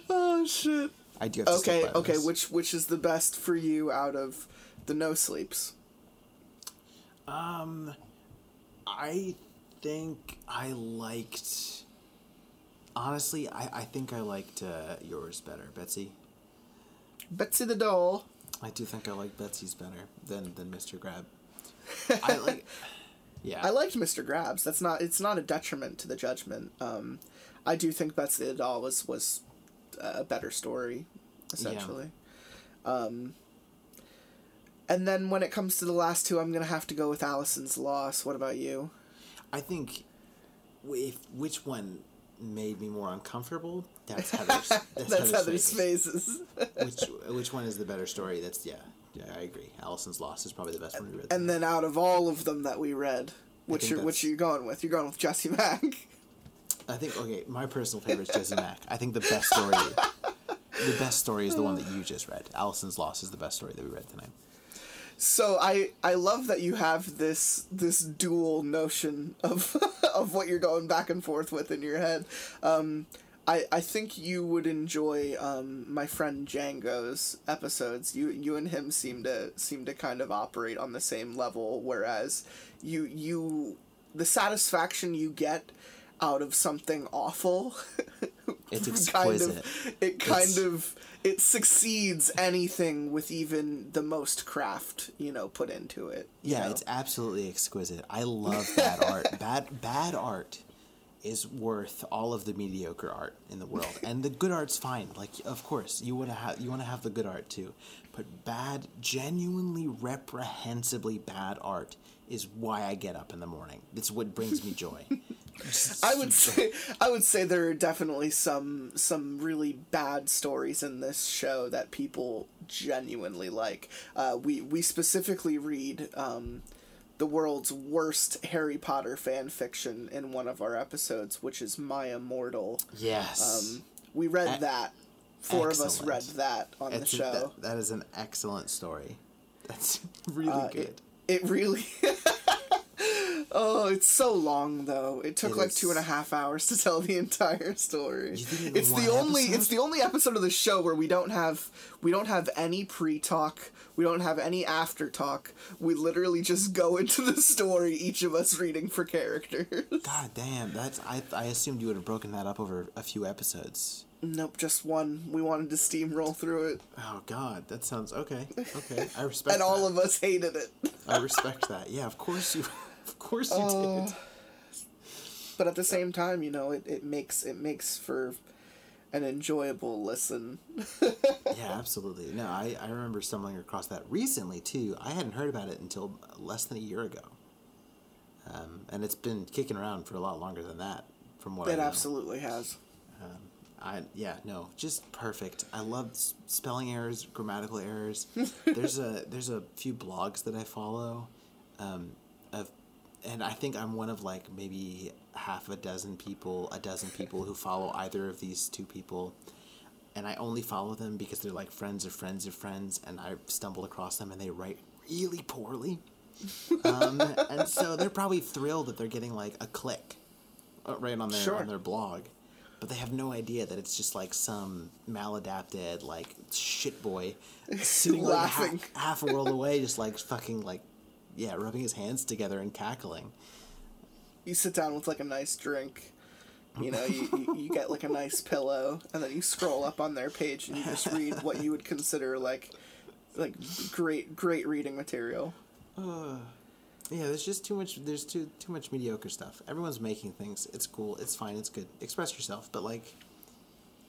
Oh shit. I do have to. Okay, okay. this. Which which is the best for you out of the no sleeps? Um, I think I liked. Honestly, I, I think I liked uh, yours better, Betsy. Betsy the doll. I do think I like Betsy's better than than Mr. Grab. I like. Yeah. I liked Mr. Grabs. That's not. It's not a detriment to the judgment. Um, I do think Betsy the doll was was a better story, essentially. Um, and then when it comes to the last two, I'm gonna have to go with Allison's loss. What about you? I think if which one made me more uncomfortable, that's Heather's. That's, That's Heather's Phases. Phases. Which which one is the better story? That's yeah. Yeah, I agree. Allison's loss is probably the best one we read. and then out of all of them that we read, which you're which are you going with? You're going with Jessie Mack. I think okay, my personal favorite is Jessie Mack. I think the best story, the best story is the one that you just read. Allison's loss is the best story that we read tonight. So I I love that you have this this dual notion of of what you're going back and forth with in your head. Um, I I think you would enjoy um, my friend Django's episodes. You you and him seem to seem to kind of operate on the same level, whereas you you the satisfaction you get out of something awful It's kind exquisite. of it kind It's- of it succeeds anything with even the most craft you know put into it Yeah, know? it's absolutely exquisite. I love bad art. Bad bad art is worth all of the mediocre art in the world. And the good art's fine. Like of course, you want to have you want to have the good art too. But bad, genuinely reprehensibly bad art is why I get up in the morning. It's what brings me joy. I would say I would say there are definitely some some really bad stories in this show that people genuinely like. Uh, we we specifically read um, the world's worst Harry Potter fan fiction in one of our episodes, which is My Immortal. Yes. Um, we read E- that. Four of us read that on the It's a- show. that- that is an excellent story. That's really Uh, good. it, it really. oh, it's so long though. It took It like is. two and a half hours to tell the entire story. It It's the only. episode? It's the only episode of the show where we don't have we don't have any pre talk. We don't have any after talk. We literally just go into the story, each of us reading for characters. God damn, that's I I assumed you would have broken that up over a few episodes. Nope, just one. We wanted to steamroll through it, Oh God, that sounds okay. Okay, I respect. and all that. of us hated it. I respect that. Yeah, of course you, of course you Oh. did. but at the same time, you know, it, it makes it makes for an enjoyable listen. Yeah, absolutely. No, I I remember stumbling across that recently too. I hadn't heard about it until less than a year ago. Um, and it's been kicking around for a lot longer than that, from what I It know. absolutely has. I yeah no just perfect. I love s- spelling errors, grammatical errors. there's a there's a few blogs that I follow, um, of, and I think I'm one of like maybe half a dozen people, a dozen people who follow either of these two people, and I only follow them because they're like friends of friends of friends, and I stumbled across them and they write really poorly, um, and so they're probably thrilled that they're getting like a click, uh, right on their Sure. on their blog but they have no idea that it's just like some maladapted like shit boy sitting like half, half a world away just like fucking like yeah rubbing his hands together and cackling You sit down with like a nice drink. You know, you, you, you get like a nice pillow, and then you scroll up on their page and you just read what you would consider like like great great reading material. yeah there's just too much there's too too much mediocre stuff. Everyone's making things. It's cool. It's fine. It's good. Express yourself. But like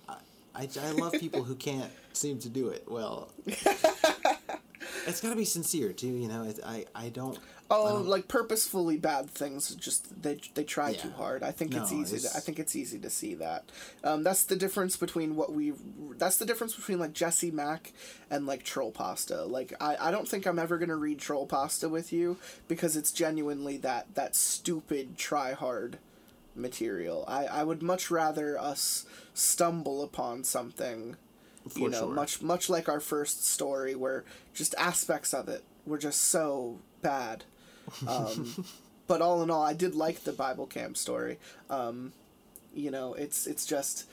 i i, I love people who can't seem to do it well. It's got to be sincere too you know? It, i i don't Oh, like purposefully bad things. Just they they try too hard. I think it's No, easy. To, I think it's easy to see that. Um, that's the difference between what we. That's the difference between like Jessie Mack and like Troll Pasta. Like I, I don't think I'm ever gonna read Troll Pasta with you because it's genuinely that that stupid try hard material. I I would much rather us stumble upon something. you For know, sure. much much like our first story, where just aspects of it were just so bad. Um, but all in all, I did like the Bible camp story. Um, you know, it's it's just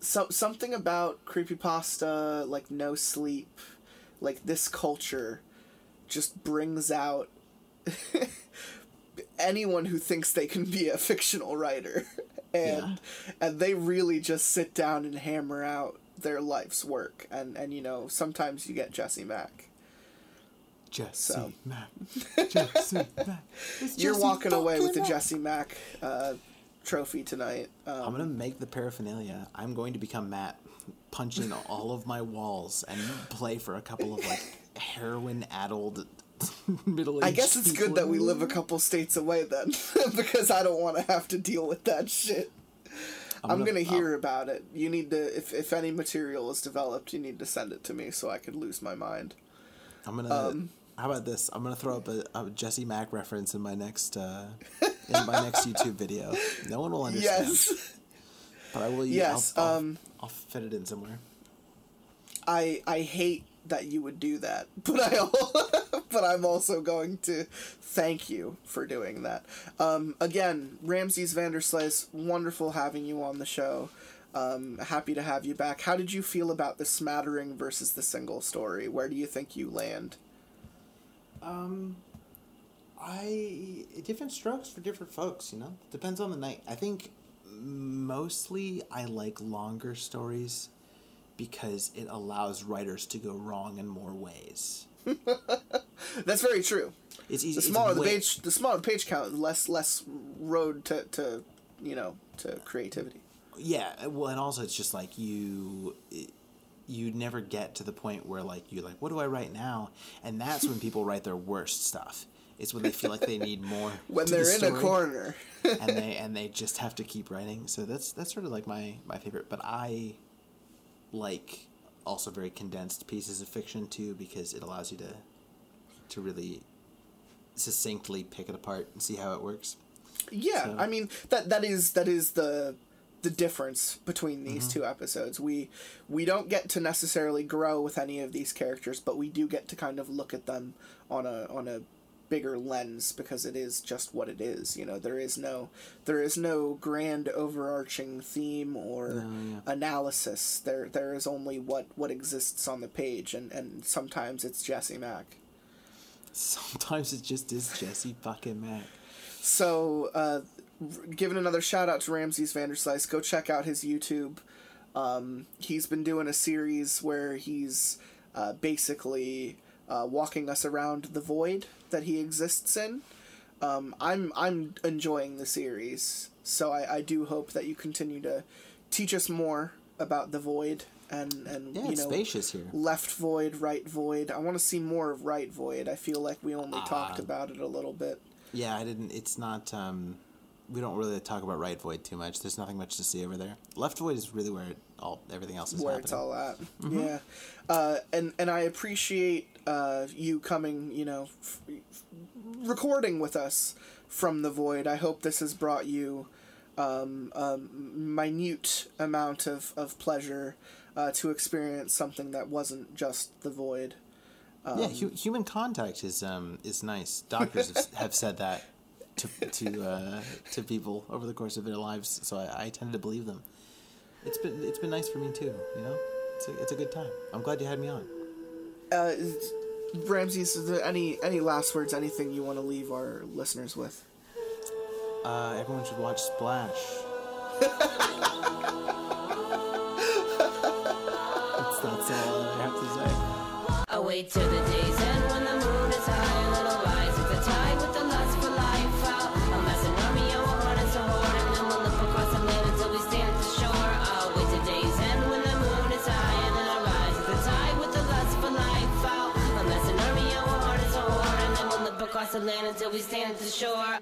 so, something about creepypasta, like no sleep, like this culture, just brings out anyone who thinks they can be a fictional writer, and and they really just sit down and hammer out their life's work. And and you know, sometimes you get Jessie Mack. Jessie So. Mack. Jessie Mack. You're Jessie walking away with the Mack. Jessie Mack uh, trophy tonight. Um, I'm gonna make the paraphernalia. I'm going to become Matt, punch in all of my walls and play for a couple of like heroin-addled middle-aged. I guess it's good that we live a couple states away then, because I don't want to have to deal with that shit. I'm, gonna- gonna, hear about it. You need to, if if any material is developed, you need to send it to me so I could lose my mind. I'm gonna. um, how about this? I'm gonna throw up a, a Jessie Mack reference in my next uh, in my next YouTube video. No one will understand, Yes, but I will. Yes, I'll, I'll, um, I'll fit it in somewhere. I I hate that you would do that, but I but I'm also going to thank you for doing that. Um, again, Ramses Vanderslice, wonderful having you on the show. Um, happy to have you back. How did you feel about the smattering versus the single story? Where do you think you land? Um, I different strokes for different folks. You know, depends on the night. I think mostly I like longer stories because it allows writers to go wrong in more ways. That's very true. It's easy. The smaller the page, the smaller the page count, less less road to, to you know to creativity. Yeah, well, and also it's just like you. You never get to the point where like you're like, what do I write now? And that's when people write their worst stuff. It's when they feel like they need more. when they're in a corner. and they and they just have to keep writing. So that's that's sort of like my my favorite. But I like also very condensed pieces of fiction too because it allows you to to really succinctly pick it apart and see how it works. Yeah, So- I mean that that is that is the the difference between these Mm-hmm. two episodes. We we don't get to necessarily grow with any of these characters, but we do get to kind of look at them on a on a bigger lens because it is just what it is. You know, there is no there is no grand overarching theme or No, yeah. analysis. There there is only what what exists on the page and and sometimes it's Jessie Mack. Sometimes it just is Jessie fucking Mack. So, uh, giving another shout out to Ramses Vanderslice, go check out his YouTube. Um, he's been doing a series where he's uh, basically uh, walking us around the void that he exists in. Um, I'm I'm enjoying the series, so I, I do hope that you continue to teach us more about the void and and Yeah, you know spacious here. left void, right void. I want to see more of right void. I feel like we only talked about it a little bit. Yeah, I didn't. It's not. um We don't really talk about right void too much. There's nothing much to see over there. Left void is really where it all everything else is where happening. it's all at. Mm-hmm. Yeah, uh, and and I appreciate uh, you coming. You know, f- recording with us from the void. I hope this has brought you um, a minute amount of of pleasure uh, to experience something that wasn't just the void. yeah, hu- human contact is um is nice. Doctors have, have said that to to uh, to people over the course of their lives, so I, I tend to believe them. It's been it's been nice for me too. You know, it's a, it's a good time. I'm glad you had me on. Uh, Ramses, is there any any last words? Anything you want to leave our listeners with? Uh, everyone should watch Splash. that's, that's all I have to say. I wait till the day's land until we stand at the shore.